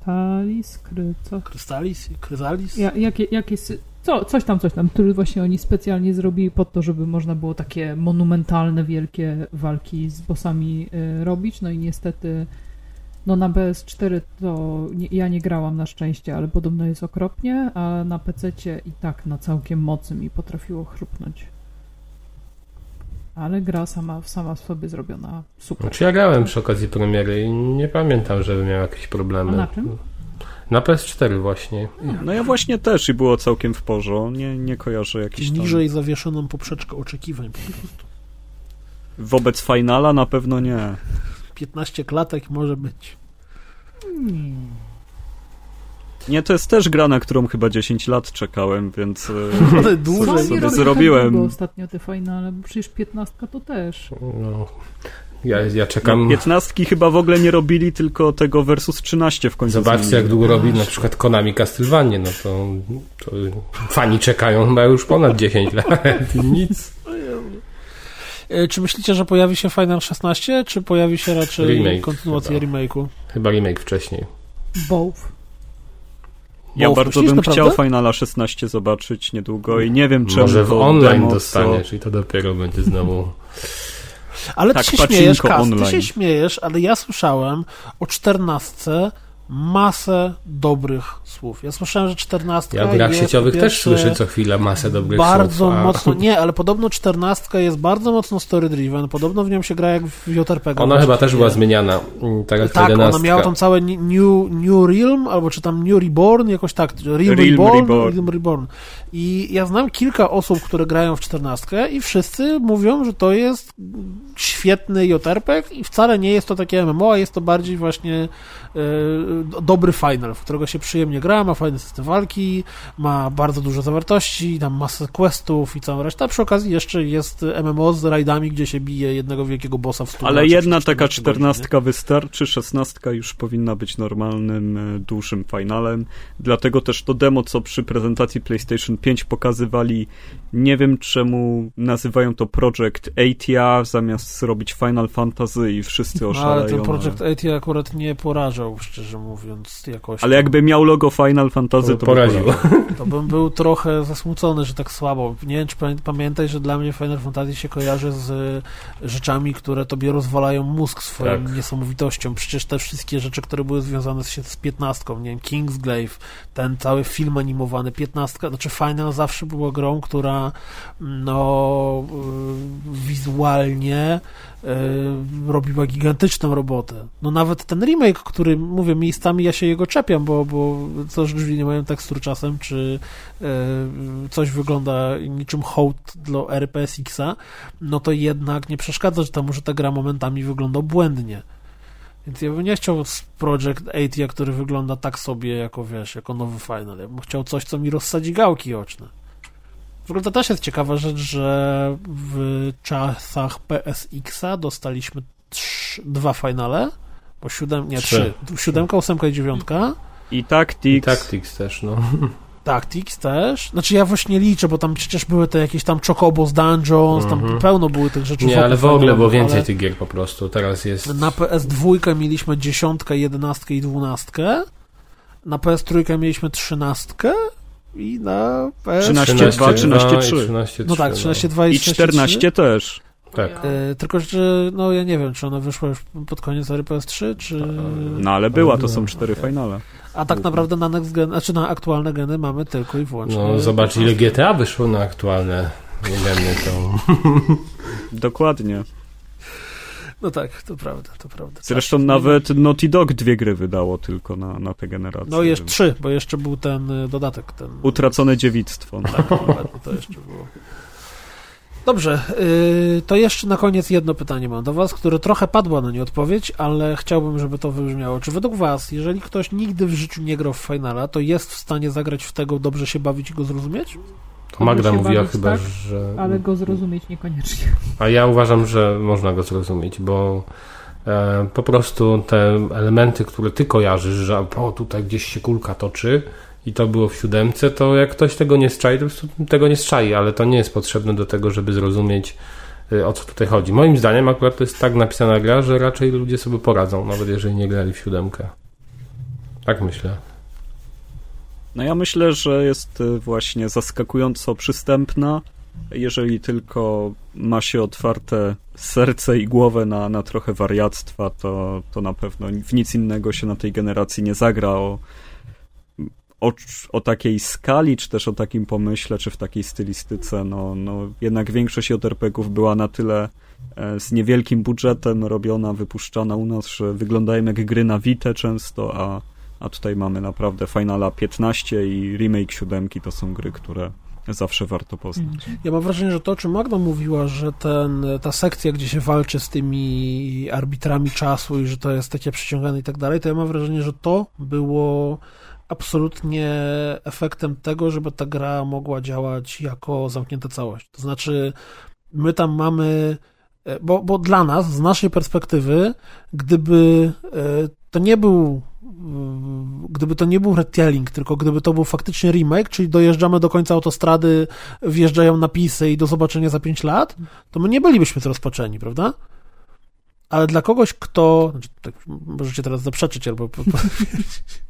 Krystalis, kry, co? Krystalis? Kryzalis? Ja, jakie, jakie, co, coś tam, coś tam, który właśnie oni specjalnie zrobili po to, żeby można było takie monumentalne, wielkie walki z bossami y, robić, no i niestety no na PS4 to nie, ja nie grałam na szczęście, ale podobno jest okropnie, a na PC i tak na całkiem mocy mi potrafiło chrupnąć. Ale gra sama, sama w sobie zrobiona super. Znaczy ja grałem przy okazji premiery i nie pamiętam, żeby miał jakieś problemy. A na czym? Na PS4 właśnie. No ja właśnie też i było całkiem w porządku. Nie, nie kojarzę jakichś tam... Niżej zawieszoną poprzeczkę oczekiwań. po prostu. Wobec finala na pewno nie. 15 klatek może być. Nie. Nie, to jest też gra, na którą chyba 10 lat czekałem, więc... e, Ale Co dłużej. sobie robią zrobiłem. tak ostatnio te finale, bo przecież 15 to też. No, ja, ja czekam. No, 15 chyba w ogóle nie robili, tylko tego versus 13 w końcu Zobaczcie, jak długo robi na przykład Konami Castlevania. No to, to fani czekają chyba już ponad 10 lat. Nic. E, Czy myślicie, że pojawi się Final 16, czy pojawi się raczej Remake kontynuacja chyba. remake'u? Chyba remake wcześniej. Both. Ja bardzo bym naprawdę? chciał Finala 16 zobaczyć niedługo i nie wiem czemu Może w online demo, co- dostaniesz i to dopiero będzie znowu. Ale Tak, ty się śmiejesz, Kas, ty się śmiejesz, ale ja słyszałem o 14 masę dobrych słów. Ja słyszałem, że 14 Ja w grach jest, sieciowych też słyszę co chwilę masę dobrych bardzo słów. a mocno, nie, ale podobno 14 jest bardzo mocno story-driven, podobno w nią się gra jak w JRPG. Ona chyba też była zmieniana. mm, Tak jak Tak, ona 11. miała tam całe New, New Realm, albo czy tam New Reborn, jakoś tak. Realm, Realm Reborn, Reborn. Realm Reborn. I ja znam kilka osób, które grają w 14 i wszyscy mówią, że to jest świetny JRPG i wcale nie jest to takie MMO, a jest to bardziej właśnie e, dobry final, w którego się przyjemnie gra, ma fajny system walki, ma bardzo dużo zawartości, tam masę questów i całą resztę, a przy okazji jeszcze jest MMO z rajdami, gdzie się bije jednego wielkiego bossa w 100 Ale jedna 14 taka czternastka wystarczy, szesnastka już powinna być normalnym, e, dłuższym finalem. Dlatego też to demo, co przy prezentacji PlayStation 5 pokazywali, nie wiem czemu nazywają to Project Atia zamiast zrobić Final Fantasy i wszyscy No, oszaleją. ale ten Project 8 akurat nie porażał, szczerze mówiąc, jakoś. Ale jakby miał logo Final Fantasy, To to, by poraziło. poraziło. To bym był trochę zasmucony, że tak słabo. Nie wiem, czy pamię- pamiętaj, że dla mnie Final Fantasy się kojarzy z e, rzeczami, które tobie rozwalają mózg swoją Tak. niesamowitością. Przecież te wszystkie rzeczy, które były związane z, z 15, nie wiem, Kingsglaive, ten cały film animowany, 15, znaczy Final zawsze była grą, która no y, wizualnie y, robiła gigantyczną robotę. No nawet ten remake, który, mówię, mi miejscami ja się jego czepiam, bo, bo coś drzwi nie mają tekstur czasem, czy e, coś wygląda niczym hołd dla RPSX-a, no to jednak nie przeszkadza temu, że ta gra momentami wygląda błędnie. Więc ja bym nie chciał z Project 8, który wygląda tak sobie, jako wiesz, jako nowy Final. Ja bym chciał coś, co mi rozsadzi gałki oczne. W ogóle to też jest ciekawa rzecz, że w czasach PSX-a dostaliśmy trz, dwa finale, bo siódem, nie, trzy. trzy. Siódemka, ósemka i dziewiątka. I Tactics. I Tactics też, no. Tactics też. Znaczy ja właśnie liczę, bo tam przecież były te jakieś tam Chocobos Dungeons, tam mm -hmm. pełno były tych rzeczy. Nie, ale w ogóle było więcej ale... tych gier po prostu. Teraz jest... Na PS2 mieliśmy dziesiątkę, jedenastkę i dwunastkę. Na PS3 mieliśmy trzynastkę i na PS... 13, 2, 13, 3. 13, no tak, 13, 2 i, I 14 też. Tak. E, tylko, że no ja nie wiem, czy ona wyszła już pod koniec ery PS3, czy... No ale była, to są cztery finale. A tak naprawdę na next gen, znaczy na aktualne geny mamy tylko i wyłącznie... No zobacz, ile GTA wyszło na aktualne geny to... Dokładnie. No tak, to prawda, to prawda. Zresztą tak. nawet Naughty Dog dwie gry wydało tylko na, na tę generację. No jeszcze trzy, bo jeszcze był ten y, dodatek. Ten... Utracone dziewictwo. Tak, to jeszcze było. Dobrze, yy, to jeszcze na koniec jedno pytanie mam do Was, które trochę padła na nie odpowiedź, ale chciałbym, żeby to wybrzmiało. Czy według Was, jeżeli ktoś nigdy w życiu nie grał w Finala, to jest w stanie zagrać w tego, dobrze się bawić i go zrozumieć? Magda mówiła chyba, tak, że. Ale go zrozumieć niekoniecznie. A ja uważam, że można go zrozumieć, bo e, po prostu te elementy, które ty kojarzysz, że o, tutaj gdzieś się kulka toczy i to było w siódemce, to jak ktoś tego nie strzai, to tego nie strzai, ale to nie jest potrzebne do tego, żeby zrozumieć e, o co tutaj chodzi. Moim zdaniem akurat to jest tak napisana gra, że raczej ludzie sobie poradzą, nawet jeżeli nie grali w siódemkę. Tak myślę. No ja myślę, że jest y, właśnie zaskakująco przystępna, jeżeli tylko ma się otwarte serce i głowę na, na trochę wariactwa, to, to na pewno w nic innego się na tej generacji nie zagra o, o, o takiej skali, czy też o takim pomyśle, czy w takiej stylistyce. No, no, jednak większość JRPG-ów była na tyle e, z niewielkim budżetem robiona, wypuszczana u nas, że wyglądają jak gry na Vita często, a a tutaj mamy naprawdę Finala 15 i remake 7 to są gry, które zawsze warto poznać. Mhm. Ja mam wrażenie, że to, o czym Magda mówiła, że ten, ta sekcja, gdzie się walczy z tymi arbitrami czasu i że to jest takie przyciągane i tak dalej, to ja mam wrażenie, że to było absolutnie efektem tego, żeby ta gra mogła działać jako zamknięta całość. To znaczy, my tam mamy e, bo, bo dla nas, z naszej perspektywy, gdyby e, to nie był gdyby to nie był retelling, tylko gdyby to był faktycznie remake, czyli dojeżdżamy do końca autostrady, wjeżdżają napisy i do zobaczenia za 5 lat, to my nie bylibyśmy rozpaczeni, prawda? Ale dla kogoś, kto. Znaczy, tak, możecie teraz zaprzeczyć albo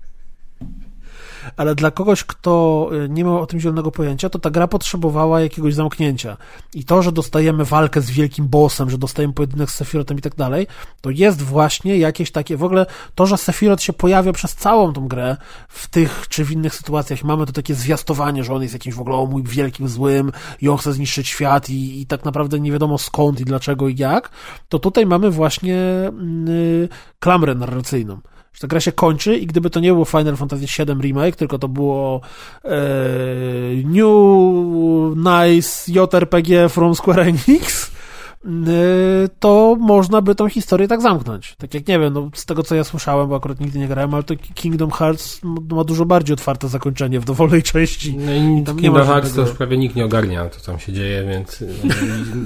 ale dla kogoś, kto y, nie miał o tym zielonego pojęcia, to ta gra potrzebowała jakiegoś zamknięcia. I to, że dostajemy walkę z wielkim bossem, że dostajemy pojedynek z Sephirotem i tak dalej, to jest właśnie jakieś takie, w ogóle to, że Sephiroth się pojawia przez całą tą grę w tych czy w innych sytuacjach, mamy to takie zwiastowanie, że on jest jakimś w ogóle o mój wielkim złym i on chce zniszczyć świat i, i tak naprawdę nie wiadomo skąd i dlaczego i jak, to tutaj mamy właśnie yy, klamrę narracyjną że ta gra się kończy i gdyby to nie było Final Fantasy VII Remake, tylko to było e, New Nice JRPG from Square Enix, to można by tą historię tak zamknąć. Tak jak, nie wiem, no, z tego co ja słyszałem, bo akurat nigdy nie grałem, ale to Kingdom Hearts ma dużo bardziej otwarte zakończenie w dowolnej części. No i tam Kingdom Hearts to już prawie nikt nie ogarnia, co tam się dzieje, więc y,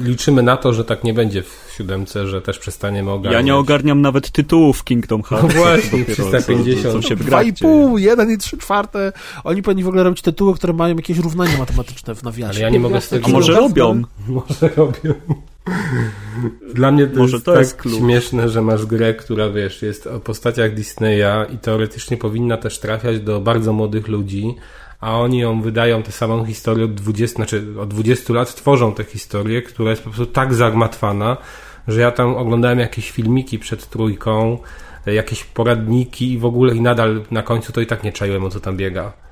liczymy na to, że tak nie będzie w siódemce, że też przestaniemy ogarniać. Ja nie ogarniam nawet tytułów Kingdom Hearts. No właśnie, 350. Co, co się w 2,5, 1 i 3 czwarte. Oni powinni w ogóle robić tytuły, które mają jakieś równanie matematyczne w nawiasie. Ale ja nie mogę z tego... A może robią? Może robią. Dla mnie to Może jest to tak jest śmieszne, że masz grę, która wiesz, jest o postaciach Disneya i teoretycznie powinna też trafiać do bardzo młodych ludzi, a oni ją wydają tę samą historię od 20, znaczy od 20 lat tworzą tę historię, która jest po prostu tak zagmatwana, że ja tam oglądałem jakieś filmiki przed trójką, jakieś poradniki i w ogóle i nadal na końcu to i tak nie czaiłem o co tam biega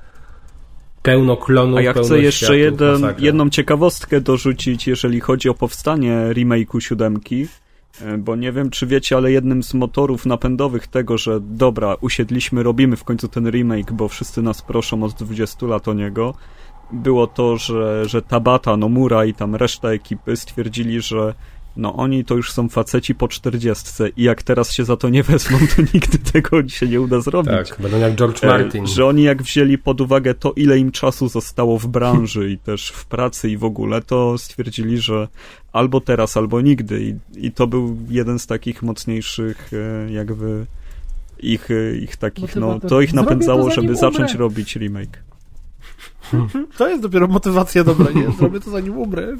pełno klonów. A ja chcę jeszcze jeden, jedną ciekawostkę dorzucić, jeżeli chodzi o powstanie remake'u siódemki. E, Bo nie wiem, czy wiecie, ale jednym z motorów napędowych tego, że dobra, usiedliśmy, robimy w końcu ten remake, bo wszyscy nas proszą od 20 lat o niego, było to, że, że Tabata, Nomura i tam reszta ekipy stwierdzili, że no oni to już są faceci po 40 i jak teraz się za to nie wezmą, to nigdy tego się nie uda zrobić. Tak, będą jak George E, Martin. Że oni jak wzięli pod uwagę to, ile im czasu zostało w branży i też w pracy i w ogóle, to stwierdzili, że albo teraz, albo nigdy. I, i to był jeden z takich mocniejszych e, jakby ich, e, ich takich, no to ich napędzało, to, żeby zacząć robić remake. To jest dopiero motywacja dobra, nie? Zrobię to zanim umrę.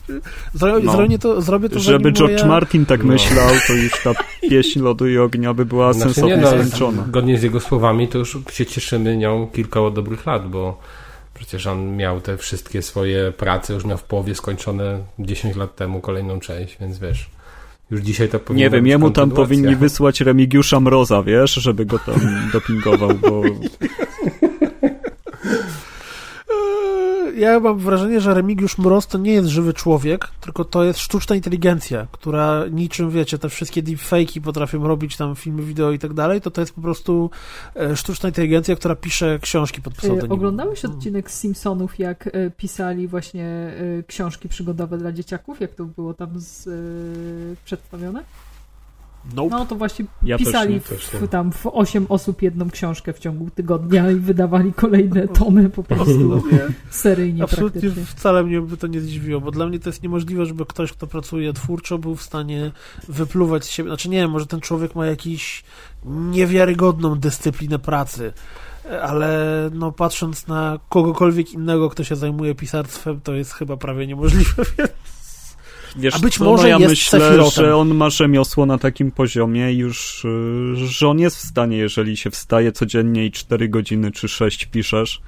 Zrobię, No. zrobię to, zrobię to Żeby zanim George moja... Martin tak No. myślał, to już ta pieśń lodu i ognia by była Znaczy sensownie nie, no, ale skończona. Zgodnie z jego słowami, to już się cieszymy nią kilka dobrych lat, bo przecież on miał te wszystkie swoje prace, już miał w połowie skończone 10 lat temu kolejną część, więc wiesz, już dzisiaj to powinno Nie wiem, jemu tam powinni wysłać Remigiusza Mroza, wiesz, żeby go tam dopingował, bo Ja mam wrażenie, że Remigiusz Mroz to nie jest żywy człowiek, tylko to jest sztuczna inteligencja, która niczym, wiecie, te wszystkie deepfake'i potrafią robić tam filmy, wideo i tak dalej, to to jest po prostu e, sztuczna inteligencja, która pisze książki pod Y, pseudonimem. Oglądałeś odcinek z Simpsonów, jak y, pisali właśnie książki przygodowe dla dzieciaków? Jak to było tam z, przedstawione? Nope. No to właśnie Ja też pisali nie, też w, nie. tam w 8 osób jedną książkę w ciągu tygodnia i wydawali kolejne tomy po prostu seryjnie Absolutnie praktycznie. wcale mnie by to nie zdziwiło, bo dla mnie to jest niemożliwe, żeby ktoś, kto pracuje twórczo, był w stanie wypluwać z siebie. Znaczy nie wiem, może ten człowiek ma jakiś niewiarygodną dyscyplinę pracy, ale no patrząc na kogokolwiek innego, kto się zajmuje pisarstwem, to jest chyba prawie niemożliwe. Wiesz A być co, może no ja jest myślę, Sephirotem. że on ma rzemiosło na takim poziomie już, y, że on jest w stanie, jeżeli się wstaje codziennie i 4 godziny czy 6 piszesz,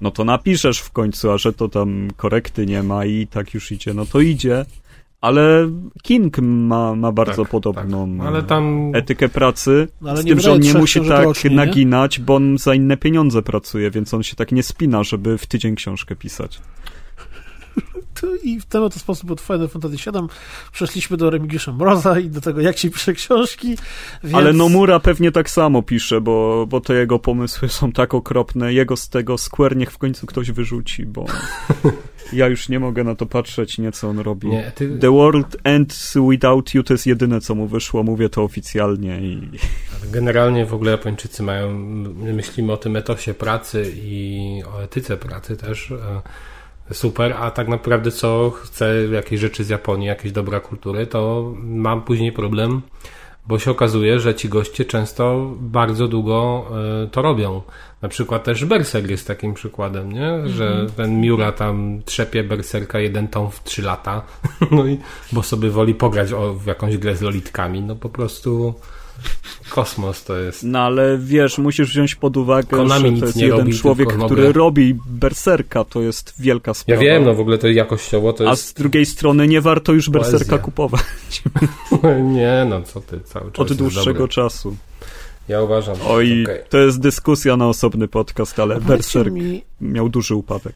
no to napiszesz w końcu, a że to tam korekty nie ma i tak już idzie, no to idzie. Ale King ma, ma bardzo Tak, podobną tak. Ale tam etykę pracy, No, ale z nie tym, że on nie musi tak rocznie, nie? naginać, bo on za inne pieniądze pracuje, więc on się tak nie spina, żeby w tydzień książkę pisać. I w ten oto sposób od Final Fantasy VII przeszliśmy do Remigiusza Mroza i do tego, jak się pisze książki. Więc... Ale Nomura pewnie tak samo pisze, bo, bo te jego pomysły są tak okropne. Jego z tego Square niech w końcu ktoś wyrzuci, bo ja już nie mogę na to patrzeć, nie co on robi. nie, ty, The World Ends Without You to jest jedyne, co mu wyszło, mówię to oficjalnie i generalnie w ogóle Japończycy mają, my myślimy o tym etosie pracy i o etyce pracy też, e, super, a tak naprawdę co chcę jakieś rzeczy z Japonii, jakieś dobra kultury, to mam później problem, bo się okazuje, że ci goście często bardzo długo e, to robią. Na przykład też Berserk jest takim przykładem, nie? Że ten Miura tam trzepie Berserka jeden tom w 3 lata, no i bo sobie woli pograć o, w jakąś grę z lolitkami, no po prostu kosmos to jest. No ale wiesz, musisz wziąć pod uwagę, Konami że to jest jeden robi, człowiek, który robi Berserka, to jest wielka Ja sprawa. wiem, no w ogóle to jakościowo to A jest... z drugiej strony nie warto już Berserka Poezja. kupować Nie, no co ty, cały czas od dłuższego czasu. Ja uważam, że Oj, okej. to jest dyskusja na osobny podcast, ale A Berserk mi, miał duży upadek.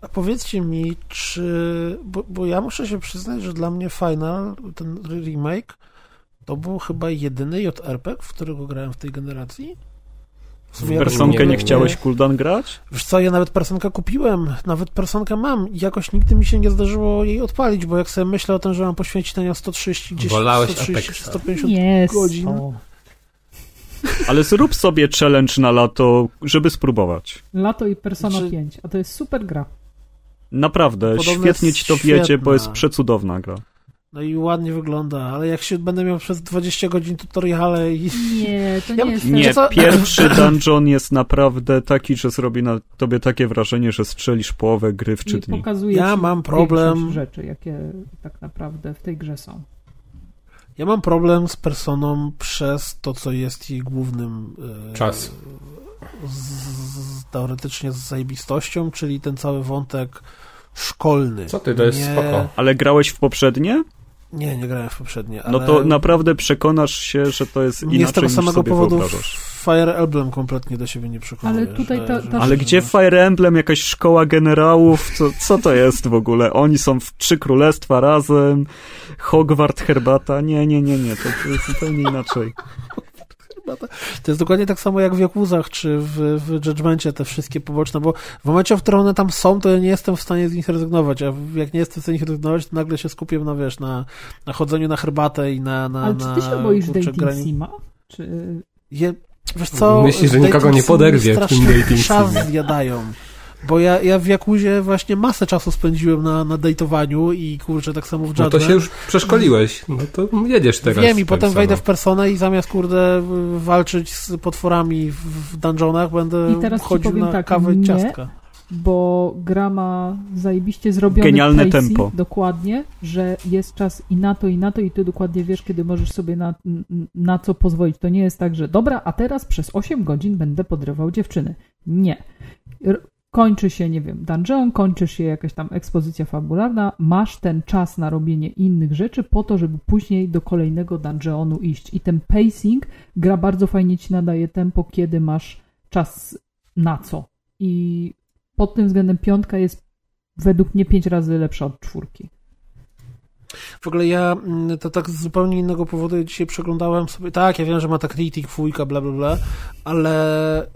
a powiedzcie mi, czy... Bo, bo ja muszę się przyznać, że dla mnie Final, ten remake, to był chyba jedyny JRPG, w którego grałem w tej generacji. W sumie W jakoś personkę nie- chciałeś Kuldan grać? Wiesz co, ja nawet personkę kupiłem, nawet personkę mam i jakoś nigdy mi się nie zdarzyło jej odpalić, bo jak sobie myślę o tym, że mam poświęcić na nią 130, gdzieś Wolałeś 130 Apexa. 150 Nie, godzin. o. Ale zrób sobie challenge na lato, żeby spróbować. Lato i Persona Znaczy- 5, a to jest super gra. Naprawdę, Podobno świetnie ci to świetna. bo jest przecudowna gra. No i ładnie wygląda, ale jak się będę miał przez 20 godzin tutoriale i... Nie, to Ja- nie jest... Nie, co? pierwszy dungeon jest naprawdę taki, że zrobi na tobie takie wrażenie, że strzelisz połowę gry w trzy I dni. pokazuje Ja mam problem- rzeczy, jakie tak naprawdę w tej grze są. Ja mam problem z personą przez to, co jest jej głównym... e, Czas. Z, z, teoretycznie z zajebistością, czyli ten cały wątek szkolny. Co ty, to jest nie, spoko. Ale grałeś w poprzednie? Nie, nie grałem w poprzednie, ale... No to naprawdę przekonasz się, że to jest Mnie z inaczej tego niż samego sobie powodu wyobrażasz. Fire Emblem kompletnie do siebie nie przekonuje. Ale tutaj że, ta- że- Ale gdzie Fire Emblem, jakaś szkoła generałów, co, co to jest w ogóle? Oni są w trzy królestwa razem, Hogwart, herbata, nie, nie, nie, nie, to, to jest zupełnie inaczej. To jest dokładnie tak samo jak w Jakuzach, czy w, w Judgmencie te wszystkie poboczne, bo w momencie, w którym one tam są, to ja nie jestem w stanie z nich rezygnować, a jak nie jestem w stanie z nich rezygnować, to nagle się skupię na, wiesz, na, na chodzeniu na herbatę i na, na, Ale na czy ty się boisz dating graniu- sima? Czy... Je, wiesz co? Myślisz, że nikogo nie poderwie w tym dating simie. zjadają. Bo ja, ja w Jakuzie właśnie masę czasu spędziłem na, na dejtowaniu i kurczę, tak samo w No Judgment. to się już przeszkoliłeś, no to jedziesz teraz. Wiem i w potem personę. wejdę w personę i zamiast, kurde, walczyć z potworami w, dungeonach, będę I teraz ci chodził powiem na tak, kawę nie. ciastka. bo gra ma zajebiście zrobiony Genialne pacing, tempo. dokładnie, że jest czas i na to, i na to, i ty dokładnie wiesz, kiedy możesz sobie na, na co pozwolić. To nie jest tak, że dobra, a teraz przez 8 godzin będę podrywał dziewczyny. Nie. Kończy się, nie wiem, dungeon, kończy się jakaś tam ekspozycja fabularna, masz ten czas na robienie innych rzeczy po to, żeby później do kolejnego dungeonu iść. I ten pacing, gra bardzo fajnie ci nadaje tempo, kiedy masz czas na co. I pod tym względem piątka jest według mnie pięć razy lepsza od czwórki. W ogóle ja mm, to tak z zupełnie innego powodu ja dzisiaj przeglądałem sobie, tak, ja wiem, że ma tak Critic, dwójka, bla, bla, bla, ale y,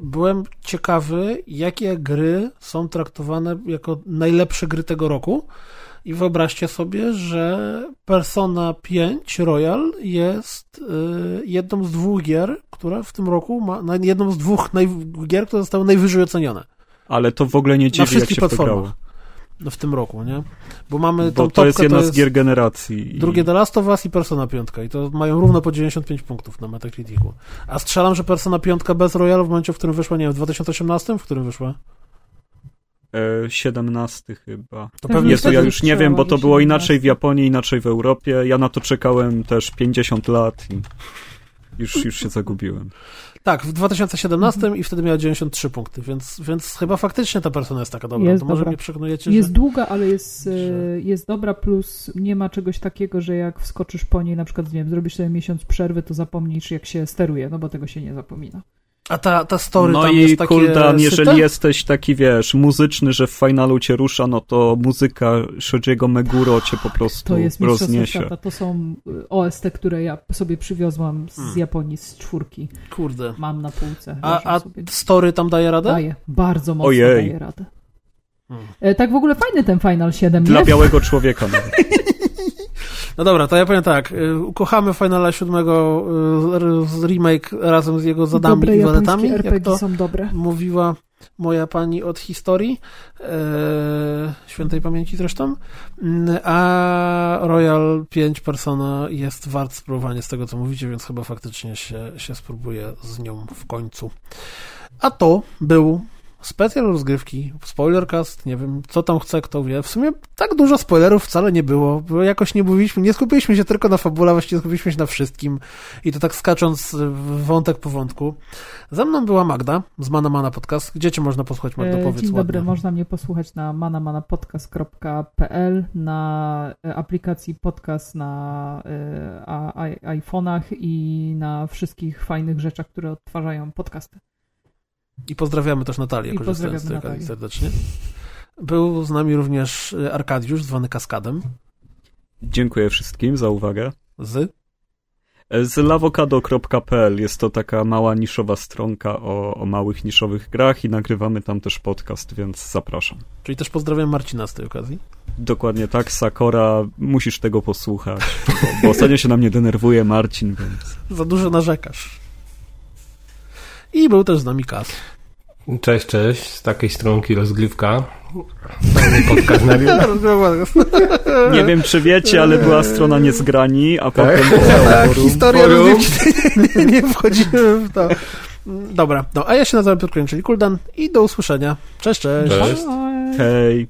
byłem ciekawy, jakie gry są traktowane jako najlepsze gry tego roku i wyobraźcie sobie, że Persona 5 Royal jest y, jedną z dwóch gier, która w tym roku ma, na- jedną z dwóch gier, które zostały najwyżej ocenione Ale to w ogóle nie dziwi, jak wszystkich się to grało. platformach. no, w tym roku, nie? Bo mamy Bo tą to jest topkę, jedna to z jest gier generacji. i- Drugie The Last of Us i Persona 5 i to mają równo po 95 punktów na Metacriticu. A strzelam, że Persona 5 bez Royalu w momencie, w którym wyszła, nie wiem, w 2018, w którym wyszła? E, 17 chyba. To pewnie Jezu, ja już nie wiem, bo to było 17. inaczej w Japonii, inaczej w Europie. Ja na to czekałem też 50 lat i już, już się zagubiłem. Tak, w 2017 i wtedy miała 93 punkty, więc, więc chyba faktycznie ta Persona jest taka dobra. Jest to może dobra. mnie przekonujecie, Jest że... długa, ale jest, e, że- jest dobra, plus nie ma czegoś takiego, że jak wskoczysz po niej, na przykład, nie wiem, zrobisz sobie miesiąc przerwy, to zapomnisz, jak się steruje, no bo tego się nie zapomina. A ta, ta story No tam i jest takie Kuldan, jeżeli syte? jesteś taki, wiesz, muzyczny, że w finalu cię rusza, no to muzyka Shojiego Meguro cię po prostu To jest rozniesie. Świata. To są y, OST, które ja sobie przywiozłam z Hmm. Japonii, z czwórki. Kurde. Mam na półce. A, a sobie. story tam daje radę? Daje, bardzo mocno Ojej. daje radę. Hmm. Tak w ogóle fajny ten Final 7, Dla nie? białego człowieka. No dobra, to ja powiem tak. y, Ukochamy Finala 7 y, remake razem z jego zadami Dobre i waletami, jak to są dobre. mówiła moja pani od historii, e, świętej pamięci zresztą, Mm, a Royal 5 Persona jest wart spróbowania z tego, co mówicie, więc chyba faktycznie się, się spróbuję z nią w końcu. A to był specjal rozgrywki, spoilercast, nie wiem, co tam chce, kto wie. W sumie tak dużo spoilerów wcale nie było, bo jakoś nie mówiliśmy, nie skupiliśmy się tylko na fabule, właściwie skupiliśmy się na wszystkim i to tak skacząc wątek po wątku. Ze mną była Magda z Mana Mana Podcast. Gdzie cię można posłuchać, Magda? E, Powiedz Dzień dobry, ładnie. można mnie posłuchać na manamanapodcast.pl, na e, aplikacji podcast na e, iPhone'ach i na wszystkich fajnych rzeczach, które odtwarzają podcasty. I pozdrawiamy też Natalię, I korzystając z tej okazji serdecznie. Był z nami również Arkadiusz, zwany Kaskadem, Dziękuję wszystkim za uwagę. z... Z lawokado.pl jest to taka mała niszowa stronka o, o małych niszowych grach i nagrywamy tam też podcast, więc zapraszam. Czyli też pozdrawiam Marcina z tej okazji. Dokładnie tak, Sakora, musisz tego posłuchać, bo, bo ostatnio się na mnie denerwuje Marcin, więc... Za dużo narzekasz. I był też z nami Kas. Cześć, cześć, z takiej stronki rozgrywka. Fajny podcast na Nie wiem, czy wiecie, ale była strona Niezgrani, a potem Tak, forum. historia. Nie, nie wchodzimy w to. Dobra, no a ja się nazywam Piotr czyli Kuldan i do usłyszenia. Cześć, cześć. Cześć. Hej.